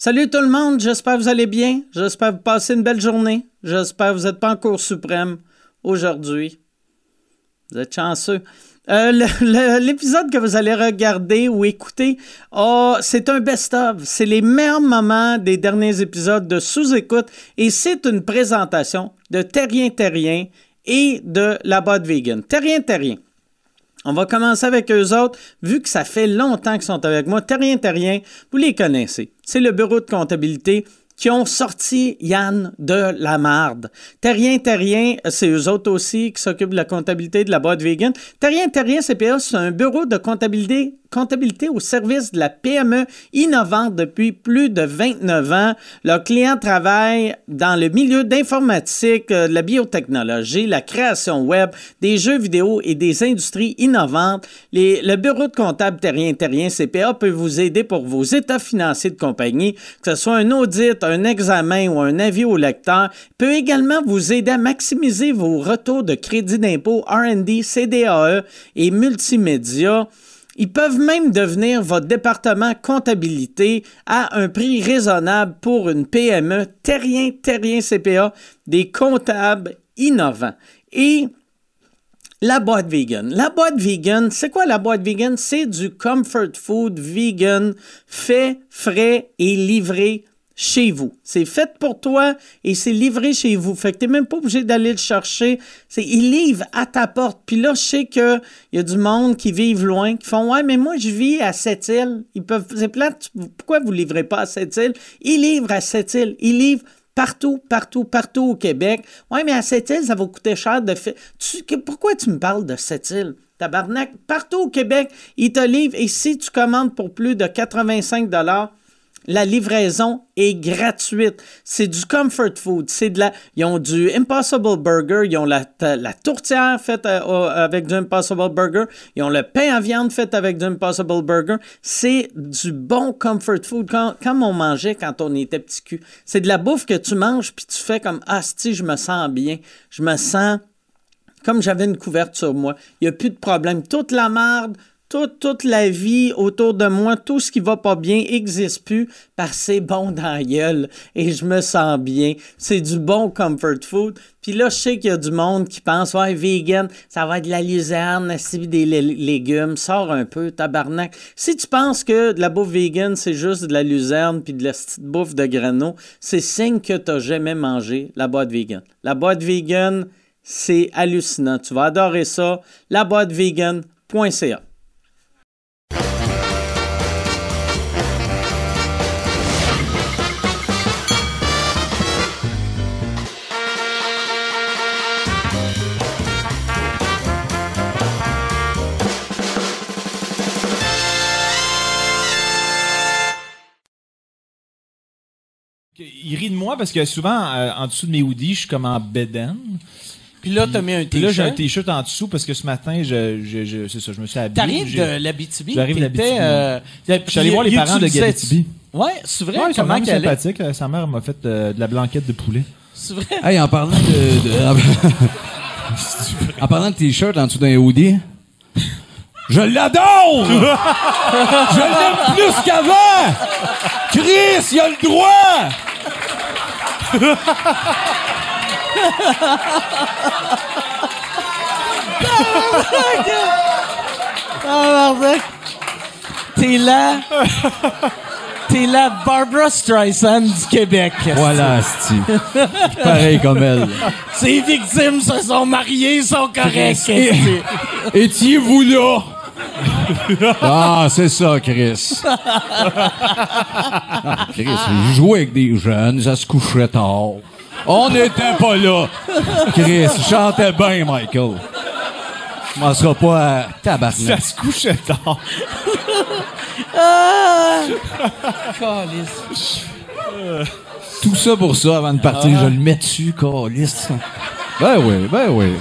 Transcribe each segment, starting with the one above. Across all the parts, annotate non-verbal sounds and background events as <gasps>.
Salut tout le monde, j'espère que vous allez bien. J'espère que vous passez une belle journée. J'espère que vous n'êtes pas en cours suprême aujourd'hui. Vous êtes chanceux. Euh, L'épisode que vous allez regarder ou écouter, oh, c'est un best-of. C'est les meilleurs moments des derniers épisodes de sous-écoute et c'est une présentation de Terrien Terrien et de la boîte vegan. Terrien Terrien. On va commencer avec eux autres, vu que ça fait longtemps qu'ils sont avec moi. Terrien Terrien, vous les connaissez. C'est le bureau de comptabilité qui ont sorti Yann de la marde. Terrien Terrien, c'est eux autres aussi qui s'occupent de la comptabilité de la boîte vegan. Terrien Terrien CPA, c'est un bureau de comptabilité comptabilité au service de la PME innovante depuis plus de 29 ans. Leurs clients travaillent dans le milieu d'informatique, euh, de la biotechnologie, la création web, des jeux vidéo et des industries innovantes. le bureau de comptable Terrien Terrien CPA peut vous aider pour vos états financiers de compagnie, que ce soit un audit, un examen ou un avis au lecteur. Peut également vous aider à maximiser vos retours de crédit d'impôt R&D, CDAE et multimédia. Ils peuvent même devenir votre département comptabilité à un prix raisonnable pour une PME. Terrien, Terrien CPA, des comptables innovants. Et la boîte vegan. La boîte vegan, c'est quoi la boîte vegan? C'est du comfort food vegan fait, frais et livré chez vous. C'est fait pour toi et c'est livré chez vous. Fait que t'es même pas obligé d'aller le chercher. C'est, il livre à ta porte. Puis là, je sais qu'il y a du monde qui vivent loin, qui font, ouais, mais moi, je vis à cette île. Ils peuvent, c'est plate. Pourquoi vous livrez pas à cette île? Ils livrent à cette île. Ils livrent partout, partout, partout au Québec. Ouais, mais à cette île, ça va coûter cher de faire. pourquoi tu me parles de cette île? Tabarnak, partout au Québec, ils te livrent. Et si tu commandes pour plus de 85 la livraison est gratuite. C'est du comfort food. C'est de la, ils ont du Impossible Burger. Ils ont la, la tourtière faite euh, avec du Impossible Burger. Ils ont le pain à viande fait avec du Impossible Burger. C'est du bon comfort food. Comme on mangeait quand on était petit cul. C'est de la bouffe que tu manges puis tu fais comme, ah, si, je me sens bien. Je me sens comme j'avais une couverture sur moi. Il n'y a plus de problème. Toute la merde, toute, la vie autour de moi, tout ce qui va pas bien n'existe plus parce que c'est bon dans gueule et je me sens bien. C'est du bon comfort food. Puis là, je sais qu'il y a du monde qui pense, ouais, vegan, ça va être de la luzerne, des légumes, sors un peu, tabarnak. Si tu penses que de la bouffe vegan, c'est juste de la luzerne puis de la petite bouffe de grano, c'est signe que tu n'as jamais mangé la boîte vegan. La boîte vegan, c'est hallucinant. Tu vas adorer ça. La boîte vegan.ca. Il rit de moi parce que souvent, euh, en dessous de mes hoodies, je suis comme en bedaine. Puis là, t'as mis un t-shirt. là, j'ai un t-shirt en dessous parce que ce matin, je, je, je c'est ça, je me suis habillé. T'arrives de l'Abitibi? J'arrive de l'Abitibi. Euh, je suis allé voir les parents de Gabitibi. Ouais, c'est vrai. Ouais, comment qu'elle sympathique. Sa mère m'a fait euh, de la blanquette de poulet. C'est vrai? Hey, en parlant de, de en <laughs> parlant de t-shirt en dessous d'un hoodie, je l'adore! <laughs> je l'aime plus qu'avant! Chris, il a le droit! Ah, T'es là. T'es la Barbara Streisand du Québec. Voilà, Sti. Pareil comme elle. Ces victimes se sont mariées, sont correctes. Étiez-vous là? Ah, c'est ça, Chris. Chris, je jouais avec des jeunes, ça se coucherait tard. On n'était pas là. Chris, chantait bien, Michael. Je m'en serai pas à tabarnak. Ça se couchait tard. ah! Tout ça pour ça, avant de partir, je le mets dessus, calice. Ben oui, ben oui.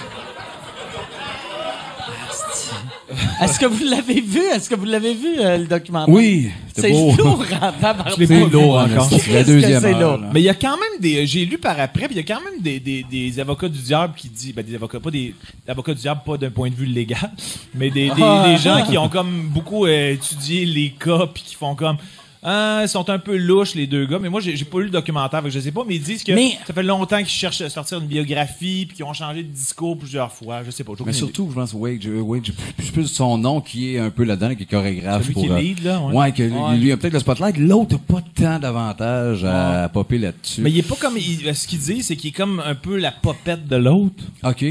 <laughs> Est-ce que vous l'avez vu? Est-ce que vous l'avez vu, euh, le documentaire? Oui. C'est lourd <laughs> en C'est lourd encore. C'est la deuxième heure, Mais il y a quand même des... J'ai lu par après, puis il y a quand même des, des, des, avocats du diable qui disent... Ben, des avocats, pas des, avocats du diable, pas d'un point de vue légal, <laughs> mais des, des, ah. gens qui ont comme beaucoup euh, étudié les cas, puis qui font comme... Ah, ils sont un peu louches, les deux gars, mais moi, j'ai j'ai pas lu le documentaire, que je sais pas, mais ils disent que Mais- ça fait longtemps qu'ils cherchent à sortir une biographie, puis qu'ils ont changé de discours plusieurs fois. Je sais pas. Mais surtout, je pense, Wade, je- Wade, je plus, plus son nom qui est un peu là-dedans, qui est chorégraphe. Celui pour, qui euh, lead, là, ouais. que lui, Ouais. lui a peut-être le spotlight. L'autre a pas tant d'avantages à, popper là-dessus. Mais il est pas comme. il- ce qu'il dit, c'est qu'il est comme un peu la popette de l'autre. OK.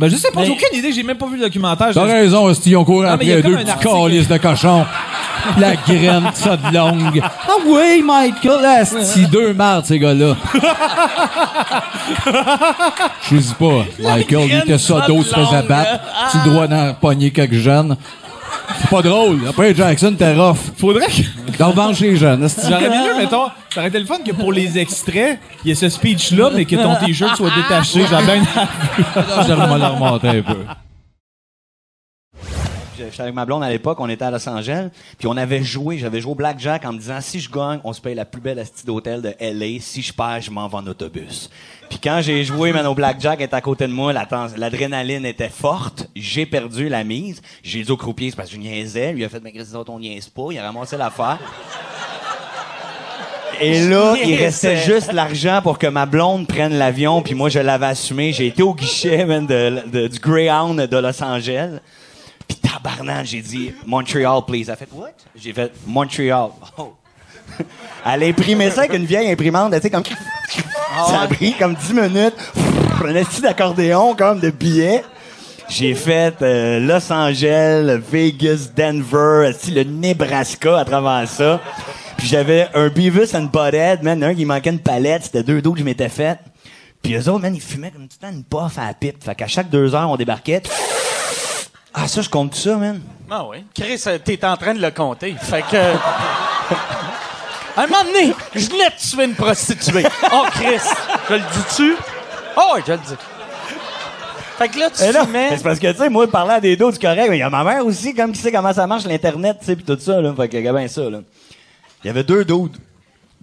Ben, je sais pas, j'ai aucune idée, j'ai même pas vu le documentaire. T'as raison, Esti, on court après deux petits calices de cochon. La graine, <laughs> ça de longue. Ah oui, Michael, Esti, deux mardes, ces gars-là. Je dis pas, Michael, il était ça d'autres se faisait battre. Tu le droit d'en pogner quelques jeunes. C'est pas drôle. Après, Jackson, t'es rough. Faudrait que. T'en revanche les jeunes. <laughs> J'aurais bien mieux, mettons, ça aurait été le fun que pour les extraits, il y ait ce speech-là, mais que ton t-shirt soit détaché. J'aurais bien. J'aimerais le remonter un peu. J'étais avec ma blonde à l'époque, on était à Los Angeles, puis on avait joué, j'avais joué au Blackjack en me disant si je gagne, on se paye la plus belle asti d'hôtel de LA, si je perds, je m'en vais en autobus. Puis quand j'ai joué, man, au Blackjack était à côté de moi, l'adrénaline était forte, j'ai perdu la mise, j'ai dit au croupier, c'est parce que je niaisais, lui a fait, mais Chris, on niaise pas, il a ramassé l'affaire. Et là, il restait juste l'argent pour que ma blonde prenne l'avion, puis moi, je l'avais assumé. J'ai été au guichet, man, de, de- du Greyhound de Los Angeles. Puis tabarnak, j'ai dit Montreal, please. Elle a fait what? J'ai fait Montreal. Oh. <laughs> Elle a imprimé ça avec une vieille imprimante, tu sais, comme. ça a pris comme 10 minutes. Un petit d'accordéon, comme de billets. J'ai fait euh, Los Angeles, Vegas, Denver, esti, le Nebraska à travers ça. Puis j'avais un Beavis and Butthead, man, un qui manquait une palette, c'était deux dos que je m'étais fait. Puis eux autres, man, ils fumaient comme tout le temps une puff à la pipe. Fait qu'à chaque deux heures, on débarquait. Ah, ça, je compte ça, man. Ah oui. Chris, euh, t'es en train de le compter. Fait que. À <laughs> un moment donné, je venais de tuer une prostituée. Oh, Chris, je le dis-tu? Oh, oui, je le dis. Fait que là, tu fumais. mais c'est parce que, tu sais, moi, parler à des dos, c'est correct, mais il y a ma mère aussi, comme qui sait comment ça marche, l'Internet, tu sais, pis tout ça, là. Fait que, bien ça, là. Il y avait deux dudes.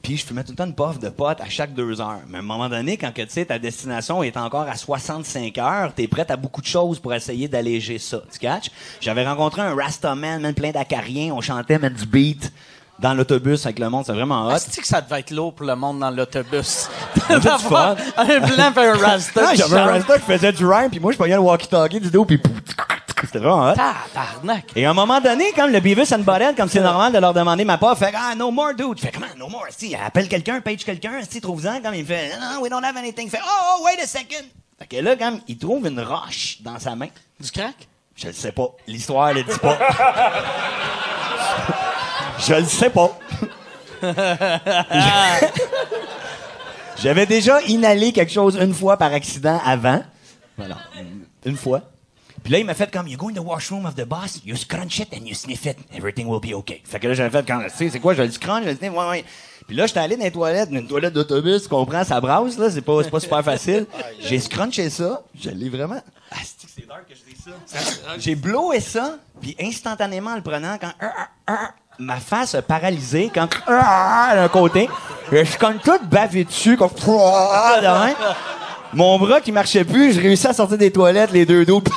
Puis je fumais tout le temps une puff de potes à chaque deux heures. Mais à un moment donné, quand que, tu sais, ta destination est encore à 65 heures, t'es prête à beaucoup de choses pour essayer d'alléger ça. Tu catches? J'avais rencontré un Rastaman, man, plein d'acariens. On chantait, man, du beat dans l'autobus avec le monde. C'est vraiment hot. cest que ça devait être lourd pour le monde dans l'autobus? <laughs> D'avoir un blanc un rasta. J'avais un. Rasta qui faisait du rhyme, puis moi, je prenais le walkie-talkie du dos, puis c'était vraiment hot. Tabarnak. Et à un moment donné, comme le Beavis and Butthead, comme c'est normal de leur demander ma part, fait ah no more dude. Je fais comment no more? Si appelle quelqu'un, page quelqu'un, si trouve-en, comme il fait non, we don't have anything. Fait oh, oh wait a second. Fait que là, comme il trouve une roche dans sa main. Du crack? Je le sais pas. L'histoire le dit pas. Je le sais pas. <laughs> J'avais déjà inhalé quelque chose une fois par accident avant. Voilà. Une fois. Puis là, il m'a fait comme, you go in the washroom of the boss, you scrunch it and you sniff it, everything will be okay. Fait que là, j'avais fait quand, tu sais, c'est quoi, je le scrunch, je le sniff, ouais, ouais. Puis là, j'étais allé dans les toilettes, une toilette d'autobus, tu comprends, ça brasse, là, c'est pas, c'est pas super facile. <laughs> J'ai scrunché ça, je l'ai vraiment. Ah, c'est dark que je dis ça? J'ai blowé ça, puis instantanément, en le prenant, quand, ah, ah, ma face a paralysé, quand, d'un côté, je suis comme tout bavé dessus, comme, <laughs> de même. Mon bras qui marchait plus, j'ai réussi à sortir des toilettes, les deux dos. <laughs>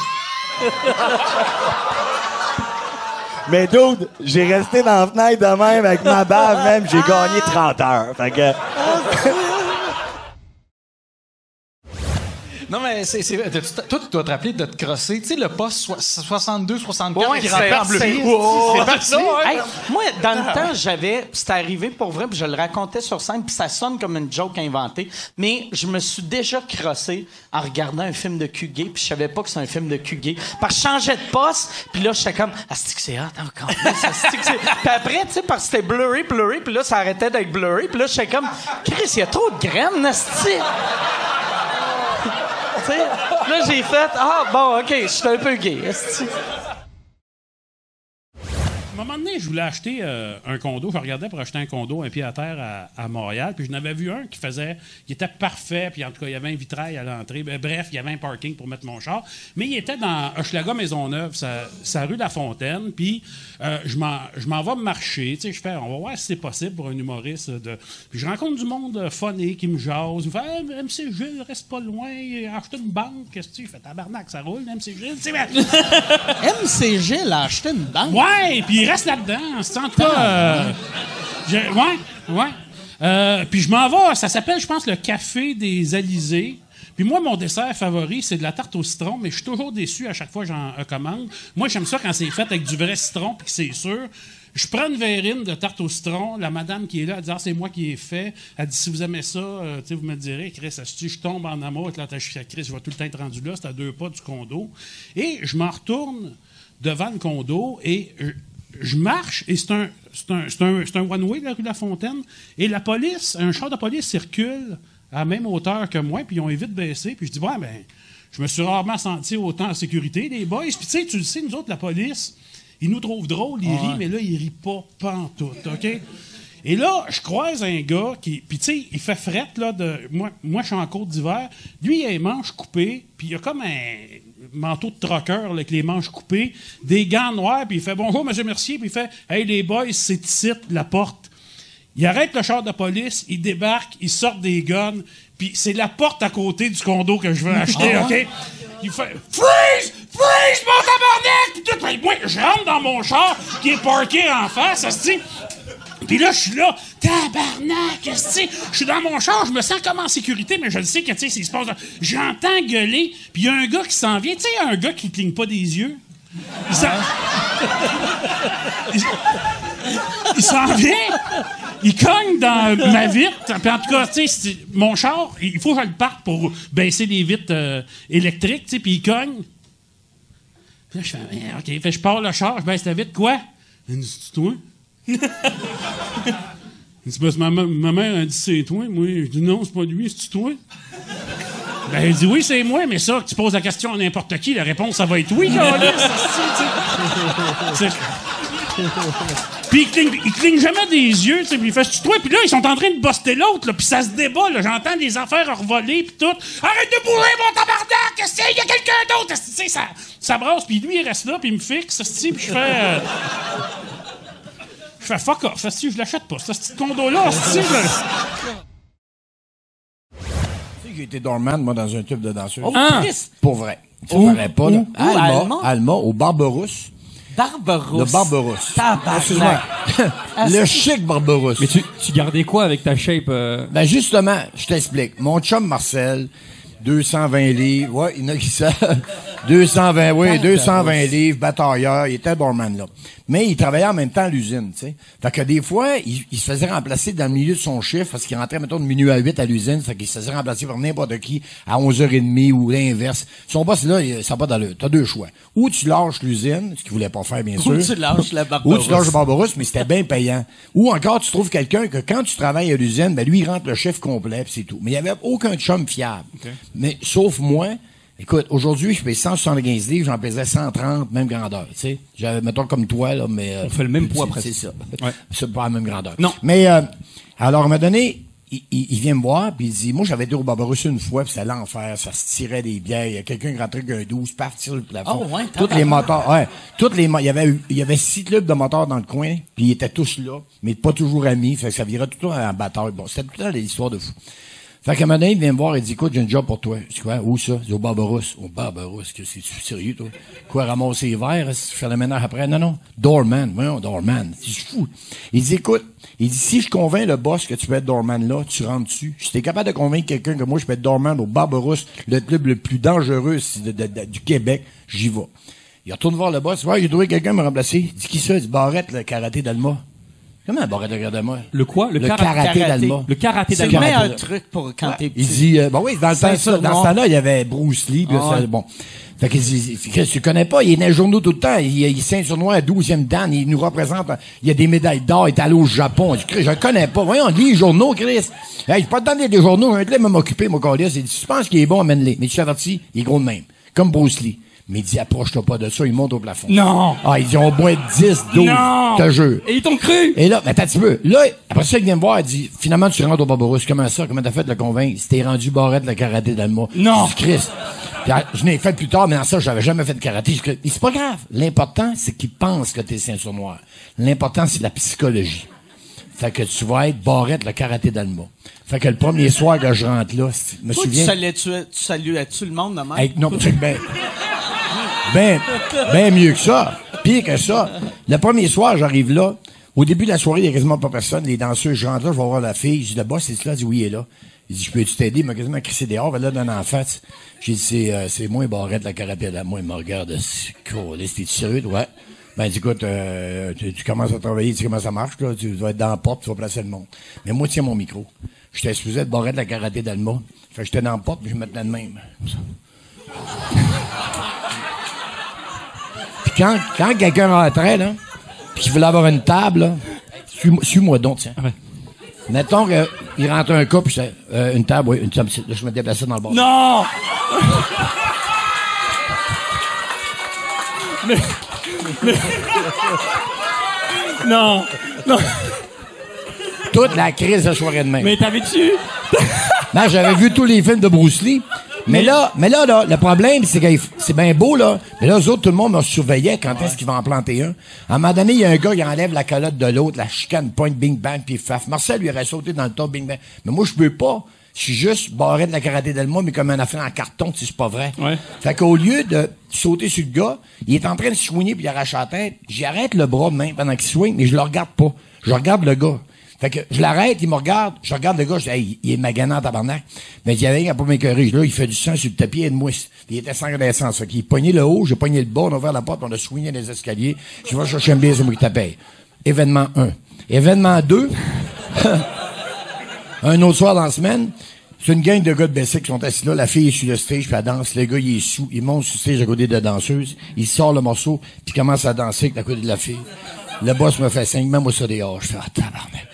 Mais dude, j'ai resté dans la fenêtre de même avec ma bave même, j'ai gagné 30 heures. Fait que, Non, mais c'est, c'est, toi, tu dois te rappeler de te crosser. Tu sais, le poste soi- 62, 64 Ouais, qui c'est- rappelle en bleu. c'est- Wow, c'est parti. Hey, moi, dans le temps, j'avais. C'était arrivé pour vrai, puis je le racontais sur scène, puis ça sonne comme une joke inventée. Mais je me suis déjà crossé en regardant un film de cul gay, puis je savais pas que c'est un film de cul gay. Parce que je changeais de poste, puis là, j'étais comme, ah, c'est que c'est hot encore. c'est- Puis après, tu sais, parce que c'était blurry, blurry, puis là, ça arrêtait d'être blurry, puis là, j'étais comme, Chris, il y a trop de graines, asti. Là, j'ai fait, ah, bon, OK, je suis un peu gay. Un moment donné, je voulais acheter euh, un condo. Je regardais pour acheter un condo, un pied à terre à, à Montréal. Puis je n'avais vu un qui faisait, qui était parfait. Puis en tout cas, il y avait un vitrail à l'entrée. Ben, bref, il y avait un parking pour mettre mon char. Mais il était dans Hochelaga Maisonneuve, sa, sa rue La Fontaine. Puis euh, je m'en vais marcher. Tu sais, je fais, on va voir si c'est possible pour un humoriste. De... Puis je rencontre du monde euh, funny qui me jase. Il me fait, Hey, MC Gilles, reste pas loin. Acheter une banque. Qu'est-ce que tu fais? tabarnak, ça roule, MC Gilles. Ben, <laughs> MC Gilles a acheté une banque. Ouais, puis il reste là-dedans. C'est en tout cas. euh, ouais, ouais. Euh, puis je m'en vais, ça s'appelle, je pense, le Café des Alizés. Puis moi, mon dessert favori, c'est de la tarte au citron, mais je suis toujours déçu à chaque fois que j'en commande. Moi, j'aime ça quand c'est fait avec du vrai citron, puis que c'est sûr. Je prends une verrine de tarte au citron. La madame qui est là, elle dit Ah, c'est moi qui ai fait. Elle dit Si vous aimez ça, euh, vous me direz, Chris, si je tombe en amour avec l'attaché à Chris, je vais tout le temps être rendu là. C'est à deux pas du condo. Et je m'en retourne devant le condo et je, marche et c'est un, c'est un, c'est un, un one-way, la rue de la Fontaine. Et la police, un char de police circule à la même hauteur que moi, puis ils ont vite baissé. Puis je dis Ouais, ben, je me suis rarement senti autant en sécurité, les boys. Puis tu sais, tu le sais, nous autres, la police, ils nous trouvent drôles, ils rient, mais là, ils rient pas pantoute, OK? Et là, je croise un gars qui. Puis, tu sais, il fait fret, là, de. Moi, moi je suis en côte d'hiver. Lui, il a les manches coupées, puis il a comme un manteau de troqueur, avec les manches coupées, des gants noirs, puis il fait bonjour, monsieur Mercier, puis il fait Hey, les boys, c'est ici, la porte. Il arrête le char de police, il débarque, il sort des guns, puis c'est la porte à côté du condo que je veux <laughs> acheter, OK? Il fait Freeze! Freeze, mon tabarnak! Puis tout, moi, je rentre dans mon char qui est parké en face, asti. Puis là, je suis là, tabarnak, esti. Je suis dans mon char, je me sens comme en sécurité, mais je le sais que, tu sais, s'il se passe. J'entends gueuler, puis il y a un gars qui s'en vient. Tu sais, un gars qui cligne pas des yeux? Il s'en... <laughs> il... s'en vient, il cogne dans ma vitre. Puis en tout cas, tu sais, mon char, il faut que je le parte pour baisser les vitres euh, électriques, tu sais, puis il cogne. Puis là, je fais, Ah, OK. Fait, que je pars le char, je baisse la vitre, quoi? Il dit? <laughs> Il dit, parce que ma, mère a dit c'est toi. Moi, je dis non, c'est pas lui, c'est toi. Ben, il dit oui, c'est moi, mais ça, tu poses la question à n'importe qui, la réponse, ça va être oui, tu Puis il cligne, il cligne jamais des yeux, tu puis il fait c'est toi, puis là, ils sont en train de buster l'autre, là, puis ça se débat, là, j'entends des affaires revoler, puis tout. Arrête de bouger, mon tabarnak, esti, il y a quelqu'un d'autre, tu sais, ça, ça brasse, puis lui, il reste là, puis il me fixe, puis je fais... euh, fais fuck off, esti, je l'achète pas, ce petit condo-là, esti, je- Tu sais, j'ai été dormant, moi, dans un tube de danseuse. Ah. Pour vrai. Où? paraît pas, là. Où? Où? Alma, Alma? Alma, au Barberousse. Barberousse. Le Barberousse. Tabarnak. Excuse-moi. le chic Barberousse. Mais tu, tu gardais quoi avec ta shape? euh? Ben, justement, je t'explique. Mon chum Marcel, 220 livres, ouais, il y en a qui savent. <laughs> 220, oui, 220 livres, batailleur, il était doorman, là. Mais il travaillait en même temps à l'usine, tu sais. Fait que des fois, il, il se faisait remplacer dans le milieu de son chiffre parce qu'il rentrait, mettons, de minuit à 8 à l'usine, fait qu'il se faisait remplacer par n'importe qui à 11h30 ou l'inverse. Son boss, là, il- ça va dans le, t'as deux choix. Ou tu lâches l'usine, ce qu'il voulait pas faire, bien sûr. tu lâches la Ou Barberousse. tu lâches le Barbarousse, mais c'était bien payant. Ou encore, tu trouves quelqu'un que quand tu travailles à l'usine, ben lui, il rentre le chef complet, c'est tout. Mais il y avait aucun chum fiable. Mais sauf moi, écoute, aujourd'hui, je paye 175 livres, j'en pesais 130, même grandeur, tu sais. J'avais, mettons, comme toi, là, mais... euh, On fait le même c'est- poids, C'est presque. ça. Ouais. C'est pas la même grandeur. Non. Mais, euh, alors, à un moment donné, il, il- il vient me voir, puis il dit, moi, j'avais été au Barbarousse une fois, puis c'était l'enfer, ça se tirait des bières, il y a quelqu'un qui rentrait avec un 12, partir le plafond. Oh, ouais, Toutes les moteurs, ouais, toutes les, il y avait, eu- il y avait six clubs de moteurs dans le coin, puis ils étaient tous là, mais pas toujours amis, fait que ça virait tout le temps en bataille. Bon, c'était tout le temps des histoires de fous. Fait qu'à un il vient me voir et dit, écoute, j'ai un job pour toi. Je quoi? Où ça? Je dis, au Barbarousse. Au Barbarousse, que c'est sérieux, toi? Quoi, ramasser les verres? Faire le ménage après? Non, non. Doorman. Voyons, doorman. Je suis fou. Il dit, écoute, il dit, si je convainc le boss que tu peux être doorman là, tu rentres dessus. Si t'es capable de convaincre quelqu'un que moi, je peux être doorman au Barbarousse, le club le plus dangereux du Québec, j'y vais. Il retourne voir le boss. Ouais, j'ai trouvé quelqu'un me remplacer. Il dit, qui ça? Il dit, Barrette, le karaté d'Alma. Comment Barrette, le karaté d'Alma? Le quoi? Le kara- karaté d'Alma. Le karaté C'est le meilleur Karaté. truc pour quand t'es Il petit. dit, euh, ben oui, dans le temps, ça, dans ce temps-là, il y avait Bruce Lee, puis là, Ah ça, ouais. bon. Fait qu'il dit, Chris, tu connais pas, il est dans les journaux tout le temps, il, il est ceinture noire, 12e dan, il nous représente, il y a des médailles d'or, il est allé au Japon. Je je le connais pas. Voyons, lis les journaux, Chris. Hey, j'ai pas le temps de lire des journaux, je vais m'occuper, mon colis. Il dit, tu penses qu'il est bon, amène-les. Mais tu suis averti, il est gros de même. Comme Bruce Lee. Mais il dit, approche-toi pas de ça, il monte au plafond. Non! Ah, il dit, on boit 10, 12, Non! te jure. Et ils t'ont cru! Et là, mais attends un petit peu. Là, après ça, il vient me voir, il dit, finalement, tu rentres au Barbarousse. Comment ça? Comment t'as fait de le convaincre? C'était rendu barrette le karaté d'Alma. Non. Je dis, Chris. Puis, ah, je l'ai fait plus tard, mais dans ça, j'avais jamais fait de karaté. C'est pas grave. L'important, c'est qu'il pense que t'es ceinture noire. L'important, c'est la psychologie. Fait que tu vas être barrette le karaté d'Alma. Fait que le premier soir que je rentre là, je me Toi, tu souviens. saluais-tu tu saluais-tu le monde de même? Hey, non, c'est ben, ben, ben mieux que ça. Pire que ça. Le premier soir, j'arrive là. Au début de la soirée, il n'y a quasiment pas personne. Les danseurs, je rentre là, je vais voir la fille. Je dis, le boss, c'est là? Il dit, oui, il est là. Il dit, je peux-tu t'aider? Il m'a quasiment crissé dehors. Elle là, donne en face. J'ai dit, c'est, euh, c'est moi, Barrette, la carapelle à moi. Il me regarde, c'est cool. T'es-tu sérieux? Ouais. Ben, dit, écoute, euh, tu, commences à travailler, tu sais comment ça marche, là. Tu dois être dans la porte, tu vas placer le monde. Mais moi, tiens mon micro. J'étais supposé être Barrette, la karaté d'Alma. Fait j'étais dans la porte, puis je me tenais de même. Quand, quand quelqu'un rentrait, là, puis qu'il voulait avoir une table, là, suis- suis-moi donc, tiens. Mettons qu'il rentre un couple, euh, une table, oui, une table, là, je me déplaçais dans le bord. Non! Non! Non! Toute la crise de soirée de même. Mais t'avais-tu? Non, j'avais vu tous les films de Bruce Lee. Mais là, mais là, là, le problème, c'est que c'est bien beau, là. Mais là, eux autres, tout le monde me surveillait quand est-ce qu'ils vont en planter un. À un moment donné, il y a un gars, il enlève la calotte de l'autre, la chicane, point, bing, bang, puis faf. Marcel lui aurait sauté dans le tas, bing, bang. Mais moi, je peux pas. Je suis juste barré de la karaté d'Elma, mais comme un affaire en carton, si c'est pas vrai. Ouais. Fait qu'au lieu de sauter sur le gars, il est en train de swinger puis il arrache la tête. J'arrête le bras main pendant qu'il swing, mais je le regarde pas. Je regarde le gars. Fait que je l'arrête, il me regarde, je regarde le gars, je dis, hey, il est magané en tabarnak. Mais il y avait un pour m'écœurer. Là, il fait du sang sur le tapis et de mousse. Il était sans renaissance. Fait qu'il pognait le haut, j'ai pogné le bas, on a ouvert la porte, on a swingé les escaliers. Je vais chercher un billet, c'est moi qui t'appelle. Événement 1. Événement 2. <laughs> un autre soir dans la semaine, c'est une gang de gars de Bessic qui sont assis là. La fille est sur le stage, puis elle danse. Le gars, il est sous. Il monte sur le stage à côté de la danseuse. Il sort le morceau, puis commence à danser à côté de la fille. Le boss me fait signe, même moi ça dehors. Je fais, ah, tabarnak.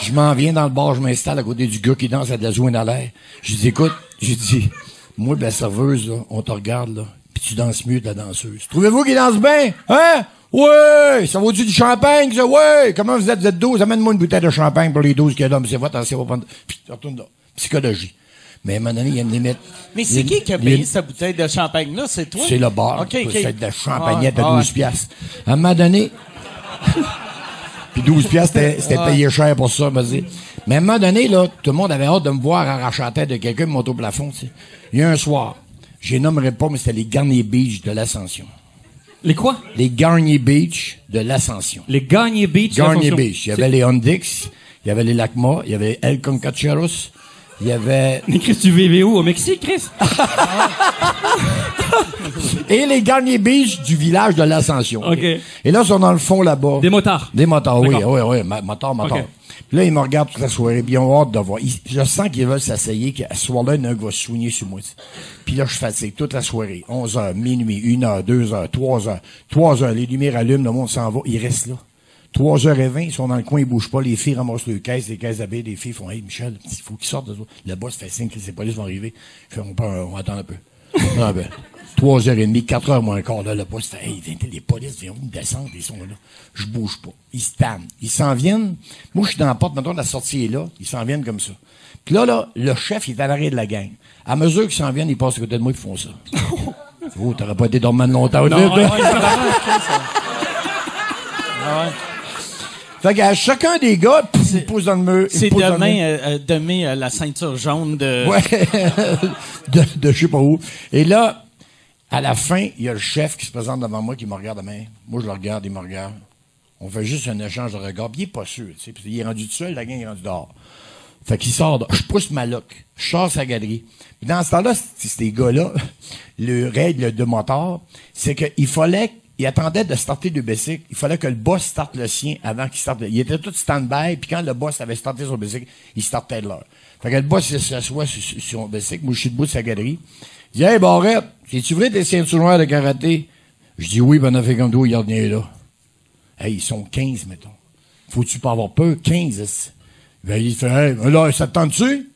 Je m'en viens dans le bar, je m'installe à côté du gars qui danse à de la zouine à l'air. Je dis, écoute, j'ai dit, moi, de la serveuse, là, on te regarde, là, puis tu danses mieux de la danseuse. Trouvez-vous qu'il danse bien? Hein? Ouais! Ça vaut-tu du champagne, ça? Ouais! Comment vous êtes? Vous êtes 12? Amène-moi une bouteille de champagne pour les 12 qu'il y a là. Mais c'est votre, c'est votre. Puis, tu retournes là. Psychologie. Mais à un moment donné, il y a une limite. Mais c'est qui qui a payé cette bouteille de champagne-là? C'est toi? c'est le bar. OK. C'est de la champagnette Ah, à ah, 12 piastres. À un moment donné, puis 12 piastres, c'était payé cher pour ça, vas-y. Mais à un moment donné, là, tout le monde avait hâte de me voir arracher la tête de quelqu'un monter au plafond, tu sais. Il y a un soir, je les nommerai pas, mais c'était les Garnier Beach de l'Ascension. Les quoi? Les Garnier Beach de l'Ascension. Les Garnier Beach. Garnier attention. Beach. Il y avait les Ondix, il y avait les Lacma, il y avait El Concacheros, il y avait Mais Chris, tu vivais où? Au Mexique, Chris? <laughs> <laughs> et les garniers biches du village de l'Ascension. Et là, ils sont dans le fond là-bas. Des motards. Des motards, oui, oui, oui, motards, motards. Puis là, ils me regardent toute la soirée, bien hâte de voir. Je sens qu'ils veulent s'asseyer, qu'à ce soir-là, il y en a qui va se soigner sur moi. Puis là, je fatigue toute la soirée. 11h, minuit, 1h, 2h, 3h, 3h, les lumières allument, le monde s'en va, ils restent là. 3h20, ils sont dans le coin, ils bougent pas. Les filles ramassent le caisse, les caisses d'abeilles, les filles font Hey Michel, il faut qu'ils sortent de là. Le boss fait signe que les polices vont arriver. On, peut, on un. On attend un peu. 3h30, 4h moins quart, là, le boss fait hey, les polices viennent descendre, ils sont là. Je bouge pas. Ils se tannent. Ils s'en viennent. Moi, je suis dans la porte, maintenant la sortie est là. Ils s'en viennent comme ça. Puis là, là, le chef, il est à l'arrêt de la gang. À mesure qu'ils s'en viennent, ils passent à côté de moi, ils font ça. <laughs> oh, t'aurais pas été dormant longtemps. Non, non, non, ça. Fait qu'à chacun des gars, il pousse dans le mur. C'est euh, euh, demain, euh, demain la ceinture jaune de. Ouais. <laughs> de, de je sais pas où. Et là, à la fin, il y a le chef qui se présente devant moi, qui me regarde à main. Moi, je le regarde, il me regarde. On fait juste un échange de regards. Il est pas sûr. Puis il est rendu tout seul, la gang est rendu dehors. Fait qu'il sort, je pousse ma loque, je sors sa galerie. Puis dans ce temps-là, ces gars-là, <laughs> le règle de moteur, c'est qu'il fallait, il attendait de starter le bicycle, il fallait que le boss starte le sien avant qu'il starte. Il était tout stand-by, puis quand le boss avait starté son bicycle, il startait de l'heure. Fait que le boss s'assoit sur, sur, son bicycle, moi je suis debout de sa galerie. Il dit Hey Barrette, c'est-tu vrai tes ceintures noires de karaté? Je dis oui, ben on a fait comme toi, il a là. Hey, ils sont 15, mettons. Faut-tu pas avoir peur? 15. est-ce? Ben, il fait, hey, ben là, ça te tente-tu?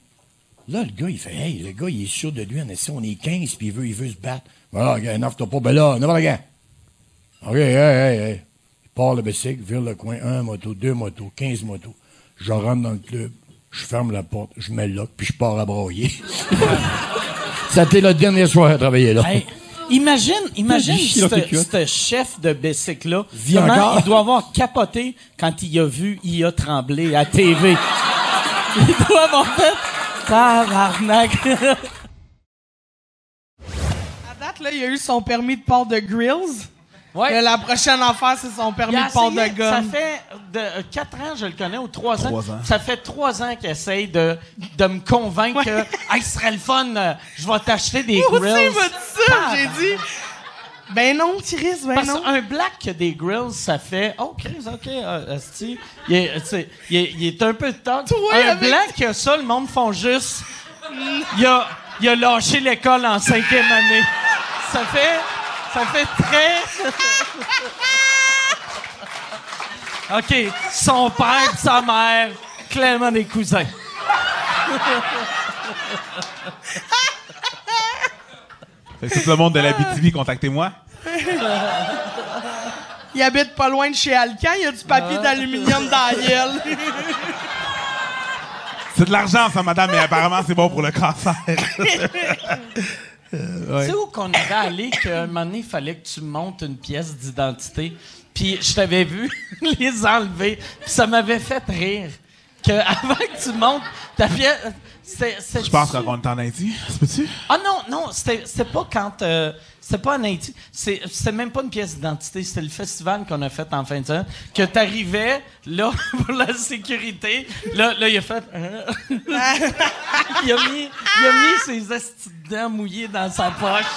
Là, le gars, il fait, hey, le gars, il est sûr de lui, en essaie, on est 15, puis il veut, il veut se battre. Voilà, gars, n'offre pas. Ben là, n'offre gars. OK, hey, hey, hey. Il part le bicycle, vire le coin, un moto, deux motos, 15 motos. Je rentre dans le club, je ferme la porte, je mets le lock, puis je pars à broyer. <laughs> ça a été le dernier soir à travailler là. Hey, imagine, imagine ce chef de bicycle-là. Comment il doit avoir capoté quand il a vu IA trembler à TV. <laughs> il doit avoir fait tabarnak. À date, là, il a eu son permis de port de grills. Ouais. Que la prochaine affaire, c'est son permis de port de essayé- Ça gomme. fait de, 4 ans, je le connais, ou 3 ans. Trois ans. Ça fait 3 ans qu'il essaye de, de me convaincre que hey, ce serait le fun, euh, je vais t'acheter des Moi aussi, grills. il m'a dit ça. J'ai dit, ben non, Chris, ben Parce non. qu'un black qui a des grills, ça fait Oh, Chris, OK, euh, il, est, tu sais, il, est, il est un peu tard. Toi, un avec- black qui a ça, le monde font juste. Il a, il a lâché l'école en cinquième année. Ça fait. Ça fait très. <laughs> OK, son père et sa mère, clairement des cousins. Que tout le monde de la BTV, contactez-moi. Il habite pas loin de chez Alcan, il y a du papier d'aluminium dans la gueule. C'est de l'argent, ça, madame, mais apparemment, c'est bon pour le cancer. <laughs> Tu sais où qu'on avait allé qu'à un moment donné, il fallait que tu montes une pièce d'identité? Puis je t'avais vu <laughs> les enlever. Puis ça m'avait fait rire. Que <laughs> avant que tu montes ta pièce. c'est- c'est- Je pense qu'on est en Haïti? Se peut-tu? Ah non, non, c'était c'était pas quand. euh, c'était pas en Haïti. C'est- C'était même pas une pièce d'identité. C'était le festival qu'on a fait en fin de semaine. Que t'arrivais, là, <laughs> pour la sécurité. Là, là il a fait. euh, <laughs> il, a mis, il a mis ses dents mouillées dans sa poche. <laughs>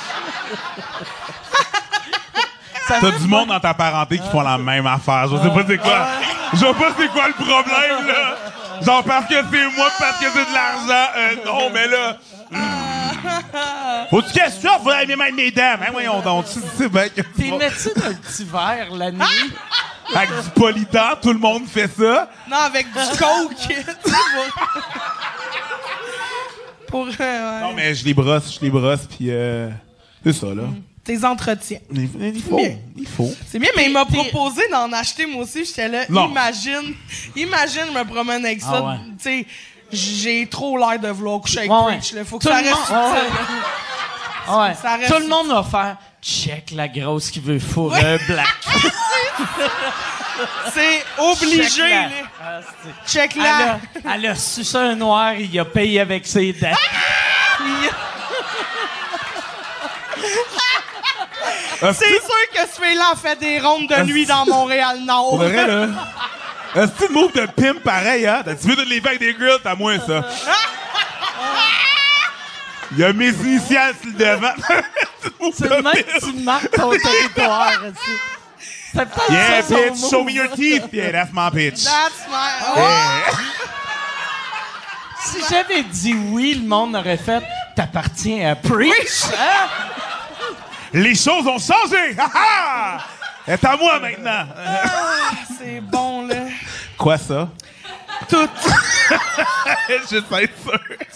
T'as du monde dans ta parenté qui font la même affaire. Je sais pas c'est quoi. Je sais pas c'est quoi le problème, là. Genre parce que c'est moi, parce que c'est de l'argent. Euh, non, mais là. <laughs> Faut-tu que ça? Faut aller mettre mes dents. Hein, voyons donc. T'es métier d'un petit verre la nuit? Avec du polydent, tout le monde fait ça. non, avec du coke. pour... pour, euh, ouais. Non, mais je les brosse, je les brosse, puis euh, c'est ça, là. Tes entretiens. Il, il faut. bien. Il faut. C'est bien, mais il m'a proposé d'en acheter moi aussi. J'étais là, Non. imagine, imagine, je me promène avec ça. Ah ouais. Tu sais, j'ai trop l'air de vouloir coucher avec Ouais. Preach. là. Faut que Tout ça le reste <laughs> ouais. Ça reste- Tout le monde va faire check la grosse qui veut fourrer un black. <laughs> C'est obligé. Check-la. là. Ah, Check Elle là. a, elle a sucé un noir, il a payé avec ses dents. Ah, C'est sûr que ce fille-là a fait des rondes de nuit dans Montréal-Nord. <laughs> Un petit move de pimp pareil, hein? Tu veux de les avec des grilles, t'as moins ça. Il y a mes initiales sur le devant. <laughs> C'est le même que tu marques ton <laughs> territoire. C'est peut-être Yeah, ça bitch, show me your teeth. Yeah, that's my bitch. That's my... Yeah. <laughs> Si j'avais dit oui, le monde aurait fait T'appartiens à Preach. Hein? Les choses ont changé. Ha ha! C'est à moi maintenant. C'est bon, là. Quoi ça? Tout. <laughs> Je sais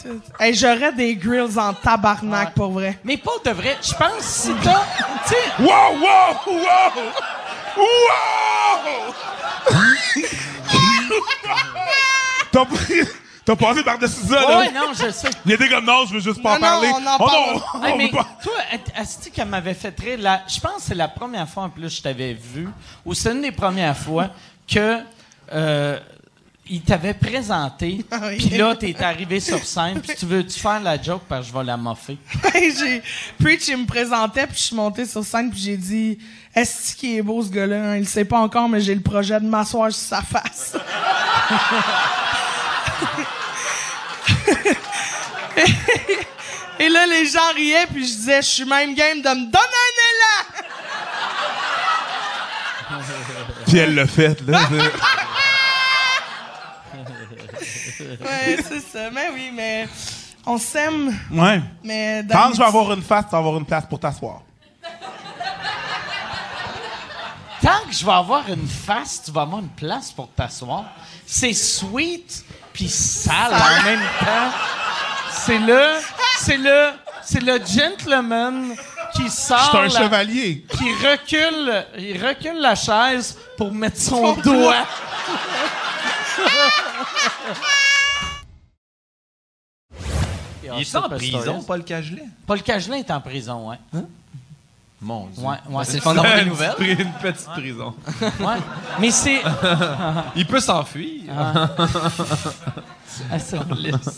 sûr. Hey, J'aurais des grills en tabarnak, pour vrai. Mais pas de vrai. Je pense si t'as. Tu sais, Wow, wow, wow! Wow! <laughs> T'as pris- T'as passé par-dessus ça, là? ouais, non, je sais. Il était comme non, je veux juste pas en Non, non, parler. on en oh parle. non! Hey, on mais veut pas. toi, Asti qu'elle m'avait fait rire, la- je pense que c'est la première fois en plus que je t'avais vu, ou c'est une des premières fois que euh, il t'avait présenté, <laughs> Ah oui. puis là, t'es arrivé sur scène, puis tu veux-tu faire la joke parce que je vais la moffer? <laughs> j'ai Preach, il me présentait, puis je suis monté sur scène, puis j'ai dit Est-ce qu'il est beau, ce gars-là? Hein? Il le sait pas encore, mais j'ai le projet de m'asseoir sur sa face. <laughs> Et là, les gens riaient, puis je disais Je suis même game de me donner un élan Puis elle l'a fait, là. <laughs> Ouais, c'est ça. Mais oui, mais on s'aime, ouais. mais Quand je vais avoir une face, tu vas avoir une place pour t'asseoir. Tant que je vais avoir une face, tu vas avoir une place pour t'asseoir. C'est sweet puis sale en même temps. C'est le, c'est le, c'est le gentleman qui Je sort, suis un la- chevalier. qui recule, il recule la chaise pour mettre son doigt. Il est en prison, Paul Cagelet? Paul Cagelin est en prison, ouais. Mon Dieu. Ouais, ouais, c'est une nouvelles. petite Une petite prison. Ouais. Mais c'est. Il peut s'enfuir. Ah. <laughs>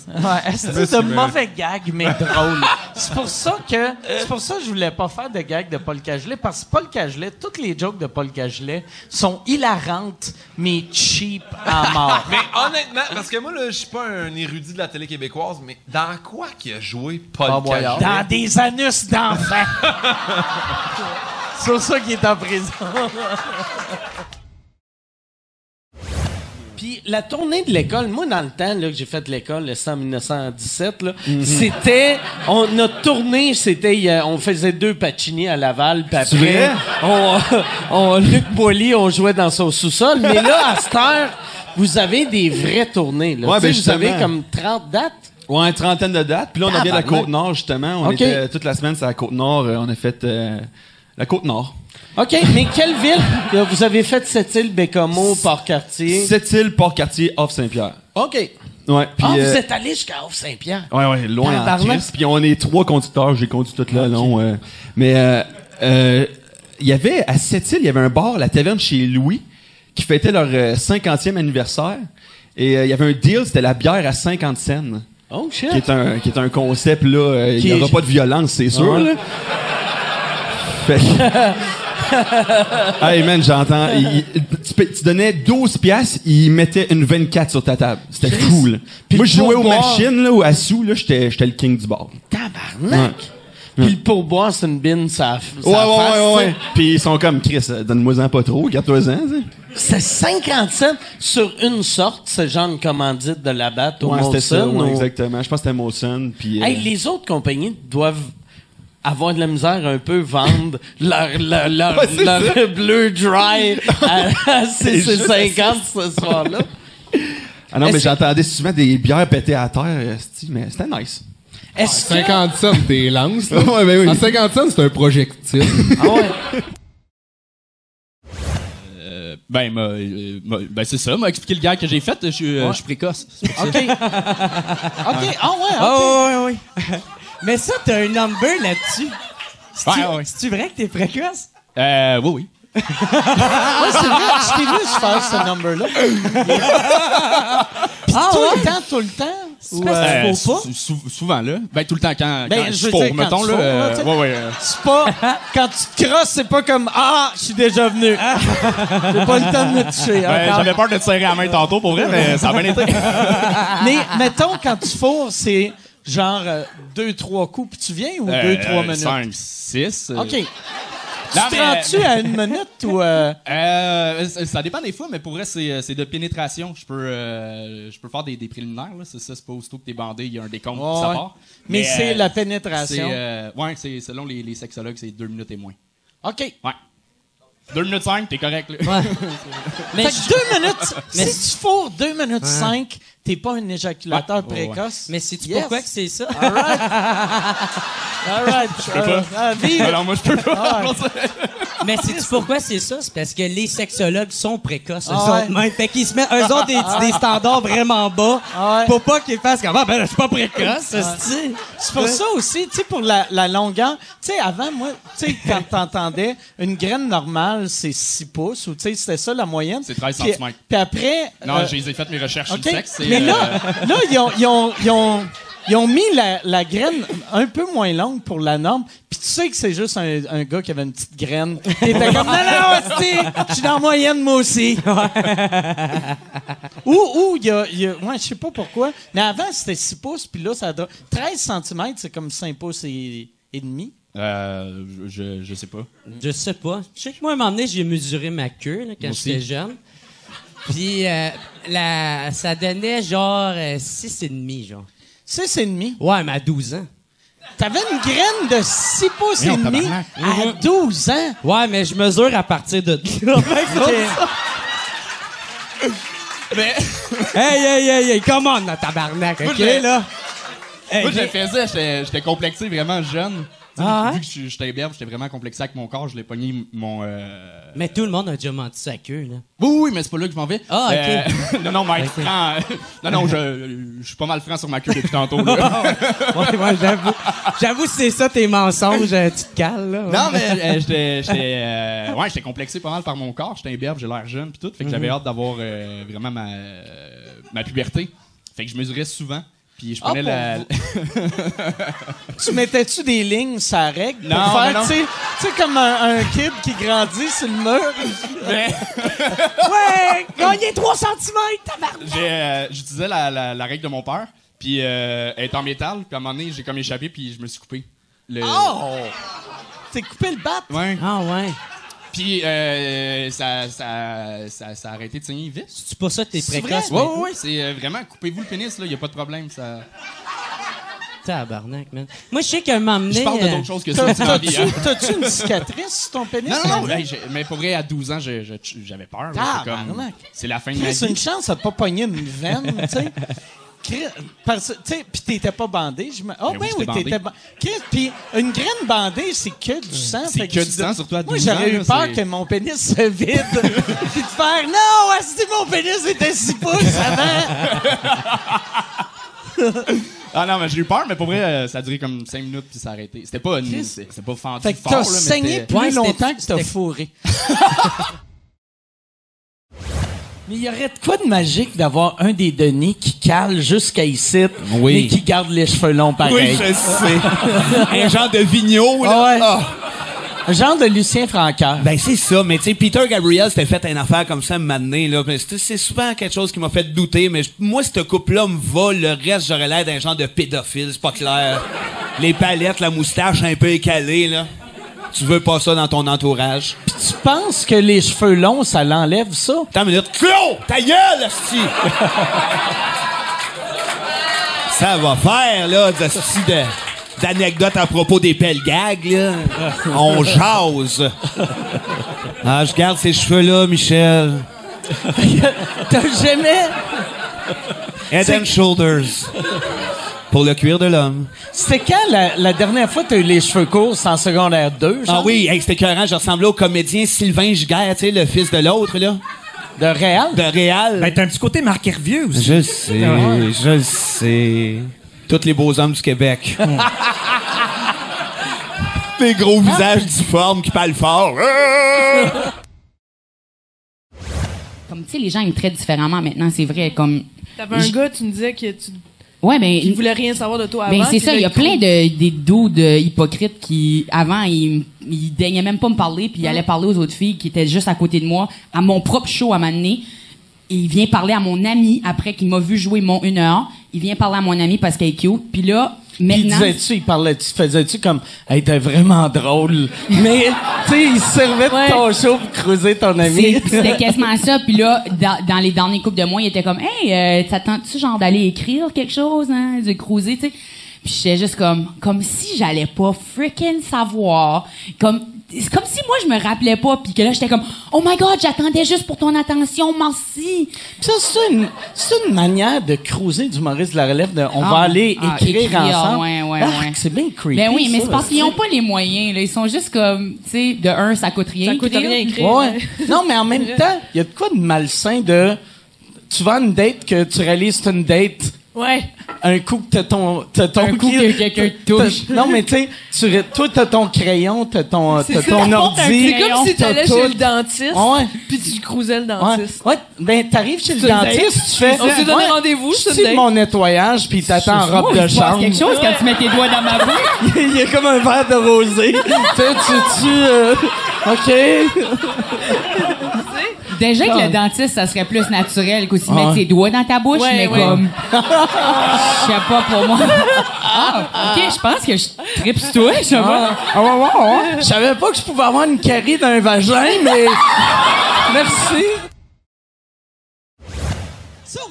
Ouais, de Murray. mauvais gag, mais drôle. C'est pour ça que c'est pour ça que je voulais pas faire de gag de Paul Cagelet parce que Paul Cagelet, toutes les jokes de Paul Cagelet sont hilarantes mais cheap à mort. Mais honnêtement, parce que moi, là, je suis pas un érudit de la télé québécoise, mais dans quoi qu'il a joué Paul. Cagelet? Dans des anus d'enfants. <laughs> C'est pour ça qu'il est en prison. Puis la tournée de l'école, moi dans le temps là, que j'ai fait de l'école, c'était en 1917, là, Mhm. c'était on, notre tournée, c'était a- on faisait deux Pacini à Laval, puis C'est après on, <laughs> on Luc Boilly, on jouait dans son sous-sol, mais là à cette heure, vous avez des vraies tournées là. Ouais, ben, vous avez comme 30 dates? Ouais, une trentaine de dates. Puis là, on vient de la. Côte-Nord, justement. On était toute la semaine sur la Côte-Nord. Euh, On a fait euh, la Côte-Nord. OK, mais quelle ville vous avez fait cette île Bécomo, Port-Cartier? Sept-Îles, Port-Cartier, Off-Saint-Pierre. OK. Ouais, puis... ah, vous euh, êtes allé jusqu'à Haute-Saint-Pierre. Ouais, ouais, loin en. Puis on est trois conducteurs. J'ai conduit tout le long. euh, mais euh, euh, il y avait, à Sept-Îles, il y avait un bar, la taverne chez Louis, qui fêtait leur euh, 50e anniversaire. Et euh, il y avait un deal, c'était la bière à 50 cents. Oh, shit. Qui est un, qui est un concept, là. euh, il Qui n'y aura est- pas de violence, c'est sûr, Ouais? là. Fait <laughs> <laughs> hey man, j'entends. il- Tu, donnais 12 piastres, il mettait une 24 sur ta table. C'était. Puis Moi, je jouais aux pourboire- machines, là, ou à sous, là, j'étais j'étais le king du bar. Tabarnak. Puis le pourboire, c'est une bine, ça, Ouais, ouais, ouais, ouais. Puis ils sont comme, Chris, euh, donne-moi-en pas trop, garde-toi-en, tu sais. C'est 50 cents sur une sorte, ce genre de commandite de la batte au Ouais, c'était ça, Molson, ouais, ou- exactement. Je pense que c'était Molson, puis... euh, Hey, les autres compagnies doivent avoir de la misère un peu vendre leur, leur, leur, Ouais, leur bleu dry <laughs> à, à C'est juste 6,50 ce soir-là. Ah non, mais j'entendais souvent des bières pétées à terre, mais c'était nice. Est-ce que... 50 cents des lances. là. <laughs> Ouais, ben oui. En 50 cents, c'est un projectile. Ah ouais. Euh, ben, m'a- euh, m'a- ben c'est ça, m'a expliqué le gars que j'ai fait. Je suis euh, Ouais. je suis précoce. OK. <laughs> OK. Ah ouais, OK. Ah ouais, ouais, ouais. Mais ça, t'as un number là-dessus. C'est-tu Ouais, vrai que t'es précoce? Euh, oui, oui. Ouais, c'est vrai, je t'ai vu faire ce number-là. <laughs> Puis Ah tout ouais? le temps, tout le temps. Ou, euh, pas? sou- sou- souvent, là. Ben, tout le temps, quand, Ben, quand je je dire, mettons, tu là. euh, ouais, ouais. euh, C'est pas. Quand tu te crosses, c'est pas comme Ah, je suis déjà venu. <laughs> J'ai pas le temps de me toucher. ben. J'avais peur de te serrer la main tantôt, pour vrai, mais ça a bien été. Mais mettons, quand tu fourres, c'est genre euh, deux, trois coups, puis tu viens ou deux, trois minutes? 5, 6. OK. Tu Non, te mais- rends-tu à une minute ou. euh, Euh, ça dépend des fois, mais pour vrai, c'est c'est de pénétration. Je peux, euh, je peux faire des, des préliminaires. là. C'est ça, c'est pas aussitôt que t'es bandé, il y a un décompte, puis ça Ouais. part. Mais c'est euh, la pénétration. Euh, ouais, c'est selon les, les sexologues, c'est deux minutes et moins. OK. Ouais. Deux minutes cinq, t'es correct. Là. <laughs> Mais fait que deux minutes. Mais si tu fourres deux minutes cinq, t'es pas un éjaculateur Ouais, ouais, ouais. précoce? Mais sais-tu Yes. pourquoi que c'est ça? All right. All right. Je peux pas. Ah, vive. Alors moi, je peux pas. Mais sais-tu pourquoi c'est ça? C'est parce que les sexologues sont précoces, eux Ah ouais. autres même. Fait qu'ils se mettent, eux autres, des, des standards vraiment bas Ah ouais. pour pas qu'ils fassent comme, ah, ben, je suis pas précoce. C'est pour ça aussi, tu sais, pour la, la longueur. Tu sais, avant, moi, tu sais, quand t'entendais, une graine normale, c'est 6 pouces, ou tu sais, c'était ça la moyenne. C'est 13 Puis- centimètres. Puis après. Non, euh, j'ai fait mes recherches OK. sur le sexe. Mais là, là ils, ont, ils, ont, ils, ont, ils ont mis la, la graine un peu moins longue pour la norme. Puis tu sais que c'est juste un, un gars qui avait une petite graine. Qui était comme, non, non, je suis dans la moyenne, moi aussi. ou, ou, il y a, y a- ouais, je sais pas pourquoi. Mais avant, c'était 6 pouces, puis là, ça a 13 cm, c'est comme 5 pouces et, et demi. euh, je, je, sais pas. Je sais pas. Je sais que moi, à un moment donné, j'ai mesuré ma queue là, quand j'étais jeune. Puis euh, la, ça donnait genre 6 et demi, genre. 6 et demi? Ouais, mais à 12 ans. T'avais une graine de 6 pouces et demi à 12 ans? Ouais, mais je mesure à partir de là. <laughs> <laughs> Mais... hey, hey, hey, hey, come on, la tabarnak, OK, là? Hey, Moi, je faisais, j'étais complexé vraiment jeune. Ah vu que je- j'étais j'étais vraiment complexé avec mon corps, je l'ai pogné mon. euh, Mais tout le monde a déjà menti sa queue, là. Oui, oui, mais c'est pas là que je m'en vais. Ah, ok. Euh, <laughs> non, non, mais être Ok. franc. euh, non, non, je, je suis pas mal franc sur ma queue depuis tantôt. là. <laughs> ouais, ouais, j'avoue. J'avoue, si c'est ça tes mensonges, tu te cales, là. ouais. Non, mais j'étais, j'étais, ouais, j'étais complexé pas mal par mon corps. J'étais imberbe, j'ai l'air jeune, puis tout. Fait que j'avais Mhm. hâte d'avoir vraiment ma, ma puberté. Fait que je mesurais souvent. Puis je Ah, prenais la. <laughs> Tu mettais-tu des lignes sur la règle Non, pour mais faire, non. tu sais- comme un, un kid qui grandit sur le mur? <laughs> ouais, gagner 3 cm, tabarnak! Euh, j'utilisais la, la, la règle de mon père. Puis euh, elle est en métal. Puis à un moment donné, j'ai comme échappé, puis je me suis coupé. Le... Oh! T'es coupé le bat? Ouais. Ah ouais. Puis euh, ça, ça, ça, ça a arrêté de saigner vite. C'est pas ça que t'es C'est précoce? Ouais, maintenant? ouais, ouais, c'est euh, vraiment, coupez-vous le pénis, là, y a pas de problème. Ça... Tabarnak, man. Moi, je sais qu'un moment donné... Je parle de euh, d'autres choses que ça. La vie, hein. T'as-tu une cicatrice sur ton pénis? Non, non, non, mais pour vrai, à 12 ans, j'avais peur. c'est Tabarnak. C'est la fin de ma C'est vie. une chance de pas pogner une veine, tu sais. Chris, Parce que, tu sais, pis t'étais pas bandé. Je me... Oh, Ben ben oui, t'étais bandé. Chris, pis une graine bandée, c'est que du sang. C'est fait que tu du sang, surtout à Moi, 12 j'aurais ans, eu peur que mon pénis se vide. <laughs> Puis de faire, non, si mon pénis était 6 pouces avant. <laughs> Ah non, mais j'ai eu peur, mais pour vrai, euh, ça a duré comme 5 minutes puis ça a arrêté. C'était pas, une- pas fendu Fait que fort, t'as là, mais saigné c'était- plus Ouais, longtemps que t'as fourré. <laughs> Mais il y aurait de quoi de magique d'avoir un des Denis qui cale jusqu'à ici, Oui. mais qui garde les cheveux longs pareil. Oui, je sais. <laughs> Un genre de vigneault, là. Ah ouais. Genre de Lucien Francaire. Ben c'est ça, mais tu sais, Peter Gabriel s'était fait une affaire comme ça donné, là. C'est souvent quelque chose qui m'a fait douter, mais moi, cette couple-là me va, le reste, j'aurais l'air d'un genre de pédophile, c'est pas clair. Les palettes, la moustache un peu écalée, là. Tu veux pas ça dans ton entourage. Puis tu penses que les cheveux longs, ça l'enlève, ça? Attends une minute. Claude, ta gueule, esti! <laughs> ça va faire, là, de, d'anecdotes à propos des pelles gags, là. On jase. Ah, je garde ces cheveux-là, Michel. <laughs> T'as jamais... Head and shoulders. Pour le cuir de l'homme. C'était quand la, la dernière fois que t'as eu les cheveux courts? C'est en secondaire 2, genre? Ah oui, hey, c'était écœurant. Je ressemblais au comédien Sylvain Giguère, tu sais, le fils de l'autre, là. De Réal? De Réal. Ben, t'as un petit côté Marc Hervieux aussi. Je le sais, je le sais. Tous les beaux hommes du Québec. <laughs> les gros visages difformes qui parlent fort. Comme, tu sais, les gens, ils me traitent différemment maintenant, c'est vrai. Comme. T'avais un J- gars, tu me disais que tu Ouais, ben. qu'il voulait rien savoir de toi avant. Ben, c'est ça, il y a plein de, des dudes euh, hypocrites qui, avant, ils, ils daignaient même pas me parler, puis ils allaient parler aux autres filles qui étaient juste à côté de moi, à mon propre show à m'amener. Il vient parler à mon ami après qu'il m'a vu jouer mon une heure. Il vient parler à mon ami parce qu'elle est cute. Puis là, Maintenant. disais-tu, il parlait-tu, faisais-tu comme, hey, t'es vraiment drôle. Mais, tu sais, il se servait de ton show pour creuser ton ami. <laughs> C'était quasiment ça. Puis là, dans, dans les derniers couples de mois, il était comme, hey, euh, t'attends-tu genre d'aller écrire quelque chose, hein, de cruiser, tu sais? Puis j'étais juste comme, comme si j'allais pas freaking savoir. Comme, c'est comme si moi je me rappelais pas puis que là j'étais comme oh my god j'attendais juste pour ton attention merci ça c'est une c'est une manière de cruiser du Maurice de la relève de on Ah, va aller ah, écrire, écrire, ensemble ouais, ouais, Ah, ouais. c'est bien creepy ben oui mais c'est parce qu'ils ont pas les moyens là ils sont juste comme tu sais de un ça coûte rien Ça coûte rien écrire. Ouais. non mais en même <laughs> temps il y a de quoi de malsain de tu vas à une date que tu réalises c'est une date Ouais. un coup que t'as ton t'as ton Un coup que quelqu'un te touche. non mais tu sais toi t'as ton crayon t'as ton t'as ton ordi C'est comme si t'allais chez le dentiste, Ouais. puis tu cruisais le Ouais, dentiste. ouais, ben t'arrives chez le dentiste, tu fais. On s'est donné Ouais, rendez-vous, tu date. mon nettoyage, puis t'attends en robe de se chambre. quelque chose quand tu mets tes doigts dans ma bouche <laughs> Il y a comme un verre de rosé. <laughs> tu tu, tu, euh, ok. Déjà que Ah. le dentiste, ça serait plus naturel qu'aussi Ah. mettre ses doigts dans ta bouche, Ouais, mais ouais. comme. Je sais pas pour moi. Ah, ok, je pense que je tripe sur toi, je sais pas. Ah, ouais, ouais, ouais. Je savais pas que je pouvais avoir une carie dans un vagin, mais <laughs> merci.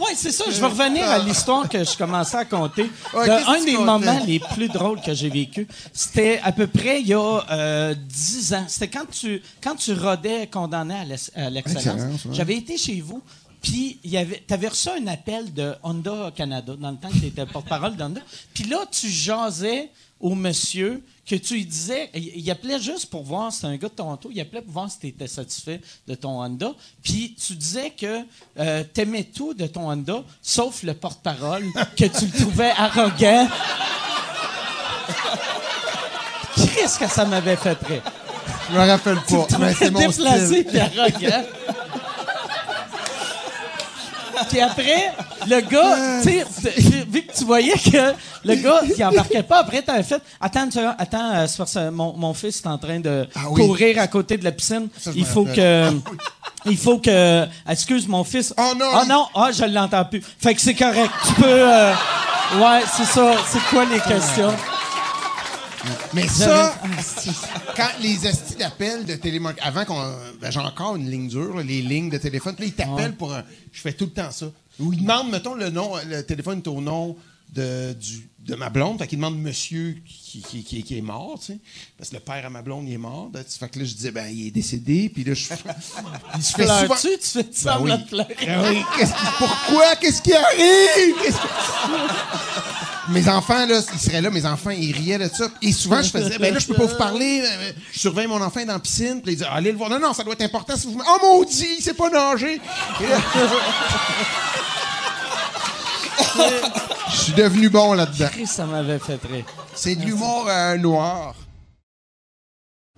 Ouais, c'est ça. Je vais revenir à l'histoire que je commençais à. <laughs> Ouais, De que un tu des comptais? moments les plus drôles que j'ai vécu, c'était à peu près il y a euh, 10 ans. C'était quand tu, quand tu rodais condamné à l'ex- à l'excellence. Ouais. J'avais été chez vous, Puis, avait, t'avais reçu un appel de Honda Canada, dans le temps que tu étais porte-parole d'Honda. Puis là, tu jasais au monsieur que tu lui disais, il, il appelait juste pour voir, c'était un gars de Toronto, il appelait pour voir si tu étais satisfait de ton Honda. Puis tu disais que euh, t'aimais tout de ton Honda, sauf le porte-parole, <laughs> que tu le trouvais arrogant. Qu'est-ce que ça m'avait fait rire? Je me rappelle pas, mais c'est mon style. arrogant. Puis après, le gars, tu sais, vu que tu voyais que le gars, il embarquait pas, après, t'avais fait, attends, seconde, attends, euh, c'est parce que mon, mon fils est en train de oui. courir à côté de la piscine. Ça, je Il faut que, il faut que, excuse mon fils. Oh non! Ah non, ah, je l'entends plus. Fait que c'est correct. Tu peux, euh, ouais, c'est ça. C'est quoi les questions? Mais ça, quand les estis d'appel de télémarketing, avant qu'on. ben, j'ai encore une ligne dure, là, les lignes de téléphone. Puis là, ils t'appellent pour. un- je fais tout le temps ça. Ou ils demandent, mettons, le nom, le téléphone est au nom de, du, de ma blonde. Fait qu'ils demandent monsieur qui, qui, qui, qui est mort, tu sais. Parce que le père à ma blonde, il est mort. là, tu- Fait que là, je disais, ben, il est décédé. Puis là, je. <laughs> je fais souvent. Pleures-tu? Tu fais semblant de pleurer? Ben oui. Qu'est-ce qui- pourquoi? Qu'est-ce qui arrive? Qu'est-ce que- <laughs> Mes enfants, là, ils seraient là, mes enfants, ils riaient de ça. Et souvent, je faisais, ben là, je peux pas vous parler. euh, Je surveille mon enfant dans la piscine. Puis ils disaient, allez le voir. Non, non, ça doit être important si vous. Oh maudit, il sait pas nager. <laughs> Je suis devenu bon là-dedans. Ça m'avait fait rire. C'est de l'humour euh, noir.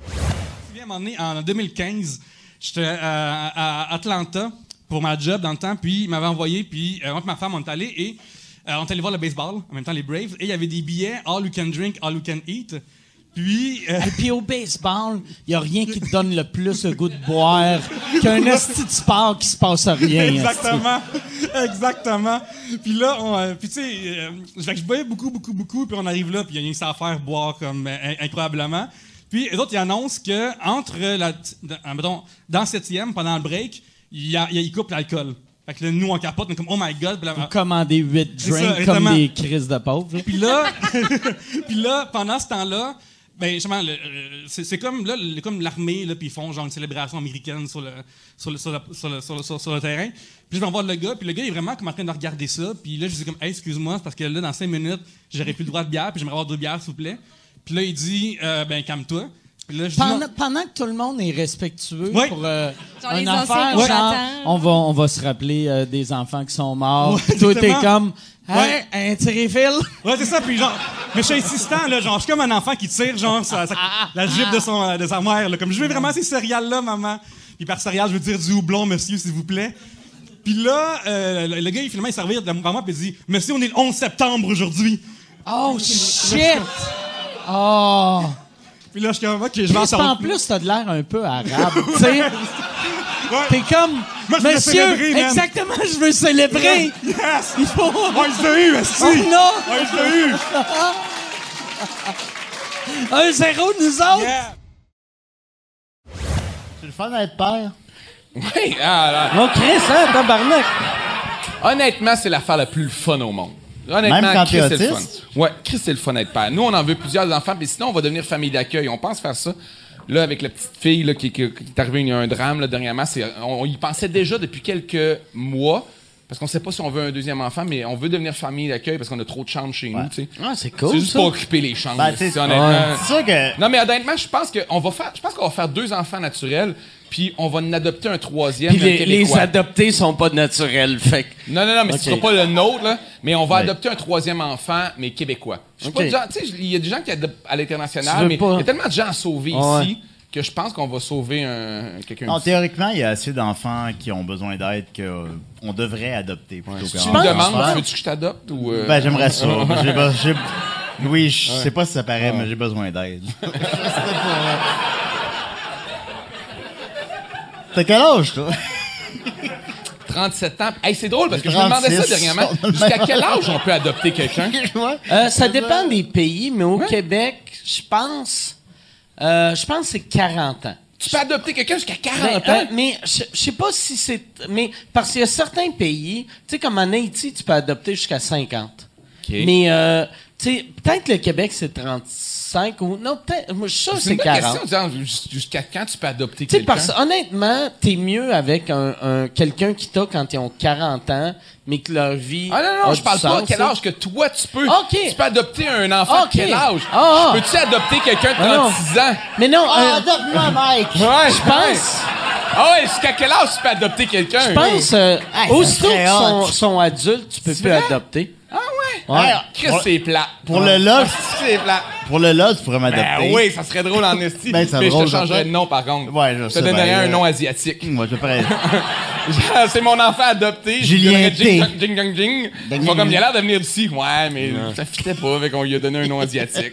Je me souviens, à un moment donné, en 2015, j'étais euh, à Atlanta pour ma job dans le temps, puis il m'avait envoyé, puis euh, moi et ma femme, on est allés et euh, on est allé voir le baseball, en même temps les Braves, et il y avait des billets All You Can Drink, All You Can Eat. Puis, euh, Et puis au baseball, il n'y a rien qui te donne le plus le goût de boire qu'un esti de sport qui se passe à rien. Exactement. Exactement. Puis là, on, euh, puis tu sais, euh, je boyais beaucoup, beaucoup, beaucoup, puis on arrive là, puis il y a rien que ça à faire boire comme in- incroyablement. Puis les autres, ils annoncent que entre la, mettons, dans le septième, pendant le break, ils coupent l'alcool. Fait que là, nous, on capote, on est comme, oh my god. Puis là, Vous commandez 8 C'est ça, drinks comme exactement. des crises de pauvres. puis là, <laughs> puis là, pendant ce temps-là, ben justement, euh, c'est comme là, le- comme l'armée là, puis ils font genre une célébration américaine sur le sur le, sur le, sur le, sur le- sur- sur le terrain. Puis je vais voir le gars, puis le gars il est vraiment comme en train de regarder ça. Puis là, je dis comme, hey, excuse-moi, parce que là, dans cinq minutes, j'aurais plus le droit de bière, puis j'aimerais avoir deux bières, s'il vous plaît. Puis là, il dit, euh, ben calme-toi. Puis là, je dis, Pendant, non. pendant que tout le monde est respectueux Oui. pour euh, un genre, on va, on va se rappeler euh, des enfants qui sont morts. Ouais, Toi, t'es exactement. comme, hey, Ouais. un tiré-fil. Ouais, c'est ça, puis genre, mais je suis insistant, là, genre, je suis comme un enfant qui tire, genre, sa- sa- la jupe de, son, de sa mère, là, comme je veux vraiment ces céréales-là, maman. Puis par céréales, je veux dire du houblon, monsieur, s'il vous plaît. Puis là, euh, le, le gars, il finalement, il servir de moi, puis il dit, monsieur, on est le 11 septembre aujourd'hui. Oh, shit! Oh! Puis là, je suis comme, ok, je vais en Chris, En plus, t'as de l'air un peu arabe, tu sais. <laughs> T'es comme, Moi, je veux monsieur, célébrer, man. exactement, je veux célébrer. <laughs> Yes! Il faut... Ouais, je l'ai eu, esti! Oh non! Ouais, je l'ai eu! <laughs> Un zéro, nous autres! C'est le fun d'être père. Oui, ah, là. Oh, Chris, hein, tabarnak! Honnêtement, c'est l'affaire la plus fun au monde. Honnêtement, Même quand Chris, c'est le fun. Ouais, Chris, c'est le fun d'être père. Nous, on en veut plusieurs enfants, mais sinon, on va devenir famille d'accueil. On pense faire ça. Là, avec la petite fille là, qui, qui- qui est arrivée, il y a un drame là, dernièrement. On, on y pensait déjà depuis quelques mois. Parce qu'on sait pas si on veut un deuxième enfant, mais on veut devenir famille d'accueil parce qu'on a trop de chambres chez nous, tu sais. Ah, c'est cool, C'est juste ça. pour occuper les chambres. Ben, c'est- honnêtement. Sûr que- Non, mais honnêtement, je pense qu'on va faire, je pense qu'on va faire deux enfants naturels, puis on va en adopter un troisième. Puis les, les adoptés sont pas naturels, fait Non, non, non, mais Ok. ce sera pas le nôtre, là. Mais on va Ouais. adopter un troisième enfant, mais québécois. Je suis Ok. pas sais, il y a des gens qui adoptent à l'international, mais il y a tellement de gens à sauver ici que je pense qu'on va sauver un, quelqu'un Non, théoriquement, il y a assez d'enfants qui ont besoin d'aide qu'on devrait adopter plutôt Si tu me demandes, veux-tu que je t'adopte ou. euh? Ben, j'aimerais ça. <laughs> J'ai be- j'ai- Oui, je Ouais. sais pas si ça paraît, Ouais. mais j'ai besoin d'aide. <laughs> T'as quel âge, toi? 37 ans. Hey, c'est drôle parce que je me demandais ça 36. dernièrement. Jusqu'à quel âge on peut adopter quelqu'un? <laughs> Euh, ça dépend des pays, mais au Québec, je pense, euh, je pense que c'est 40 ans. Tu peux adopter quelqu'un jusqu'à 40 Mais, ans? euh, mais je je sais pas si c'est. Mais parce qu'il y a certains pays, tu sais, comme en Haïti, tu peux adopter jusqu'à 50. Mais, euh, tu sais, peut-être le Québec, c'est 35 ou. Non, peut-être. Moi, je suis sûr que C'est c'est une bonne 40. question, genre, jus- jusqu'à quand tu peux adopter Tu sais, quelqu'un? parce honnêtement, t'es mieux avec un, un- quelqu'un qui t'a quand ils ont 40 ans, mais que leur vie. Ah non, non, a je parle pas à quel âge que toi tu peux. Tu peux adopter un enfant OK. de quel âge? Ah, ah. Peux-tu adopter quelqu'un de Ah, non. 36 ans? Mais non, Ah, euh, adopte-moi, Mike. Ouais, Je pense. Ah ouais, jusqu'à quel âge tu peux adopter quelqu'un? Je pense, euh, Hey, aussitôt qu'ils sont, sont adultes, tu peux plus vrai? adopter. Ah ouais? Chris, c'est plat. Pour le lot, <laughs> c'est plat. pour le lot, tu pourrais m'adopter. Ben oui, ça serait drôle en esti. Ben, mais drôle, je te changerais de nom, par contre. Ouais, je Je te sais donnerais un euh, nom asiatique. Moi, je ferais. Genre, <laughs> c'est mon enfant adopté. je Julien T. Jing, jing, jing, jing. Ils comme il a l'air de venir d'ici. Ouais, mais ça fitait pas, avec qu'on lui a donné un nom asiatique.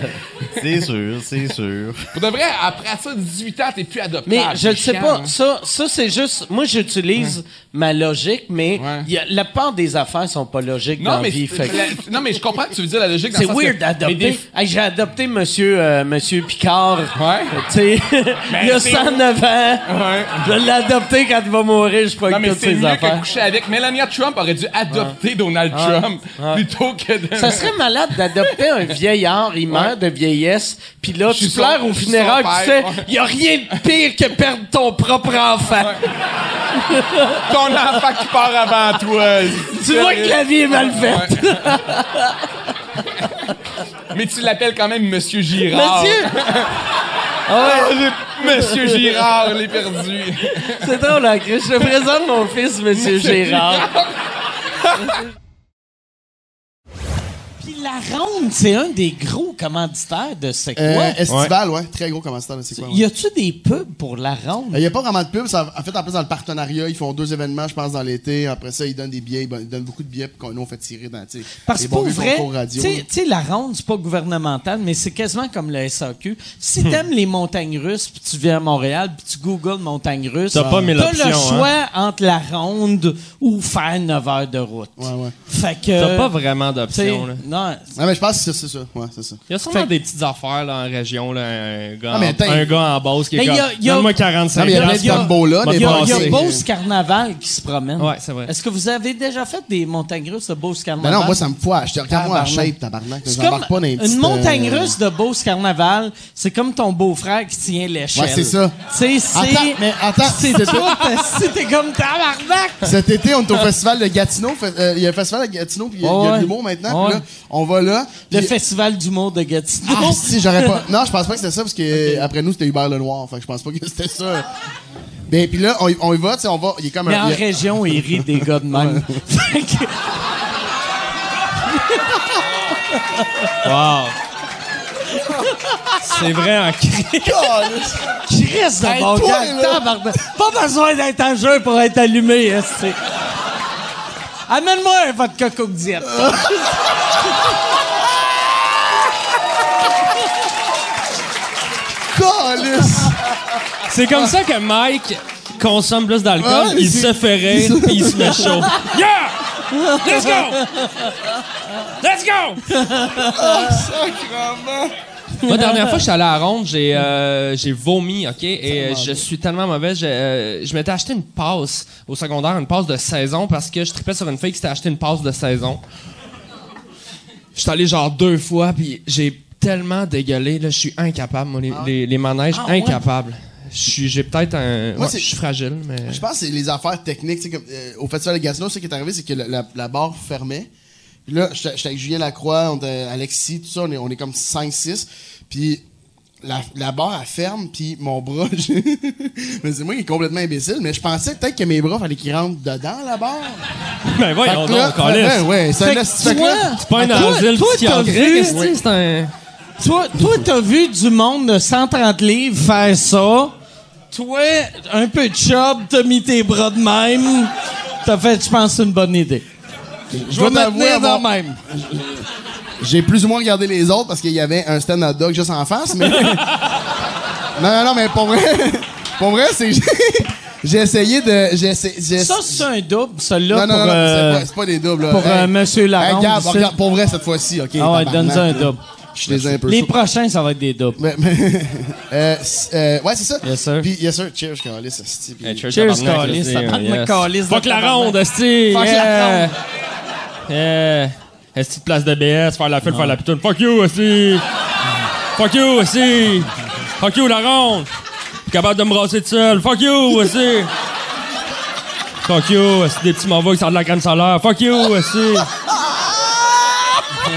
<laughs> c'est sûr, c'est sûr. Pour de vrai, après ça, 18 ans, t'es plus adoptable. Mais je C'est ne sais pas, hein. ça, ça c'est juste, moi j'utilise ma logique, mais la part des affaires sont pas logiques dans Non la mais, vie. C'est- fait que- la- non, mais je comprends que tu veux dire la logique dans C'est weird que- d'adopter. mais des- Hey, J'ai adopté Monsieur, euh, Monsieur Picard. Ouais. Tu sais, <laughs> il a c'est- 109 ans. Ouais. Je l'ai adopté quand il va mourir. Je Non, avec mais toutes c'est ses mieux que affaires. coucher avec. Melania Trump aurait dû adopter Donald Ouais. Trump Ouais. plutôt que de... Ça serait malade d'adopter un vieillard, il meurt de vieillesse, puis là, tu suis son- pleures au je suis tu fais, père. il y a rien de pire que perdre ton propre enfant. Ton enfant qui part avant toi. <laughs> Tu vois que la vie est mal faite. <laughs> Mais tu l'appelles quand même Monsieur Girard. Monsieur! Ah ouais. Monsieur Girard, les perdu. C'est drôle, hein, Chris. Je te présente mon fils, Monsieur Gérard. Puis la ronde, c'est un des gros commanditaires de C'est quoi? Euh, Estival, ouais. Très gros commentateur, c'est quoi? ouais. Y a-tu des pubs pour la ronde? Il n'y a pas vraiment de pub. Ça, en fait, en plus, dans le partenariat, ils font deux événements, je pense, dans l'été. Après ça, ils donnent des billets. Ils donnent beaucoup de billets pour qu'on nous on fait tirer dans, tu sais, Parce que pour vieux vrai, tu sais, la ronde, c'est pas gouvernemental, mais c'est quasiment comme le SAQ. Si t'aimes les montagnes russes, puis tu viens à Montréal, puis tu googles montagnes russes, T'as pas mille t'as options, le hein. choix entre la ronde ou faire 9 heures de route. Fait que... T'as pas vraiment d'options, t'sais, là. Non. Ah, mais je pense que c'est ça. Ouais, c'est ça. Il y a sûrement des petites affaires là, en région, là, un, gars Ah, mais en, attends, un gars en Beauce qui est Mais comme il y a- il y a- Donne-moi 45 Non, mais il y a plein de piastres, va- tambours-là, va des Il y a, te il y a passer. Beauce Carnaval qui se promène. Ouais, c'est vrai. Est-ce que vous avez déjà fait des montagnes russes de Beauce Ben Carnaval? non, moi, ça me fout. Je te regarde, moi, à Tabarnak. shape, tabarnak. C'est comme pas dans les une petites, montagne euh, russe de Beauce Carnaval, c'est comme ton beau-frère qui tient l'échelle. Ouais, c'est ça. Tu sais, c'est... Attends, mais attends, C'est c'est- tout, <laughs> si t'es comme tabarnak! Cet été, on est au festival de Gatineau. Fait- euh, Il y a un festival de Gatineau, puis il y a, il y a Ouais. de l'humour maintenant. Ouais. puis là, on va là. Le puis- festival d'humour de Gatineau. Ah, si, j'aurais pas. <laughs> Non, je pense pas que c'était ça, parce que après nous, c'était Hubert Lenoir. Fait que je pense pas que c'était ça. Ben, puis là, on, y- on y va, tu sais, on va. Il est comme Mais un. en a- région, il rit des gars de même. <laughs> Fait que- Wow. C'est vrai en de Hey, bon toi, gars. Pas besoin d'être en jeu pour être allumé, esti. Amène-moi un vodka Coke Diet. <laughs> Calisse! C'est comme ça que Mike consomme plus d'alcool, il se fait rire puis il se met chaud. <laughs> Yeah! Let's go! Let's go! Ah, sacrement! Moi, dernière fois que j'étais allé à la ronde, j'ai euh, j'ai vomi, OK? Et euh, je suis tellement mauvais. Je, euh, je m'étais acheté une passe au secondaire, une passe de saison, parce que je tripais sur une fille qui s'était acheté une passe de saison. Je suis allé genre deux fois, puis j'ai tellement dégueulé, là, je suis incapable, moi, les, les, les manèges, Ah incapable. Je suis- J'ai peut-être un... Moi, ouais, c'est- je suis fragile, mais... Je pense que c'est les affaires techniques. tu sais, Comme, euh, au Festival de Gatineau, ce qui est arrivé, c'est que la, la, la barre fermait. Puis là, j'étais avec Julien Lacroix, on était- Alexis, tout ça, on est, on est comme 5-6. Puis la, la barre, elle ferme, puis mon bras, <laughs> je- mais c'est moi qui est complètement imbécile, mais je pensais peut-être que mes bras, fallait qu'ils rentrent dedans, la barre. <laughs> Ben Fait que là- donc, Carlis. ouais, ouais, c'est un C'est pas un Toi- asile psychiatrique, c'est un... Toi, toi, t'as vu du monde de 130 livres faire ça. Toi, un peu de chub, t'as mis tes bras de même. T'as fait, je pense, une bonne idée. Je vais dans avoir- même. J'ai plus ou moins regardé les autres parce qu'il y avait un stand hot dog juste en face, mais. <laughs> non, non, non, mais pour vrai. pour vrai, c'est. j'ai- essayé de. J'ai essayé. Ça, c'est un double, celui-là, Non, non, non, euh, c'est pas, des doubles. là. pour, euh, Monsieur Hey, regarde, pour vrai, cette fois-ci, OK? Ah ouais, donne-nous un double. Je suis déjà un peu Les chaud. prochains, ça va être des doubles. Mais- mais- <laughs> euh, c- euh, ouais, c'est ça. Yes, sir. Puis, yes, sir. Cheers, Carlis. asti, puis- cheers. Carlis de Fuck la ronde, esti! Fuck la yeah. ronde. Yeah. Est-ce que place de BS, faire la file, faire la pitoune. Fuck you, aussi! Fuck you, aussi! Fuck you, la ronde! Capable de me brasser tout seul. Fuck you, aussi! Fuck you, c'est des petits mauvais qui sortent de la crème solaire. Fuck you, aussi!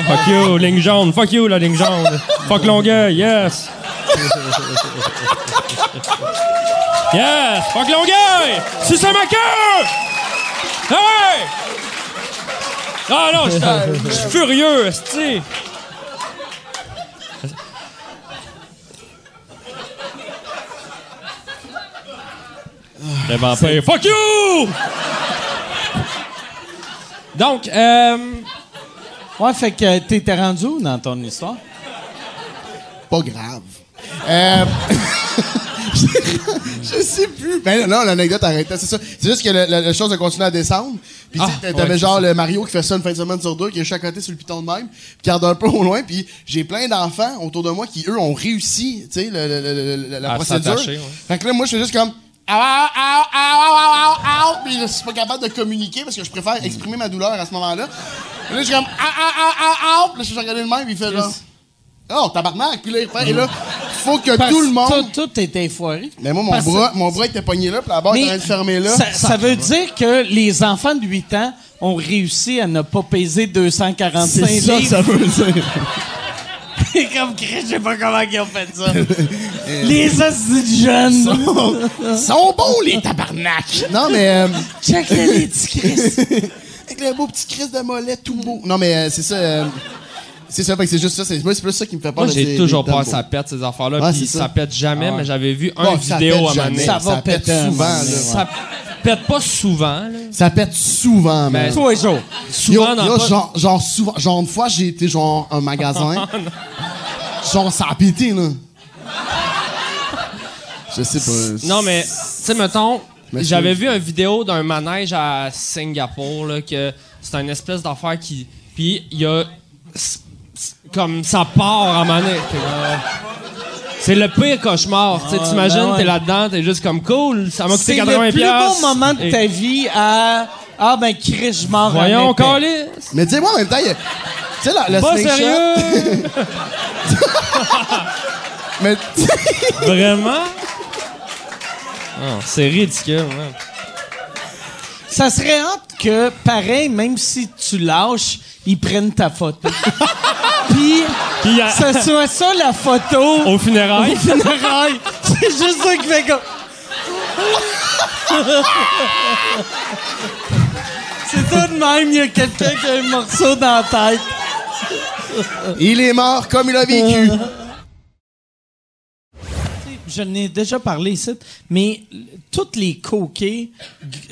Fuck you, ligne jaune. Fuck you, la ligne jaune. Fuck Longueuil, yes! Yes! Fuck Longueuil! Si c'est ma queue! Hey! Ah non, je suis- furieux, esti! Le vampire. Fuck you! Donc, euh... Ouais, fait que t'étais rendu où dans ton histoire? Pas grave. Euh, <laughs> je sais plus. Ben non, l'anecdote arrêtait, c'est ça. C'est juste que le- la, la chose a continué à descendre. Puis tu sais, Ah, t'avais ouais, genre le Mario qui fait ça une fin de semaine sur deux, qui est juste à côté sur le piton de même, puis qui regarde un peu au loin. Puis j'ai plein d'enfants autour de moi qui, eux, ont réussi, tu sais, le- le- le- le- la À procédure. s'attacher, ouais. Fait que là, moi, je suis juste comme... Ow, ow, ow, ow, ow, ow, ow. Puis je suis pas capable de communiquer parce que je préfère exprimer ma douleur à ce moment-là. Là, je suis comme... Ah, ah, ah, ah, ah. Puis là, je suis regardé le même, il fait genre... Oh, tabarnak! Puis là, il fait, et là, faut que Parce tout le monde... Tout, tout était foiré. Mais moi, mon Parce- bras, mon bras était pogné là, puis la barre était en train de fermer là. Ça, ça veut dire que les enfants de 8 ans ont réussi à ne pas peser 245 C'est ça, livres. ça veut dire. <laughs> C'est comme Chris, je sais pas comment ils ont fait ça. <laughs> les hosties de jeunes. Sont, <laughs> sont bons, les tabarnak! Non, mais... Euh, Check les, petits. Avec le beau petit Chris de mollet tout beau. Non, mais euh, c'est ça... euh, c'est ça, fait que c'est juste ça. C'est moi, c'est plus ça qui me fait peur. Moi, de j'ai ces- toujours des peur que Dumbo. ça pète, ces affaires-là. Ouais, puis c'est ça. ça. pète jamais, Ah ouais. mais j'avais vu Bon, un ça vidéo pète à un moment jamais. donné. Ça va péter souvent, là. Ça pète pas souvent, là. Ça pète souvent, Mais tous les jours. Souvent dans yo, pas- genre, genre, souvent, genre une fois, j'ai été genre un magasin. <laughs> genre, ça a pété, là. Je sais pas. Non, mais, tu sais, mettons, j'avais c'est- vu une vidéo d'un manège à Singapour, là, que c'est une espèce d'affaire qui. Puis, il y a. Comme ça part en manège. Là- C'est le pire cauchemar. Tu sais, Ah, T'imagines, ben ouais. t'es là-dedans, t'es juste comme cool, ça m'a coûté C'est 80 le plus beau moment de ta vie à... Ah ben Chris, je m'en Voyons, calice. Mais tu sais, moi, en même temps, il y a- tu sais, la- le Pas sérieux? <laughs> <laughs> Mais Vraiment? Non, c'est ridicule, man. Ça serait hâte que, pareil, même si tu lâches, ils prennent ta photo. <laughs> Puis, Puis, euh, ce soit ça la photo. Au funérailles. Au funérailles. <laughs> C'est juste ça qui fait comme. C'est tout de même, il y a quelqu'un qui a un morceau dans la tête. il est mort comme il a vécu. <laughs> Je n'ai déjà parlé ici, mais tous les coquets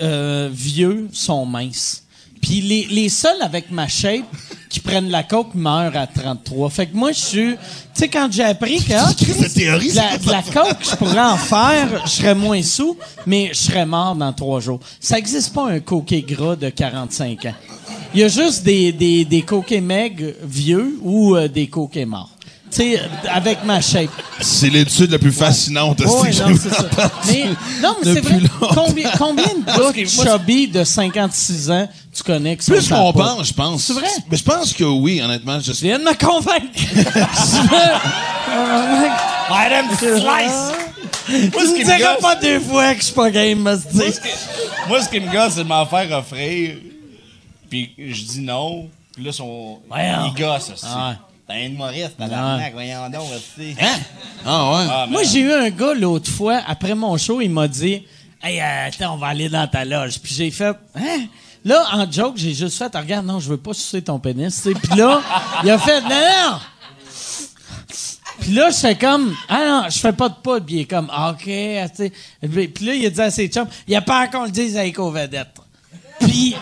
euh, vieux sont minces. Puis les, les seuls avec ma shape qui prennent la coke meurent à 33. Fait que moi, je suis... Tu sais, quand j'ai appris que... ah, théorie, la, de la coke, je pourrais en faire, je serais moins sous, mais je serais mort dans trois jours. Ça n'existe pas un coquet gras de 45 ans. Il y a juste des, des, des coquets meg vieux ou euh, des coquets morts. Tu sais, avec ma shape. C'est l'étude la plus fascinante. Ouais, hostie, non, c'est ça. Mais, non, mais c'est depuis vrai. longtemps. Combien, combien de <laughs> chubby de 56 ans tu connais qui sont Plus qu'on pense, je pense. C'est vrai? Mais je pense que oui, honnêtement. Je viens de me convaincre. <laughs> <laughs> Madame Slice! Moi, ce qui me diras pas deux fois que je suis pas game, me se dire. Moi, ce qui me gosse, c'est de m'en faire offrir. Puis je dis non. Puis là, son... Il gosse aussi. Ah. T'es un humoriste, tabarnak, voyons donc aussi. Hein? Ah ouais? Moi, j'ai eu un gars l'autre fois, après mon show, il m'a dit Hey, euh, attends, on va aller dans ta loge. Puis j'ai fait Hein? Là, en joke, j'ai juste fait Regarde, non, je veux pas sucer ton pénis. Puis là, il a fait Non, non! Puis là, je fais comme Ah non, je fais pas de poudre. Puis il est comme Ah, OK. ah, tu sais. Puis là, il a dit à ses chums Il a pas qu'on le dise avec aux vedettes. Puis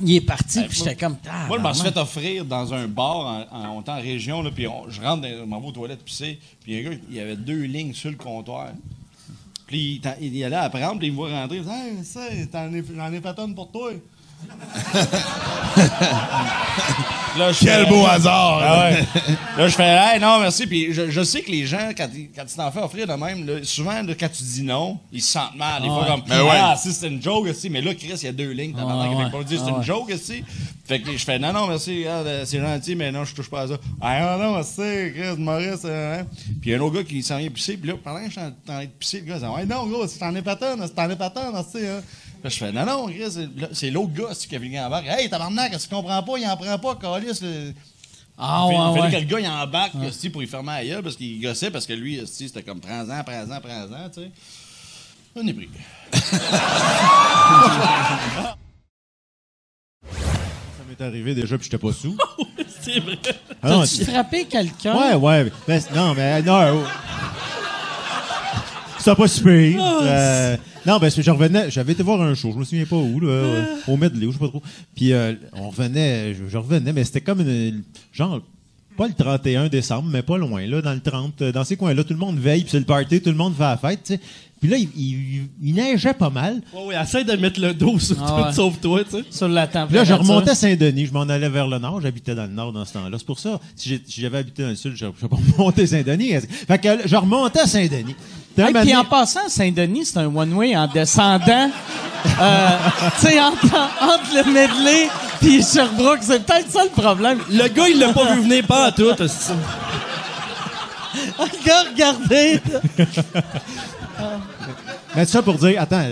il est parti. Puis j'étais comme Ah, Moi, je m'en suis fait offrir dans un bar en, en, on était en région, là, puis on- je rentre, dans, je m'en vais aux toilettes pisser, puis un gars, il y avait deux lignes sur le comptoir. Puis il, il allait à prendre, puis il me voit rentrer, il dit Hey, ça, t'en ai- j'en ai fait une pour toi. Là, Quel fais- beau hasard. Ah ouais. là, je fais, hey, non, merci. Puis je, je sais que les gens, quand, ils- quand tu t'en fais offrir de même, là, souvent, là, quand tu dis non, ils se sentent mal. Ils Ah ouais. comme, Ben ouais. ah, si c'est une joke, aussi. Mais là, Chris, il y a deux lignes. T'as Ah ouais. dit, c'est une joke, aussi. Fait que je fais, non, non, merci, euh, c'est gentil, mais non, je touche pas à ça. Ah, non, non, merci, Chris, Maurice. euh, hein. Puis il y a un autre gars qui s'en vient pisser. Puis là, pendant que je suis en train de pisser, le gars, il dit, ouais, non, gros, c'est en épatant, c'est en épatant, sais, hein. Là, je fais, non, non, Chris, c'est- l'autre gars c'est qui a venu en barque. Hey, tabarnak, est-ce que tu comprends pas? Il en prend pas, Calis. le- Ah, ouais, il fallait ouais. que le gars, il embarque esti, pour y fermer la gueule parce qu'il gossait, parce que lui, c'était comme 30 ans, 30 ans, 30 ans, tu sais. On est pris. <laughs> Ça m'est arrivé déjà, puis j'étais pas sous. <laughs> c'est vrai. Ah T'as-tu frappé quelqu'un? Ouais, ouais. C- non, mais non. oh. C'était pas super. Ah, Euh, non, ben, je revenais, j'avais été voir un show, je me souviens pas où, là, euh, au Medley, ou je sais pas trop. Puis, euh, on revenait, je, je revenais, mais c'était comme une, genre, pas le 31 décembre, mais pas loin, là, dans le 30, euh, dans ces coins-là, tout le monde veille, puis c'est le party, tout le monde fait la fête, tu sais. Puis là, il, il- il neigeait pas mal. Ouais, essaie de mettre le dos sur Ah tout, ouais. sauf toi, tu sais. Sur la Puis là, température. je remontais à Saint-Denis, je m'en allais vers le nord, j'habitais dans le nord dans ce temps-là. C'est pour ça, si j'avais habité dans le sud, je pas <laughs> remonté Saint-Denis. Fait que je remontais à Saint-Denis. Puis Hey, puis en passant, Saint-Denis, c'est un one-way en descendant. Euh, <laughs> tu sais, entre, entre le medley puis Sherbrooke, c'est peut-être ça le problème. Le gars, il l'a pas vu venir pas à tout. <laughs> Le gars, regardez. Mais ça pour dire, attends,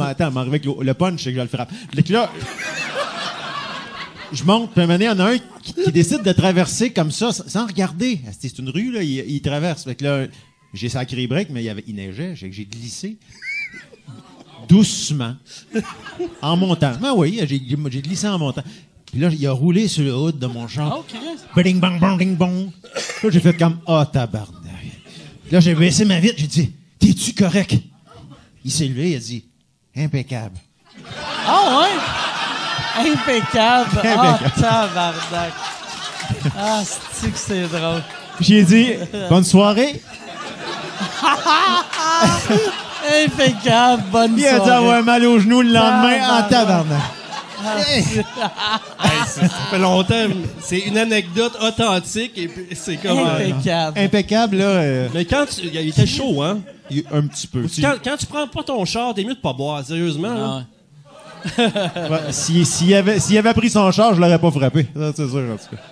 attends, m'arriver avec le, punch, c'est que je le frappe. Là, je monte, puis un moment donné, il y en a un qui, qui décide de traverser comme ça, sans regarder. C'est c'est une rue, là, il, il traverse. Fait que là, j'ai sacré break, mais il, y avait, il neigeait, j'ai j'ai glissé. Doucement. En montant. Ah oui, j'ai j'ai glissé en montant. Puis là, il a roulé sur le hood de mon char. Bing, bang, bang, ding, bong. Là, j'ai fait comme, ah, tabarnak. Puis Là, j'ai baissé ma vitre, j'ai dit, t'es-tu correct? Il s'est levé, il a dit, impeccable. Ah ouais? Impeccable. Ah, Impeccable. tabarnak. Ah, c'est que c'est drôle? J'ai dit, bonne soirée. <laughs> Impeccable, bonne Il a soirée. dû avoir mal au genou le lendemain en Tabarnak. Ah, Hey, ça, ça fait longtemps. C'est une anecdote authentique et puis c'est comme. euh, Impeccable. Impeccable, là. euh, Mais quand tu. Il était chaud, hein? il- un petit peu. Si- Quand, quand tu prends pas ton char, t'es mieux de pas boire, sérieusement. là. <laughs> Ouais, si- S'il avait, s'il avait pris son char, je l'aurais pas frappé. Ça, C'est sûr, en tout cas.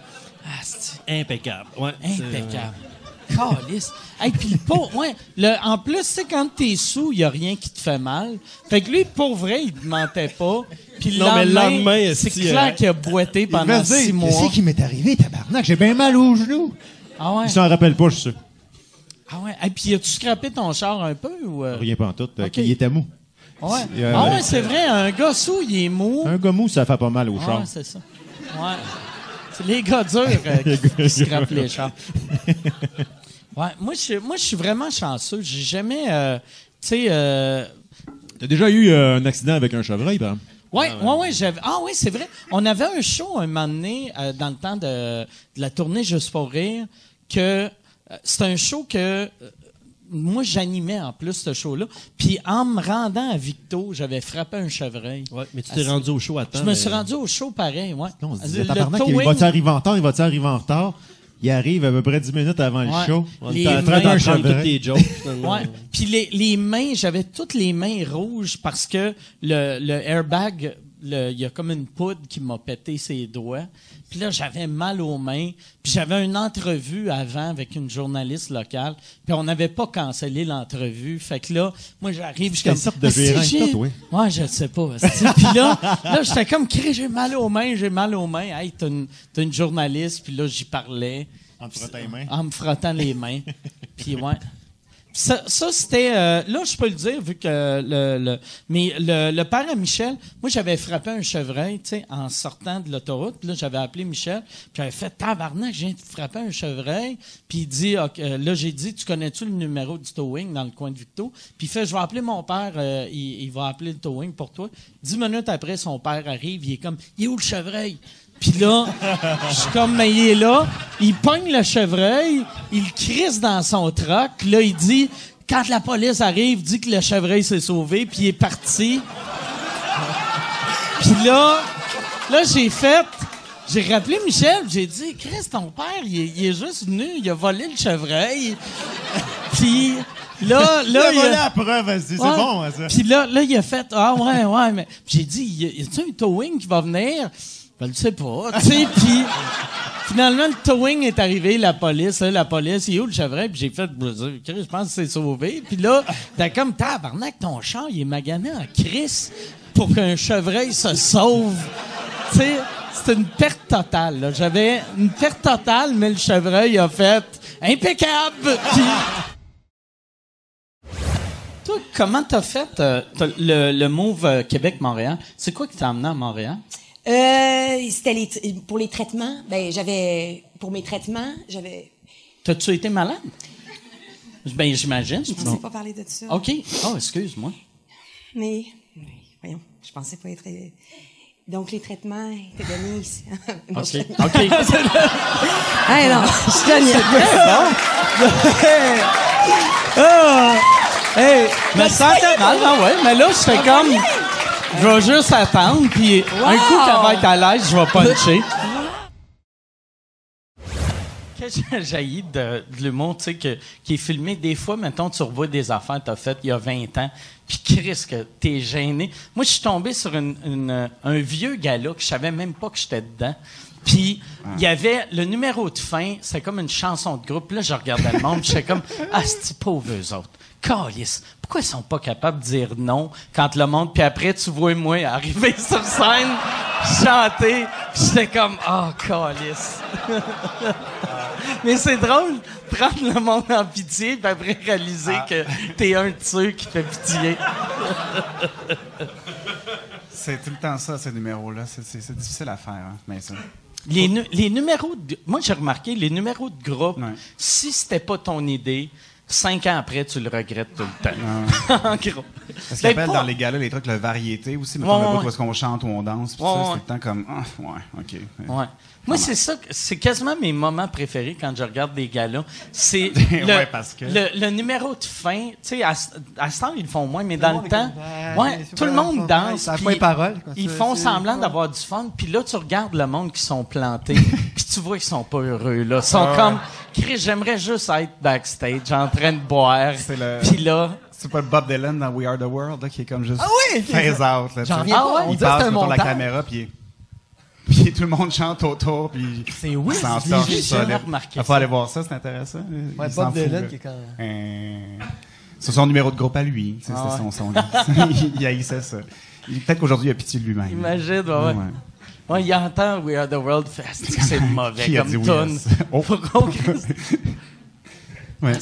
Impeccable. Ouais, c'est- Impeccable. Calice. Hey, puis le ouais, le, en plus, c'est quand t'es sous, il y a rien qui te fait mal. Fait que lui, pour vrai, il te mentait pas. Puis le Non, mais le lendemain, lendemain, c'est clair euh, qu'il a boité pendant dire, six mois. Qu'est-ce qui m'est arrivé, tabarnak? J'ai bien mal au genou. Ah ouais? Il s'en rappelle pas, je suis sûr. Ah ouais. Et puis, as-tu scrappé ton char un peu ou. euh? Rien pas en tout. euh, Ok. Il était mou. Ouais. Euh, ah ouais, c'est vrai, un gars sous, il est mou. Un gars mou, ça fait pas mal au Ah char. ouais, c'est ça. Ouais. C'est les gars durs euh, Les qui, gars qui durs. scrapent les chars. Ouais, moi, je, moi, je suis vraiment chanceux. J'ai jamais. euh, tu sais. euh, T'as déjà eu euh, un accident avec un chevreuil, par exemple? Ouais, ouais, ouais, j'avais. Ah oui, c'est vrai. On avait un show un moment donné, euh, dans le temps de, de la tournée Juste pour rire, que euh, c'est un show que euh, moi j'animais en plus ce show-là. Puis en me rendant à Victo, j'avais frappé un chevreuil. Ouais, mais tu t'es rendu au show à temps, Je me suis rendu au show pareil, ouais. On se Le- disait, il va-tu arriver en retard? Il va-tu arriver en retard? Il arrive à peu près 10 minutes avant le show. On était en train chevreuil. toutes tes jokes. Ouais. Puis les, les mains, j'avais toutes les mains rouges parce que le, le airbag, le- il y a comme une poudre qui m'a pété ses doigts. Puis là, j'avais mal aux mains. Puis j'avais une entrevue avant avec une journaliste locale. Puis on n'avait pas cancellé l'entrevue. Fait que là, moi, j'arrive, je suis comme... sorte de Ah, t'as, toi? Ouais, je le sais pas. Puis là, là j'étais comme, j'ai mal aux mains, j'ai mal aux mains. Hey, t'as une, journaliste. Puis là, j'y parlais. En te frottant les mains. En me frottant les mains. Puis ouais. Ça, c'était. euh, là, je peux le dire, vu que le. le mais le, père à Michel, moi, j'avais frappé un chevreuil, tu sais, en sortant de l'autoroute. Là, j'avais appelé Michel. Puis j'avais fait tabarnak, de frapper un chevreuil. Puis il dit, euh, là, j'ai dit, tu connais-tu le numéro du towing dans le coin de Victo? Puis il fait, je vais appeler mon père, euh, il, il va appeler le towing pour toi. Dix minutes après, son père arrive, il est comme, il est où le chevreuil? Puis là, je suis comme, mais il est là. Il pogne le chevreuil, il crisse dans son troc. Là, il dit, quand la police arrive, dit que le chevreuil s'est sauvé, puis il est parti. Puis là, là, j'ai fait, j'ai rappelé Michel, j'ai dit, Chris, ton père, il est, il est juste venu, il a volé le chevreuil. puis là, là, Il a volé la preuve, vas-y, c'est Ouais. bon, ça. Puis là, là, il a fait Ah ouais, ouais, mais j'ai dit y a-tu un towing qui va venir? Je sais pas. Tu sais, puis finalement, le towing est arrivé, la police, là, la police, il est où le chevreuil? Puis j'ai fait Je pense que c'est sauvé. Puis là, t'as comme tabarnak, ton char, il est magané en Chris pour qu'un chevreuil se sauve. Tu sais, c'est une perte totale. là. J'avais une perte totale, mais le chevreuil a fait impeccable. Toi, comment t'as fait euh, le, le move euh, Québec-Montréal? C'est quoi qui t'a amené à Montréal? Euh, c'était les pour les traitements. Ben, j'avais pour mes traitements, j'avais. T'as-tu été malade? Ben, j'imagine. Je pensais pas parler de ça. OK. Oh, excuse-moi. Mais voyons, je pensais pas être. Donc les traitements étaient donnés ici. <laughs> Non, OK. je- OK. <laughs> Hey, non, je suis Hey, <laughs> Ah! Hey, mais ça fait mal, ah ouais, mais là, je fais comme. Je vais juste attendre, puis un coup qu'elle va être à l'aise, je vais puncher. Qu'est-ce <laughs> que j'ai de, de l'humour, tu sais, qui est filmé des fois, mettons, tu revois des affaires que t'as faites il y a 20 ans, puis Chris, que t'es gêné. Moi, je suis tombé sur une- un vieux gars-là que je savais même pas que j'étais dedans. Puis, il y avait le numéro de fin, c'est comme une chanson de groupe. Là, je regardais le monde, j'étais comme, <laughs> ah, c'est pauvres eux autres? Calice, pourquoi ils sont pas capables de dire non quand le monde, puis après, tu vois moi arriver <laughs> sur scène, chanter, j'étais comme, ah, calice. <laughs> Mais c'est drôle, prendre le monde en pitié, puis après réaliser que t'es un de ceux qui fait pitié. C'est tout le temps ça, ces numéros-là. C'est- C'est c'est difficile à faire, hein, mais ça. Les, nu- les numéros de, moi j'ai remarqué les numéros de groupe si c'était pas ton idée cinq ans après tu le regrettes tout le temps <laughs> en gros Parce qu'ils Ben, appellent pas- dans les galas les trucs le variété aussi. Ouais, le ouais, ouais. est-ce qu'on chante ou on danse. Ouais, ça, c'est tout le temps comme. Ah, ouais, OK. Ouais. Moi, c'est ça, c'est quasiment mes moments préférés quand je regarde des galas. C'est <laughs> le, Ouais, parce que- le, le numéro de fin. Tu sais, à, ce- à ce temps, ils le font moins, mais dans le temps, comme, ouais, tout le monde ouais, danse. puis pas les paroles, quoi. Ils font semblant ouais. d'avoir du fun, puis là, tu regardes le monde qui sont plantés, <laughs> puis tu vois qu'ils sont pas heureux. Là. Ils sont Ah. comme, Chris, j'aimerais juste être backstage en train de boire. Puis là, C'est pas le Bob Dylan dans We Are the World là, qui est comme juste Ah oui! phase out. Là, J'en reviens pas. On Il passe un autour de la caméra puis puis tout le monde chante autour puis c'est oui, j'ai ça. Il faut aller voir ça, c'est intéressant. Ouais, Bob Dylan qui est quand Euh, C'est son numéro de groupe à lui. Ah C'était ouais. son, son <laughs> il haïssait ça. Peut-être qu'aujourd'hui, il a pitié de lui-même. imagine, ouais. ouais. Ouais, il entend We Are the World Fest. C'est mauvais <laughs> Qui a comme dit oui tune. Oh. <laughs> Ouais.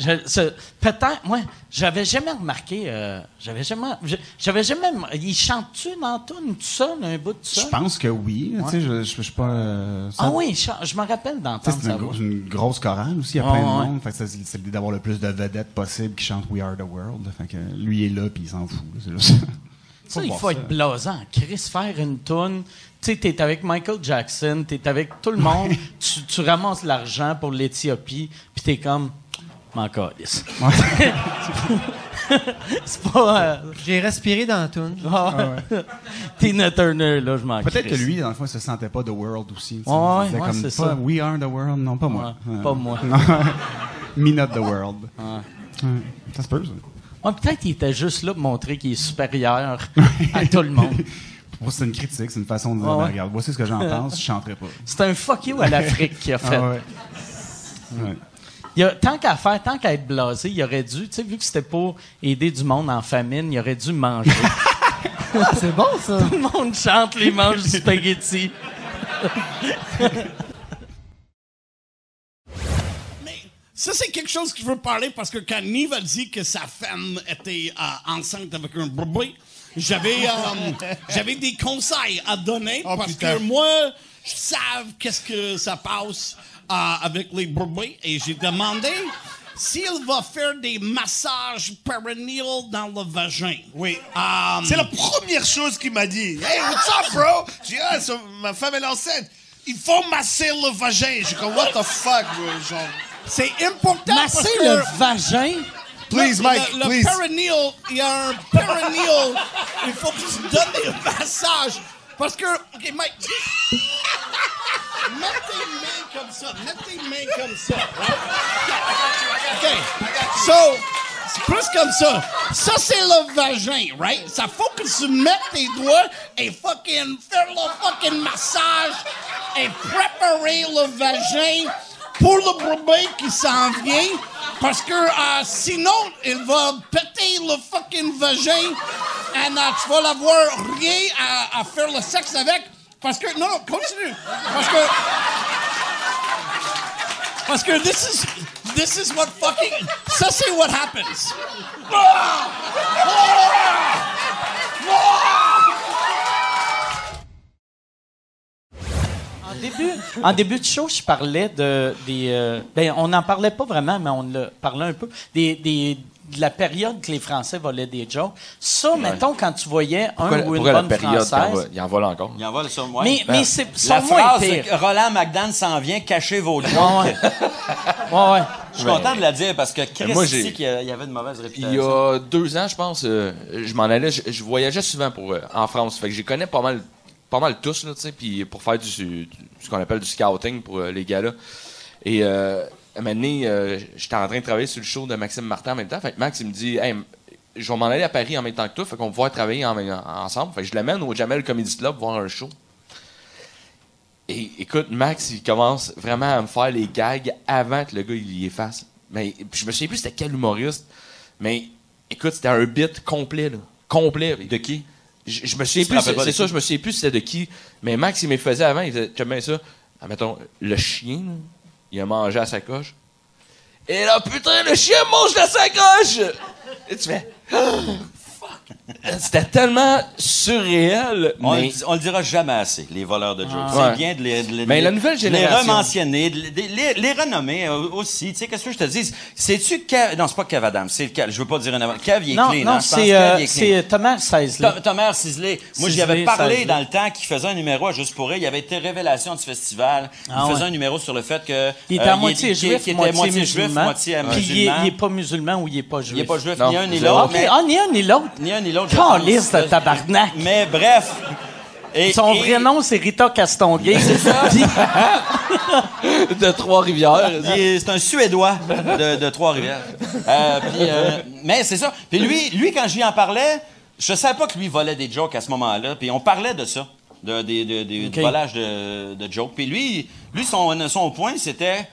Je- ce- Peut-être, moi, j'avais jamais remarqué, euh, j'avais jamais, je- j'avais jamais, il chante-tu dans tune tout seul, un bout de Je ça? pense que oui. Ouais. Tu sais, je, je, je suis pas. euh, ça- Ah oui, je me rappelle d'entendre c'est ça. une, gro- une grosse chorale aussi, il y a Ouais, plein de ouais. monde. C'est c'est l'idée d'avoir le plus de vedettes possible qui chantent We Are the World. Fait que lui est là puis il s'en fout. là, C'est Ça, il faut être blasant. Chris, faire une toune. Tu sais, t'es avec Michael Jackson, t'es avec tout le monde, tu, tu ramasses l'argent pour l'Éthiopie, puis t'es comme, m'en calisse. <laughs> C'est pas. euh, J'ai respiré dans la toune. Ah ouais. Tina Turner, là, je m'en Peut-être que lui, dans le fond, il se sentait pas The World aussi. Ouais, ouais, comme c'est pas ça. We are the world. Non, pas moi. Ouais, Euh, pas moi. <laughs> non. Me not the world. Ouais. Ouais. Ça se peut, ça. Ouais, peut-être qu'il était juste là pour montrer qu'il est supérieur <laughs> à tout le monde. C'est une critique, c'est une façon de dire, Ouais, ben, ouais? regarde, voici ce que j'en <laughs> pense, je chanterai pas. C'est un fuck you à l'Afrique qu'il a fait. Ah ouais. Ouais. Il a, tant qu'à faire, tant qu'à être blasé, il aurait dû, tu sais, vu que c'était pour aider du monde en famine, il aurait dû manger. <laughs> C'est bon, ça. Tout le monde chante les manches du spaghetti. <laughs> Ça, c'est quelque chose que je veux parler parce que quand Nive a dit que sa femme était euh, enceinte avec un bébé, j'avais euh, j'avais des conseils à donner parce putain. que moi, je sais qu'est-ce que ça passe euh, avec les bébés et j'ai demandé s'il va faire des massages perineal dans le vagin. Oui. C'est la première chose qu'il m'a dit. Hey, what's up, bro? J'ai dit, ah, ma femme est enceinte. Il faut masser le vagin. J'ai comme, what the fuck, bro? Genre. C'est important Masser parce que... le vagin? Please, le, Mike, le, le please. perineal, il y a un perineal. il faut que tu donnes des massages. Parce que, OK, Mike. mets tes mains comme ça. Mets tes mains comme ça. right? OK. So, c'est plus comme ça. Ça, c'est le vagin, right? Ça faut que tu mettes tes doigts et fucking faire le fucking massage et préparer le vagin pour le bébé qui s'en vient. Parce que euh, sinon, il va péter le fucking vagin et euh, tu vas l'avoir rien à, à faire le sexe avec. Parce que, non, non, continue. Parce que, parce que this is, this is what fucking, ça c'est what happens. En début, en début de show, je parlais de des. euh, ben, on n'en parlait pas vraiment, mais on l'a parlé un peu. Des, des- de la période que les Français volaient des jokes. Ça, mettons, quand tu voyais un ou une bonne il française. il en vole encore? Il en vole ça, ouais. Mais- mais c'est- La phrase de Roland McDan s'en vient, cachez vos jokes. <laughs> Ouais, ouais. Je suis content de la dire parce que Chris moi, ici, j'ai- qu'il y il avait une mauvaise Il réputation. y a deux ans, je pense, euh, je m'en allais, je, je voyageais souvent pour, euh, en France. Fait que j'y connais pas mal, pas mal tous, là, tu sais, puis pour faire du, ce qu'on appelle du scouting pour euh, les gars-là. Et euh, un moment donné, euh, j'étais en train de travailler sur le show de Maxime Martin en même temps. Fait que Max, il me dit, hey, je vais m'en aller à Paris en même temps que toi, fait qu'on va pouvoir travailler en- en- ensemble. Fait que je l'amène au Jamel Comedy Club voir un show. Et écoute, Max, il commence vraiment à me faire les gags avant que le gars il y efface. Mais je me souviens plus c'était quel humoriste. Mais écoute, c'était un bit complet, là. Complet. De qui? Je, je me souviens plus, c'est ça, je me souviens plus c'était de qui. Mais Max, il me faisait avant, il faisait, tu bien ça? Ah, mettons, le chien, là, il a mangé à sa coche. Et là, putain, le chien mange la sacoche! Et tu fais, <gasps> C'était tellement surréel. On, mais- le, on le dira jamais assez, les voleurs de jokes. Ah. C'est Ouais. bien de les, de les- Mais la nouvelle les génération- rementionner, de les, de les- les renommer euh, aussi. Tu sais, qu'est-ce que je te dis? C'est-tu Kev... Non, c'est pas Kev Adams, c'est le Kev. Je veux pas dire un Kev, il est Non, clean. non, hein, pense c'est, euh, il Thomas Sisley. Th- Thomas Sisley. Moi, j'y avais parlé dans le temps qu'il faisait un numéro à Juste pour rire. Il avait été révélation du festival. Ah il faisait ouais. un numéro sur le fait que. Il était euh, à moitié juif, était moitié, moitié juif, musulman. moitié Puis il est, musulman. il est pas musulman ou il est pas juif. Il est pas juif, ni un ni l'autre. Ah, ni un ni l'autre. Ni l'autre. de tabarnak. Mais bref. Et- Son et- vrai nom, c'est Rita Castonguay. C'est ça. <laughs> de Trois-Rivières. C'est un Suédois de, de Trois-Rivières. Euh, euh, mais c'est ça. Puis lui, lui, quand lui en parlais, je savais pas que lui volait des jokes à ce moment-là. Puis on parlait de ça, de, des- de- du volage de, de jokes. Puis lui, lui son, son point, c'était...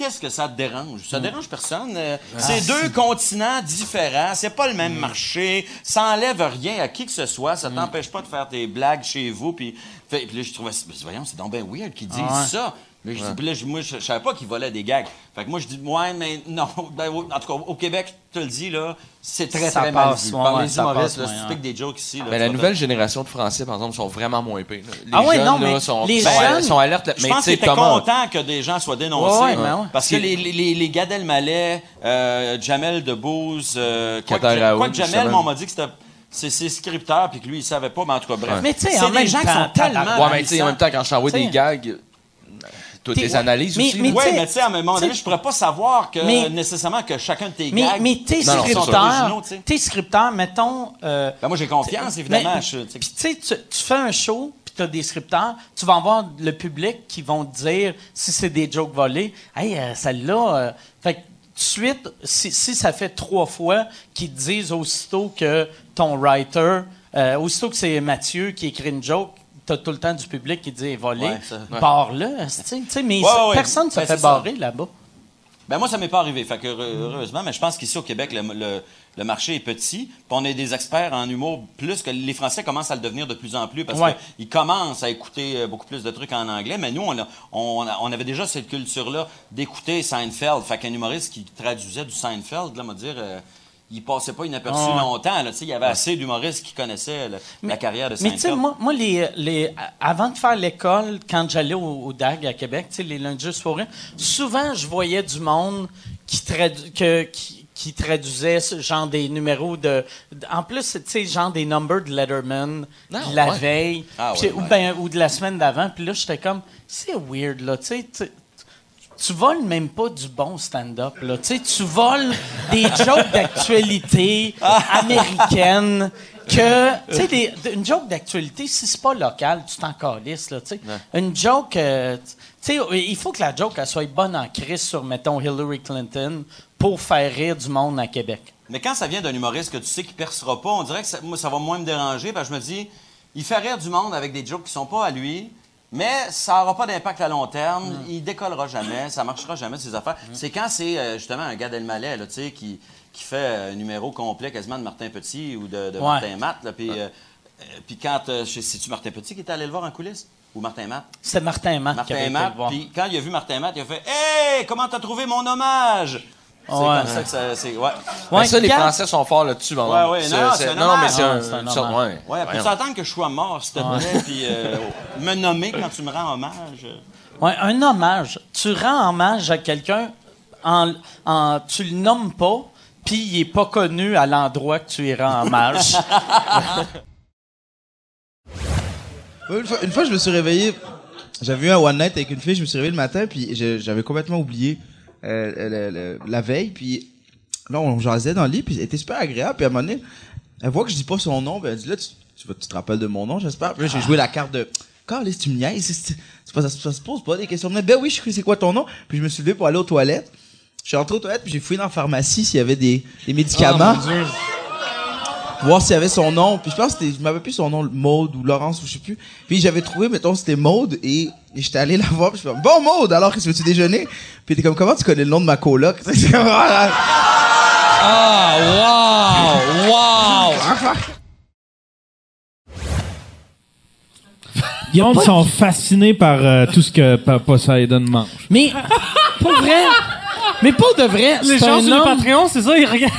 Qu'est-ce que ça te dérange? Ça dérange personne. Euh, c'est deux continents différents. C'est pas le même marché. Ça enlève rien à qui que ce soit. Ça t'empêche pas de faire tes blagues chez vous. Puis, là, je trouvais... Voyons, c'est donc bien weird qu'ils disent Ah ouais. ça. Mais je dis, Ouais. puis là, je- moi, je, je savais pas qu'il volait des gags. Fait que moi, je dis, ouais, mais non. <laughs> Ben, en tout cas, au Québec, je te le dis, là, c'est très, Ça très passe, mal vu. ouais, Par ouais, les humoristes, là, piques des jokes ici, là, Mais tu la nouvelle génération de Français, par exemple, sont vraiment moins là. Les Ah ouais, jeunes, non, là, mais sont, les sont, jeunes- sont alertes. là. Je mais pense tu sais, qu'il était Thomas- content que des gens soient dénoncés. Ouais, ouais, ben ouais. Parce que les, les, les, Gad Elmaleh, euh, Jamel Debbouze, euh, quoi, que, quoi Jamel, on m'a dit que c'était c'est c'est scripteur puis que lui il savait pas mais en tout cas bref. Mais tu sais, c'est en des même gens qui temps, sont tellement Ouais, mais tu sais, en même temps, quand je t'envoie des gags, tu T'es- analyses mais- aussi. mais t'sais- mais tu sais à un moment donné je pourrais pas savoir que Mais- nécessairement que chacun de tes Mais, gags mais t'es sont scripteur, originaux, tu sais. t'es scripteur, mettons... euh, Ben, moi j'ai confiance évidemment mais- je- tu sais. Puis tu sais, tu fais un show, puis tu as des scripteurs, tu vas avoir le public qui vont te dire si c'est des jokes volés. Hey, euh, celle-là. euh, fait que tout de suite, si, si ça fait trois fois qu'ils te disent aussitôt que ton writer, euh, aussitôt que c'est Mathieu qui écrit une joke, t'as tout le temps du public qui dit. Ouais, ouais. Barre-le, mais Ouais, personne ne se ben, fait barrer là-bas. Ben moi, ça m'est pas arrivé, fait que heureusement, mais je pense qu'ici au Québec, le, le- le marché est petit, puis on est des experts en humour plus que les Français commencent à le devenir de plus en plus parce Ouais. qu'ils commencent à écouter euh, beaucoup plus de trucs en anglais, mais nous, on, a- on, on avait déjà cette culture-là d'écouter Seinfeld, fait qu'un humoriste qui traduisait du Seinfeld, là, on va dire, euh, il passait pas inaperçu Ah ouais. longtemps, là, il y avait assez d'humoristes qui connaissaient le- la carrière de Mais tu sais, moi, moi les, les, avant de faire l'école, quand j'allais au, au DAG à Québec, tu sais, les lundis rire, souvent, je voyais du monde qui, tradu- que- qui, qui traduisait ce genre des numéros de... de- en plus, tu sais, genre des numbers de Letterman Non, de la ouais. veille, Ah ouais, ou, ben, ou de la semaine d'avant. Puis là, j'étais comme, c'est weird, là, tu sais... tu- voles même pas du bon stand-up, là. Tu sais, tu voles des jokes d'actualité américaine que, tu sais, des- une joke d'actualité, si c'est pas local, tu t'en calisses, là, tu sais. Une joke, euh, tu sais, il faut que la joke, elle soit bonne en crise sur, mettons, Hillary Clinton pour faire rire du monde à Québec. Mais quand ça vient d'un humoriste que tu sais qu'il percera pas, on dirait que ça, moi, ça va moins me déranger. Parce que je me dis, il fait rire du monde avec des jokes qui sont pas à lui, mais ça n'aura pas d'impact à long terme. Il décollera jamais, ça marchera jamais, ses affaires. C'est quand c'est euh, justement un gars d'Elmalais, là, tu sais, qui, qui fait euh, un numéro complet quasiment de Martin Petit ou de, de Ouais. Martin Matt. Là, puis, euh, euh, puis quand, euh, c'est-tu Martin Petit qui est allé le voir en coulisses? Ou Martin Matt? C'est Martin Matt qui avait Martin été Matt. le voir. Puis quand il a vu Martin Matt, il a fait Hey, comment t'as trouvé mon hommage? C'est Ouais. comme ça que ça. C'est, ouais. Mais ça, les Français sont forts là-dessus, Ouais, ouais, non, c'est- mais hommage. c'est un- ouais. Ouais, Voyons. peux-tu attendre que je sois mort, s'il te Ouais. plaît, puis euh, me nommer quand tu me rends hommage? Ouais, un hommage. Tu rends hommage à quelqu'un, en, en- tu le nommes pas, puis il est pas connu à l'endroit que tu y rends hommage. <laughs> Une fois, une fois, je me suis réveillé. J'avais eu un one night avec une fille. Je me suis réveillé le matin, puis je- j'avais complètement oublié euh, le- le- la veille. Puis là, on jasait dans le lit, puis elle était super agréable. Puis à un moment donné, elle voit que je dis pas son nom, puis elle dit là, tu, tu, te rappelles de mon nom, j'espère. Puis là, j'ai joué la carte de. Carlis, tu me niaises, c'est- c'est pas- ça, ça se pose pas des questions. Ben oui, je sais c'est quoi ton nom. Puis je me suis levé pour aller aux toilettes. Je suis rentré aux toilettes, puis j'ai fouillé dans la pharmacie s'il y avait des, des médicaments. Oh, mon Dieu. Voir s'il y avait son nom. Puis je pense que c'était, je m'avais plus son nom, Maude ou Laurence ou je sais plus. Puis j'avais trouvé, mettons, c'était Maude et, et j'étais allé la voir. Puis je fais, bon Maude, alors qu'est-ce que tu déjeuner? Puis était comme, comment tu connais le nom de ma coloc? <laughs> Ah, Ah, wow! Wow! Les gens sont fascinés par euh, tout ce que Pa- Poseidon mange. Mais, pour vrai, mais pour de vrai, Les c'est gens un sur le homme- Patreon, c'est ça, ils regardent.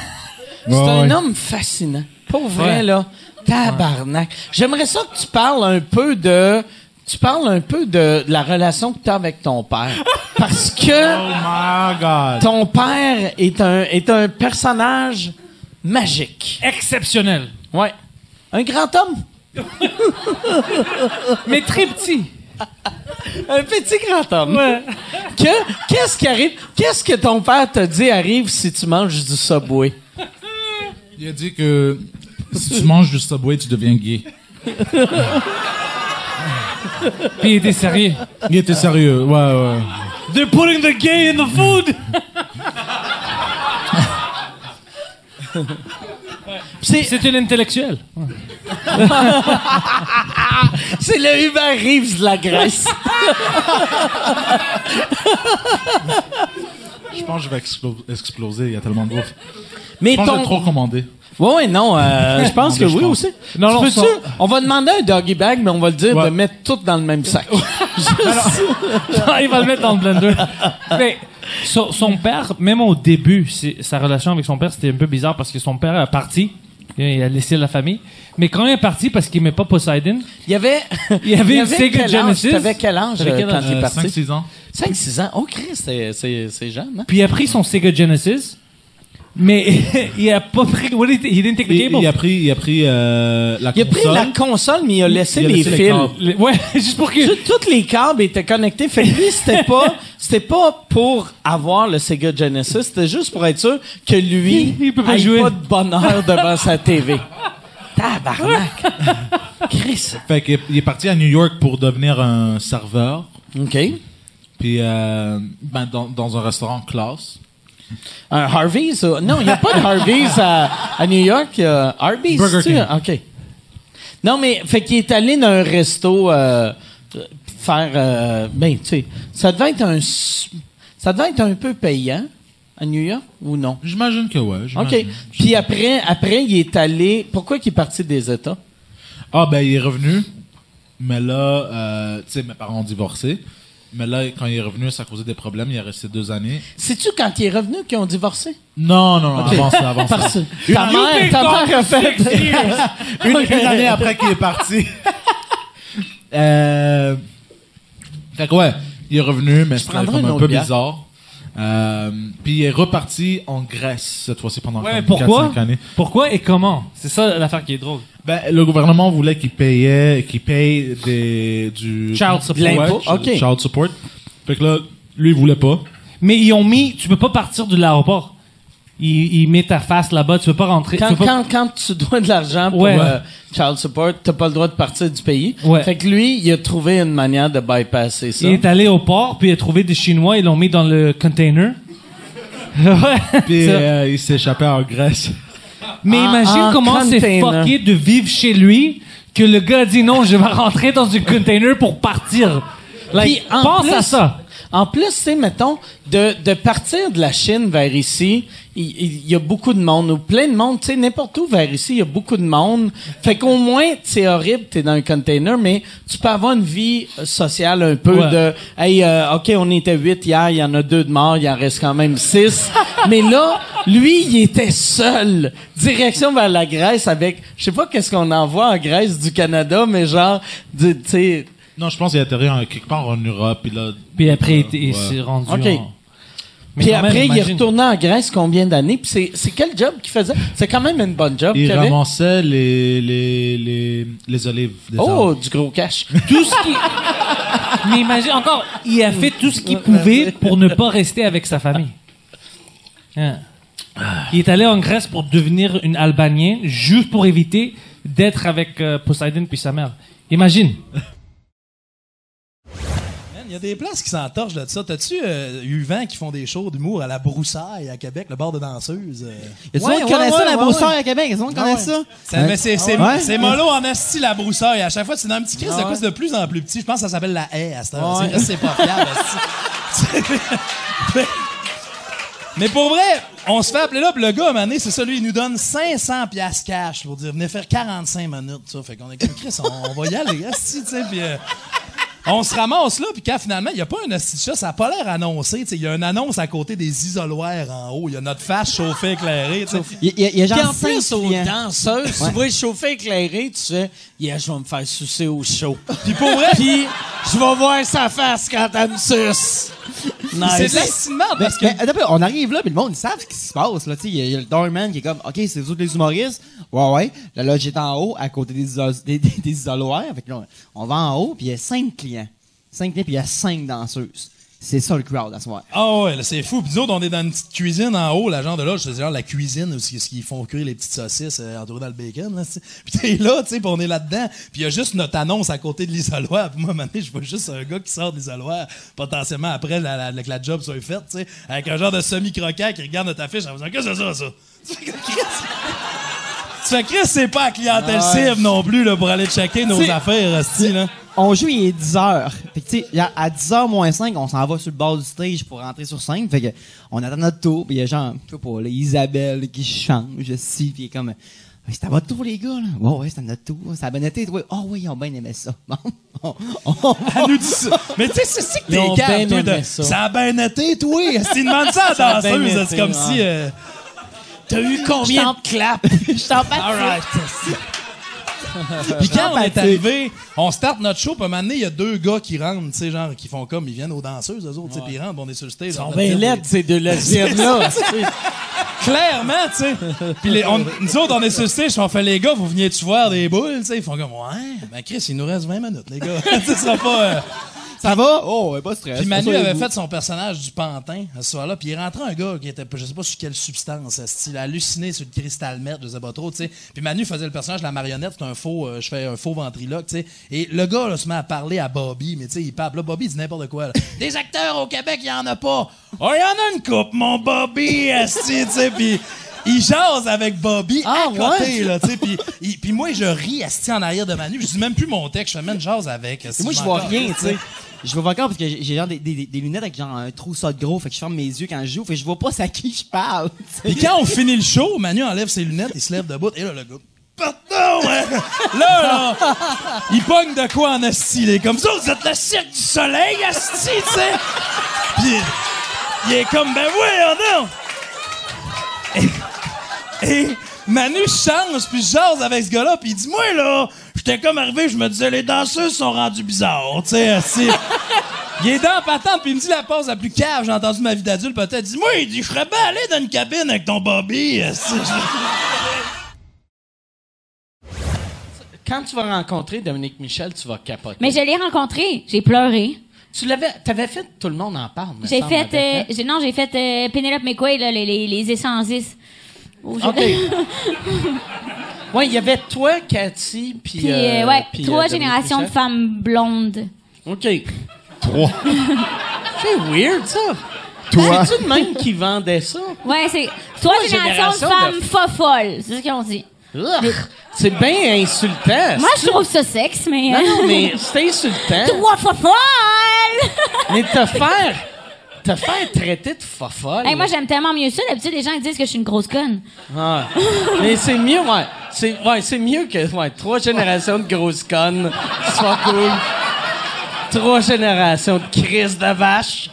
C'est Ouais, un ouais. homme fascinant. Pour vrai, Ouais. là. Tabarnak. J'aimerais ça que tu parles un peu de. Tu parles un peu de, de la relation que tu as avec ton père. Parce que. <laughs> Oh my God. Ton père est un, est un personnage magique. Exceptionnel. Ouais. Un grand homme. <laughs> Mais très petit. Un petit grand homme. Ouais. Que, qu'est-ce qui arrive? Qu'est-ce que ton père te dit arrive si tu manges du Subway? Il a dit que si tu manges du Subway, tu deviens gay. Puis il était sérieux. Il était sérieux, ouais, ouais. They're putting the gay in the food. C'est une intellectuelle. <laughs> C'est le Hubert Reeves de la Grèce. <laughs> Je pense que je vais explo- exploser, il y a tellement de bouffe. Mais je pense que j'ai trop commandé. Ouais, ouais, non, euh, je pense que oui pense. aussi. Non, Tu non, ça- On va demander un doggy bag, mais on va le dire de mettre tout dans le même sac. <laughs> il va le mettre dans le blender. Mais son, son père, même au début, sa relation avec son père, c'était un peu bizarre parce que son père est parti. Il a laissé la famille. Mais quand il est parti parce qu'il aimait pas Poseidon, il y avait, <laughs> il y avait une Sega quel âge? Genesis. T'avais quel âge euh, quel quand âge? il est Euh, parti? 5-6 ans. 5-6 ans. Oh, Christ, c'est, jeune, hein? Puis il a pris son Sega Genesis, mais <laughs> il a pas pris. What did he, he didn't take the Il, cable. il a pris, il a pris euh, la Il a pris console. la console, mais il a laissé Il a les laissé les fils. Les- ouais, <laughs> juste pour que. Tous les câbles étaient connectés. Fait que lui, c'était <laughs> pas, c'était pas pour avoir le Sega Genesis. C'était juste pour être sûr que lui, Il peut pas jouer. pas de bonheur devant sa TV. Tabarnak. Chris. Fait qu'il il est parti à New York pour devenir un serveur. OK. Puis, euh, ben, dans, dans un restaurant classe. Un Harvey's? ou- Non, il n'y a pas de Harvey's à, à New York. Il y a Harvey's. Burger King. OK. Non, mais fait qu'il est allé dans un resto euh, faire... euh, ben, tu sais, ça devait être un... Ça devait être un peu payant à New York ou non? J'imagine que ouais. OK. Puis après, après, il est allé... Pourquoi il est parti des États? Ah, ben, il est revenu. Mais là, euh, tu sais, mes parents ont divorcé. Mais là, quand il est revenu, ça causait des problèmes. Il est resté deux années. C'est-tu quand il est revenu qu'ils ont divorcé? Non, non, non, Ok. avant ça, avant Parce- ça. Ta mère, ta mère a fait... <laughs> une, une année après qu'il est parti. <laughs> euh, fait que ouais, il est revenu, mais c'était comme un peu bière. bizarre. Euh, puis il est reparti en Grèce cette fois-ci pendant Ouais, mais comme pourquoi? 4-5 années. Pourquoi et comment? C'est ça l'affaire qui est drôle. Ben, le gouvernement voulait qu'il payait, qu'il paye des, du Child support. Ouais, L'impôt, du ok. Child support. Fait que là, lui, il voulait pas. Mais ils ont mis, tu peux pas partir de l'aéroport. Il, il met ta face là-bas. Tu peux pas rentrer. Quand, tu pas- quand, quand tu dois de l'argent pour Ouais. euh, child support, t'as pas le droit de partir du pays. Ouais. Fait que lui, il a trouvé une manière de bypasser ça. Il est allé au port, puis il a trouvé des Chinois, ils l'ont mis dans le container. <laughs> ouais. Puis euh, il s'échappait en Grèce. Mais En- imagine en comment c'est fucké de vivre chez lui que le gars dit non, je vais rentrer dans un container pour partir. Like, Puis, en pense plus- à ça. En plus, tu sais, mettons, de, de partir de la Chine vers ici, il, y a beaucoup de monde, ou plein de monde, tu sais, n'importe où vers ici, il y a beaucoup de monde. Fait qu'au moins, c'est horrible, t'es dans un container, mais tu peux avoir une vie euh, sociale un peu Ouais. de, hey, euh, OK, on était huit hier, il y en a deux de morts, il en reste quand même six. <laughs> mais là, lui, il était seul. Direction vers la Grèce avec, je sais pas qu'est-ce qu'on envoie en Grèce du Canada, mais genre, tu sais, Non, je pense qu'il a atterri en, quelque part en Europe. Puis, là, Puis après, il- il Ouais. s'est rendu OK. en- Mais Puis quand après, même, il est imagine. retourné en Grèce combien d'années? Puis c'est, c'est quel job qu'il faisait? C'est quand même une bonne job il ramassait les, les, les, les olives des Oh, arbres. du gros cash. <laughs> Tout ce qui... Mais imagine, encore, il a fait tout ce qu'il pouvait pour ne pas rester avec sa famille. Hein. Il est allé en Grèce pour devenir une Albanien, juste pour éviter d'être avec euh, Poseidon puis sa mère. Imagine. Il y a des places qui s'entorchent de ça. T'as-tu euh, eu vent qui font des shows d'humour à la Broussaille à Québec, le bar de danseuse? euh? Y a connaît ça, la Broussaille à Québec? Monde qui Ah connaît ouais. ça? Ça- mais c'est, c'est, Ouais. c'est mollo en asti, la broussaille. À chaque fois, c'est dans un petit crise de quoi ouais. c'est de plus en plus petit. Je pense que ça s'appelle la haie à cette heure. Ouais. C'est, c'est pas fiable, mais, <laughs> mais pour vrai, on se fait appeler là, puis le gars, à un moment donné, c'est ça, lui, il nous donne 500 piastres cash pour dire, venez faire 45 minutes, ça. Fait qu'on est comme, Chris, on, on va y aller, asti, tu sais, puis... euh, on se ramasse là, puis quand finalement, il n'y a pas un chat, ça n'a pas l'air annoncé. tu sais. Il y a une annonce à côté des isoloirs en haut. Il y a notre face chauffée, éclairée. tu sais. Il y y a genre Puis en plus, aux clients. danseuses, Ouais. tu vois le chauffeur éclairé, tu fais, yeah, je vais me faire sucer au show. Puis pour vrai, Puis je vais voir sa face quand elle me suce. Nice. c'est Mais, parce que. mais, on arrive là, puis le monde, ils savent ce qui se passe. là. Tu sais, Il y, a- il y a le doorman qui est comme, OK, c'est vous autres les humoristes? Ouais, ouais. La loge est en haut, à côté des, iso- des, des, des isoloirs. Fait que là, on va en haut, puis il y a cinq clients. Cinq clients, puis il y a cinq danseuses. C'est ça le crowd à ce soir. Ah ouais, c'est fou. Puis nous autres, on est dans une petite cuisine en haut, la genre de là, c'est genre la cuisine où ce qu'ils font cuire les petites saucisses euh, entourées dans le bacon. Là, puis t'es là, tu sais, puis on est là-dedans. Puis il y a juste notre annonce à côté de l'isoloir. Puis moi, moment donné, je vois juste un gars qui sort de l'isoloir, potentiellement après la, la- que la job soit faite, tu sais, avec un genre de semi-croquant qui regarde notre affiche en faisant Qu'est-ce que c'est ça, ça? Tu fais, Chris, Tu fais, Chris, c'est pas la clientèle ouais. cible non plus là, pour aller checker nos affaires, là. On joue, il est 10h. Fait que, tu sais, à 10h moins 5, on s'en va sur le bord du stage pour rentrer sur scène. Fait que, on attend notre tour, puis il y a genre, je sais pas, là, Isabelle qui change, si, puis il est comme, c'est à votre tour, les gars, là. Ouais, ouais, c'est à notre tour. Ça a bien été, ouais. Oh, oui, ils ont bien aimé ça. Bon, <laughs> on, on- Elle nous dit ça. Mais tu sais, c'est ça que t'es calme, toi. de- ça. Ça a bien été, toi. <laughs> Si demande ça à la danseuse, c'est comme ouais. si. euh, T'as eu combien de claps? <laughs> Je t'en passe. All right. <laughs> Puis quand on est arrivé, on start notre show, puis à un moment donné, il y a deux gars qui rentrent, tu sais, genre, qui font comme, ils viennent aux danseuses, eux autres, tu sais, puis ils rentrent, on est sur le stage. Ils sont bien laides, des- ces deux lesbiennes-là. <laughs> Clairement, tu sais. Puis nous autres, on est sur le stage, on fait les gars, vous veniez-tu voir des boules, tu sais? Ils font comme, ouais, ben Chris, il nous reste 20 minutes, les gars. <laughs> Ce sera pas. Ça va? Oh, ouais, pas stress. Puis Manu avait fait son personnage du pantin à ce soir-là, puis il est rentré un gars qui était, je sais pas sur quelle substance, style halluciné sur le cristal mètre, je sais pas trop, tu sais. Puis Manu faisait le personnage de la marionnette, c'est un faux, euh, je fais un faux ventriloque, tu sais. Et le gars là, se met à parler à Bobby, mais tu sais, il parle, là, Bobby dit n'importe quoi. là. <laughs> Des acteurs au Québec, il y en a pas. Oh, il y en a une coupe, mon Bobby, tu sais, puis il jase avec Bobby à côté, ouais? là, tu sais. Puis moi, je ris, esti, en arrière de Manu. Je dis même plus mon texte, je fais même jase avec. esti, Moi, je vois rien, tu sais. Je vois pas encore parce que j'ai genre des, des- des lunettes avec genre un trou ça de gros, fait que je ferme mes yeux quand je joue, fait que je vois pas à qui je parle. Puis quand on finit le show, Manu enlève ses lunettes, il se lève debout, et là, le gars. Pardon, hein? Là, là, il pogne de quoi en asti. Comme ça, vous êtes le cirque du soleil, asti, tu sais? Puis, il est comme, ben voyons donc. Et, et Manu change, puis je jase avec ce gars-là, puis il dit, moi, là, j'étais comme arrivé, je me disais, les danseuses sont rendues bizarres, tu sais. Il est dans la patente, puis il me dit la pause la plus cave, j'ai entendu de ma vie d'adulte, peut-être. Il dit, moi, il dit, je serais bien allé dans une cabine avec ton Bobby. Quand tu vas rencontrer Dominique Michel, tu vas capoter. Mais je l'ai rencontré, j'ai pleuré. Tu l'avais, t'avais fait Tout le monde en parle. J'ai fait, euh, j'ai- non, j'ai fait euh, Penelope McQuaid, là, les, les, les essences. Oh, OK. <laughs> Ouais, il y avait toi, Cathy, puis. Puis, euh, euh, ouais, puis, trois euh, générations de femmes blondes. OK. Trois. <laughs> C'est weird, ça. Toi. C'est-tu de même qui vendait ça? Ouais, c'est trois Trois générations de générations de- femmes folles. C'est ce qu'ils ont dit. C'est bien insultant. Moi, je trouve ça sexe, mais. Non, non, mais c'est insultant. <laughs> Trois folles! Mais te faire. Te faire traiter de fofolle. Hey, moi, j'aime tellement mieux ça. D'habitude, les gens ils disent que je suis une grosse conne. Ah. Mais c'est mieux, ouais. C'est ouais, c'est mieux que ouais, trois générations de grosses connes. C'est pas cool. Trois générations de crises de vache.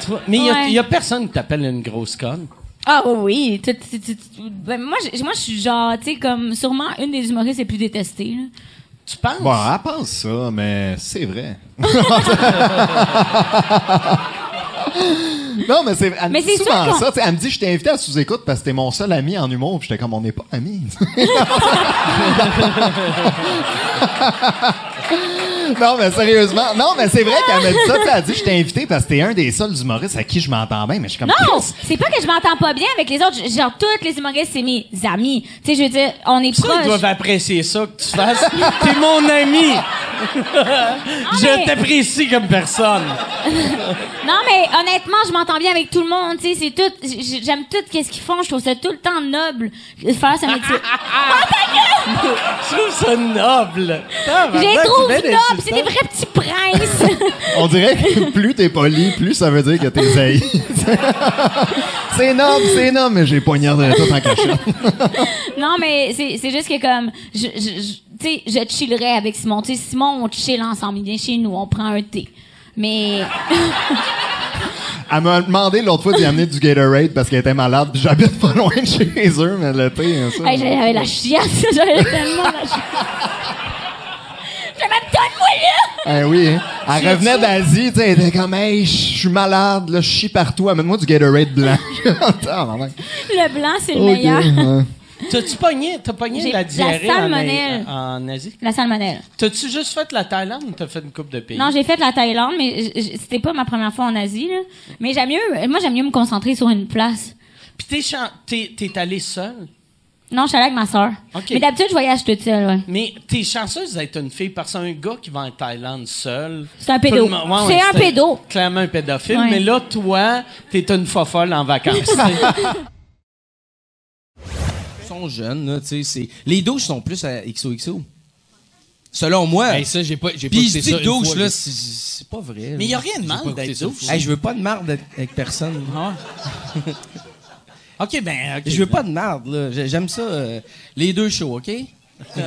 Trois- Mais il Ouais. y, a personne qui t'appelle une grosse conne. Ah oui, oui. Ben, moi, je- moi, je suis genre, tu sais, comme sûrement une des humoristes les plus détestées. là. Tu penses? Bon, elle pense ça, mais c'est vrai. <laughs> non, mais c'est. Elle Mais me dit souvent ça. Elle me dit, je t'ai invité à sous-écoute parce que t'es mon seul ami en humour. Puis j'étais comme, on n'est pas amis. <laughs> <laughs> non, mais sérieusement. Non, mais c'est vrai qu'elle m'a dit ça. Elle a dit, je t'ai invité parce que t'es un des seuls humoristes à qui je m'entends bien. Mais je suis comme, Non, c'est pas que je m'entends pas bien avec les autres. Genre, toutes les humoristes, c'est mes amis. Tu sais, je veux dire, on est Ça, ils proches. doivent apprécier ça que tu fasses. <laughs> T'es mon ami. <laughs> Je mais- t'apprécie comme personne. <laughs> Non, mais honnêtement, je m'entends bien avec tout le monde. Tu sais, c'est tout. J'aime tout ce qu'ils font. Je trouve ça tout le temps noble de faire ce métier. Je trouve ça noble. C'est trouve bien C'est des vrais petits princes. <laughs> on dirait que plus t'es poli, plus ça veut dire que t'es haï. <laughs> c'est noble, c'est noble, mais j'ai poignardé tout en cachette. <laughs> non, mais c'est c'est juste que comme, je, je, je- tu sais, je chillerais avec Simon. Tu sais, Simon, on chill ensemble. Il vient chez nous, on prend un thé. Mais Elle m'a demandé l'autre fois d'y amener du Gatorade parce qu'elle était malade. J'habite pas loin de chez eux, mais le thé, hein, ça. hey, j'avais la chiasse. J'avais tellement la chiasse. Je me donne-moi là! Eh oui, hein. Elle revenait d'Asie, tu sais, elle était comme, hey, je suis malade, là, je chie partout, amène-moi du Gatorade blanc. <laughs> Tabarnak. Le blanc, c'est le meilleur. ouais. T'as-tu pogné, t'as pogné J'ai la la diarrhée en, salmonelle. en Asie? La salmonelle. T'as-tu juste fait la Thaïlande ou t'as fait une coupe de pays? Non, j'ai fait la Thaïlande, mais j- j- c'était pas ma première fois en Asie. Là. Mais j'aime mieux, moi j'aime mieux me concentrer sur une place. Puis t'es, chan- t'es, t'es allé seul? Non, je suis allée avec ma soeur. Ok. Mais d'habitude, je voyage toute seule, ouais. Mais t'es chanceuse d'être une fille parce qu'un gars qui va en Thaïlande seul. C'est un pédo. ouais, C'est un pédo. Clairement un pédophile. Ouais. Mais là, toi, t'es une fofolle en vacances. <laughs> Ils sont jeunes, là, tu sais. Les douches sont plus à XOXO. Selon moi. Hey, ça, j'ai pas- j'ai pas Puis je écouté dis ça une douche, fois, là, c'est pas vrai. Mais là. y a rien de mal d'être douche. Hey, je veux pas de marde avec- avec personne. <laughs> OK, ben. Je veux pas de marde, là. J'ai- J'aime ça. euh, les deux shows, OK? <laughs> Puis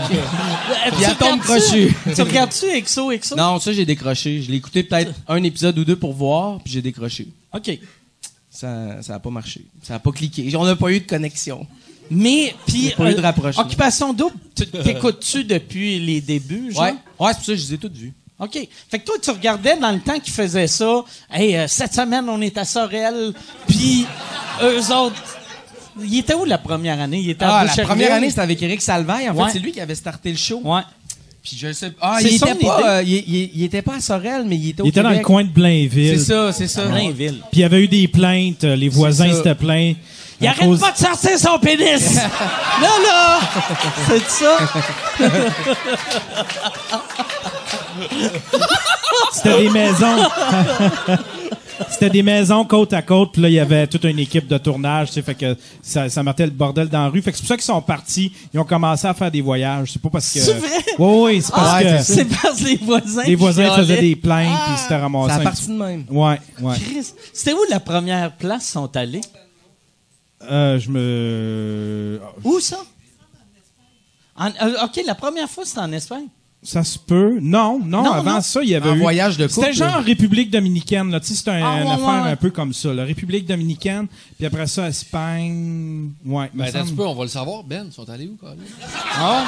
elle tombe regardes-tu- crochu. Tu regardes-tu EXO, EXO? Non, ça, j'ai décroché. Je l'ai écouté peut-être un épisode ou deux pour voir, puis j'ai décroché. OK. Ça, ça a pas marché. Ça a pas cliqué. On n'a pas eu de connexion. Mais, puis, pas eu de euh, rapprochement. Occupation double, tu- <laughs> t'écoutes-tu depuis les débuts, genre? Ouais. Ouais, c'est pour ça que je les ai toutes vues. OK. Fait que toi, tu regardais dans le temps qu'ils faisaient ça. Hey, euh, cette semaine, on est à Sorel. Puis, eux autres. Il était où la première année? Il était à Ah, la première année, c'était avec Eric Salvaille. En Ouais. fait, c'est lui qui avait starté le show. Ouais. Puis je sais Ah, il était, pas, euh, il, il- il était pas à Sorel, mais il était au Il était dans le coin de Blainville. C'est ça, c'est ça. Blainville. Puis il y avait eu des plaintes, euh, les voisins s'étaient plaints. Il arrête cause- pas de sortir son pénis! <laughs> là, là! C'est ça? C'était des maisons. <laughs> C'était des maisons côte à côte, puis là, il y avait toute une équipe de tournage, tu sais, fait que ça, ça mettait le bordel dans la rue. Fait que c'est pour ça qu'ils sont partis. Ils ont commencé à faire des voyages. C'est pas parce que. C'est vrai? Oui, oui, c'est parce Ah, que. c'est parce que les voisins. Les voisins chialaient. faisaient des plaintes, puis c'était ramassé. Ça a un parti de même. Ouais, ouais. C'était où la première place sont allés? Euh, je me. Où ça? En- euh, OK, la première fois, c'était en Espagne. Ça se peut. Non, non, Non, avant non. ça, il y avait eu... voyage de C'était genre. République dominicaine, là. Tu sais, c'était un- Ah, une ouais, affaire ouais. un peu comme ça, la République dominicaine, puis après ça, Espagne... Ouais, Ben, attends un semble. petit peu, on va le savoir. Ben, ils sont allés où, quand même? Ah?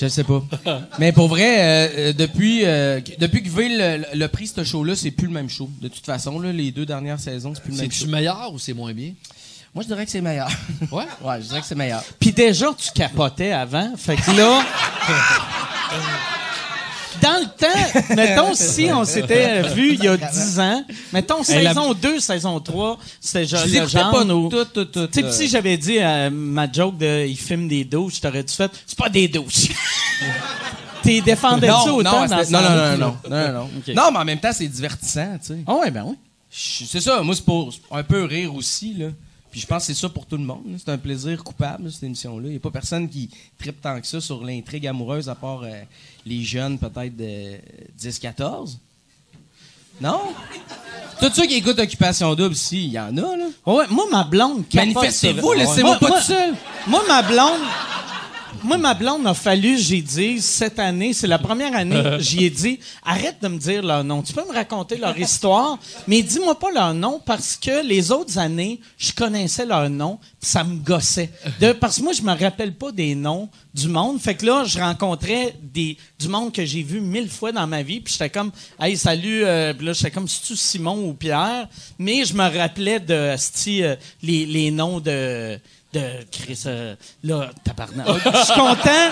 Je sais pas. Mais pour vrai, euh, euh, depuis, euh, que- depuis que Ville le, le pris ce show-là, c'est plus le même show. De toute façon, là, les deux dernières saisons, c'est plus le même C'est-tu show. meilleur ou c'est moins bien? Moi, je dirais que c'est meilleur. <laughs> Ouais? Ouais, je dirais que c'est meilleur. Puis déjà, tu capotais avant. Fait que là. dans le temps, mettons, <laughs> si on s'était vu il y a 10 ans, mettons, saison 2, saison 3, c'était genre Je le genre pas où- tout, tout, tout, Tu sais, euh. pis si j'avais dit euh, ma joke de il filme des douches, t'aurais-tu fait c'est pas des douches. <laughs> T'es défendais ça autant non, dans ce non, non, non, non, non, non. Non, mais en même temps, c'est divertissant, tu sais. Ah ouais, ben oui. C'est ça, moi, c'est pour un peu rire aussi, là. Puis je pense que c'est ça pour tout le monde. C'est un plaisir coupable, cette émission-là. Il n'y a pas personne qui tripe tant que ça sur l'intrigue amoureuse, à part euh, les jeunes, peut-être de 10-14. Non? Tous ceux qui écoutent Occupation Double, si, il y en a, là. Ouais, moi, ma blonde. Manifestez-vous, laissez-moi Moi- pas moi- tout seul. Moi, ma blonde. Moi, ma blonde a fallu, j'ai dit, cette année, c'est la première année, j'y ai dit, arrête de me dire leur nom. Tu peux me raconter leur histoire, mais dis-moi pas leur nom parce que les autres années, je connaissais leur nom, pis ça me gossait. De, parce que moi, je me rappelle pas des noms du monde. Fait que là, je rencontrais des, du monde que j'ai vu mille fois dans ma vie, puis j'étais comme, hey, salut, euh, puis là, j'étais comme, c'est-tu Simon ou Pierre? Mais je me rappelais de, euh, les, les noms de, de Chris, euh, là, tabarnak. Je suis content,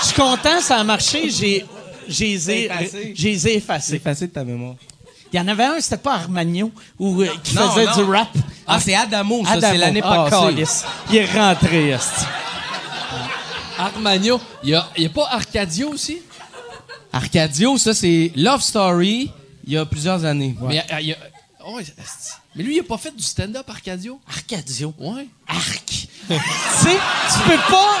je suis content, ça a marché, j'ai, j'ai, effacé. j'ai les ai effacés. effacé de ta mémoire. Il y en avait un, c'était pas Armagno, ou, euh, qui Non, faisait non. du rap. Ah, c'est Adamo, ça, c'est l'année Ah, passée. Il est rentré, asti. Armagno. Il y a, il y a pas Arcadio aussi? Arcadio, ça, c'est Love Story, il y a plusieurs années. Mais, euh, il y a- oh, esti. Mais lui, il a pas fait du stand-up, Arcadio? Arcadio? Ouais. Arc. <laughs> tu sais, tu peux pas.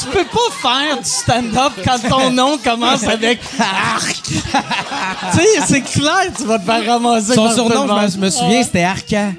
Tu peux pas faire du stand-up quand ton nom commence avec arc. tu sais, c'est clair, tu vas te faire ramasser. Son surnom, je me souviens, c'était Arca.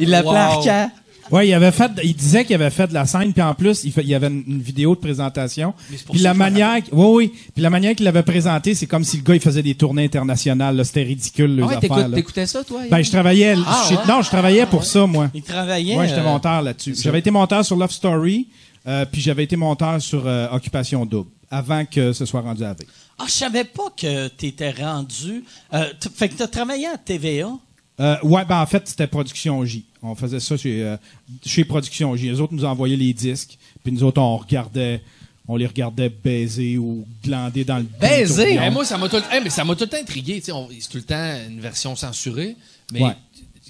Il l'appelait Wow. Arca. Ouais, il avait fait, il disait qu'il avait fait de la scène, puis en plus, il, fait- il y avait une, une vidéo de présentation. Mais c'est pour Puis la manière, oui, oui, puis la manière qu'il l'avait présenté, c'est comme si le gars il faisait des tournées internationales. là. C'était ridicule les Ah ouais, affaires. t'écoutais ça, toi? Ben, je travaillais, Ah, ouais? non, je travaillais pour ça, moi. Il travaillait. Ouais, j'étais euh, monteur là-dessus. J'avais été monteur sur Love Story, euh, puis j'avais été monteur sur euh, Occupation Double, avant que ce soit rendu à V. Ah, je savais pas que t'étais rendu. euh, fait que t'as travaillé à TVA. Euh, ouais, ben en fait, c'était Production J. On faisait ça chez, euh, chez Production. Les autres nous envoyaient les disques, puis nous autres, on regardait, on les regardait baiser ou glander dans le Baiser? Eh, moi, ça m'a tout, le- eh, mais ça m'a tout le temps intrigué. tu sais, on- C'est tout le temps une version censurée. Mais Ouais.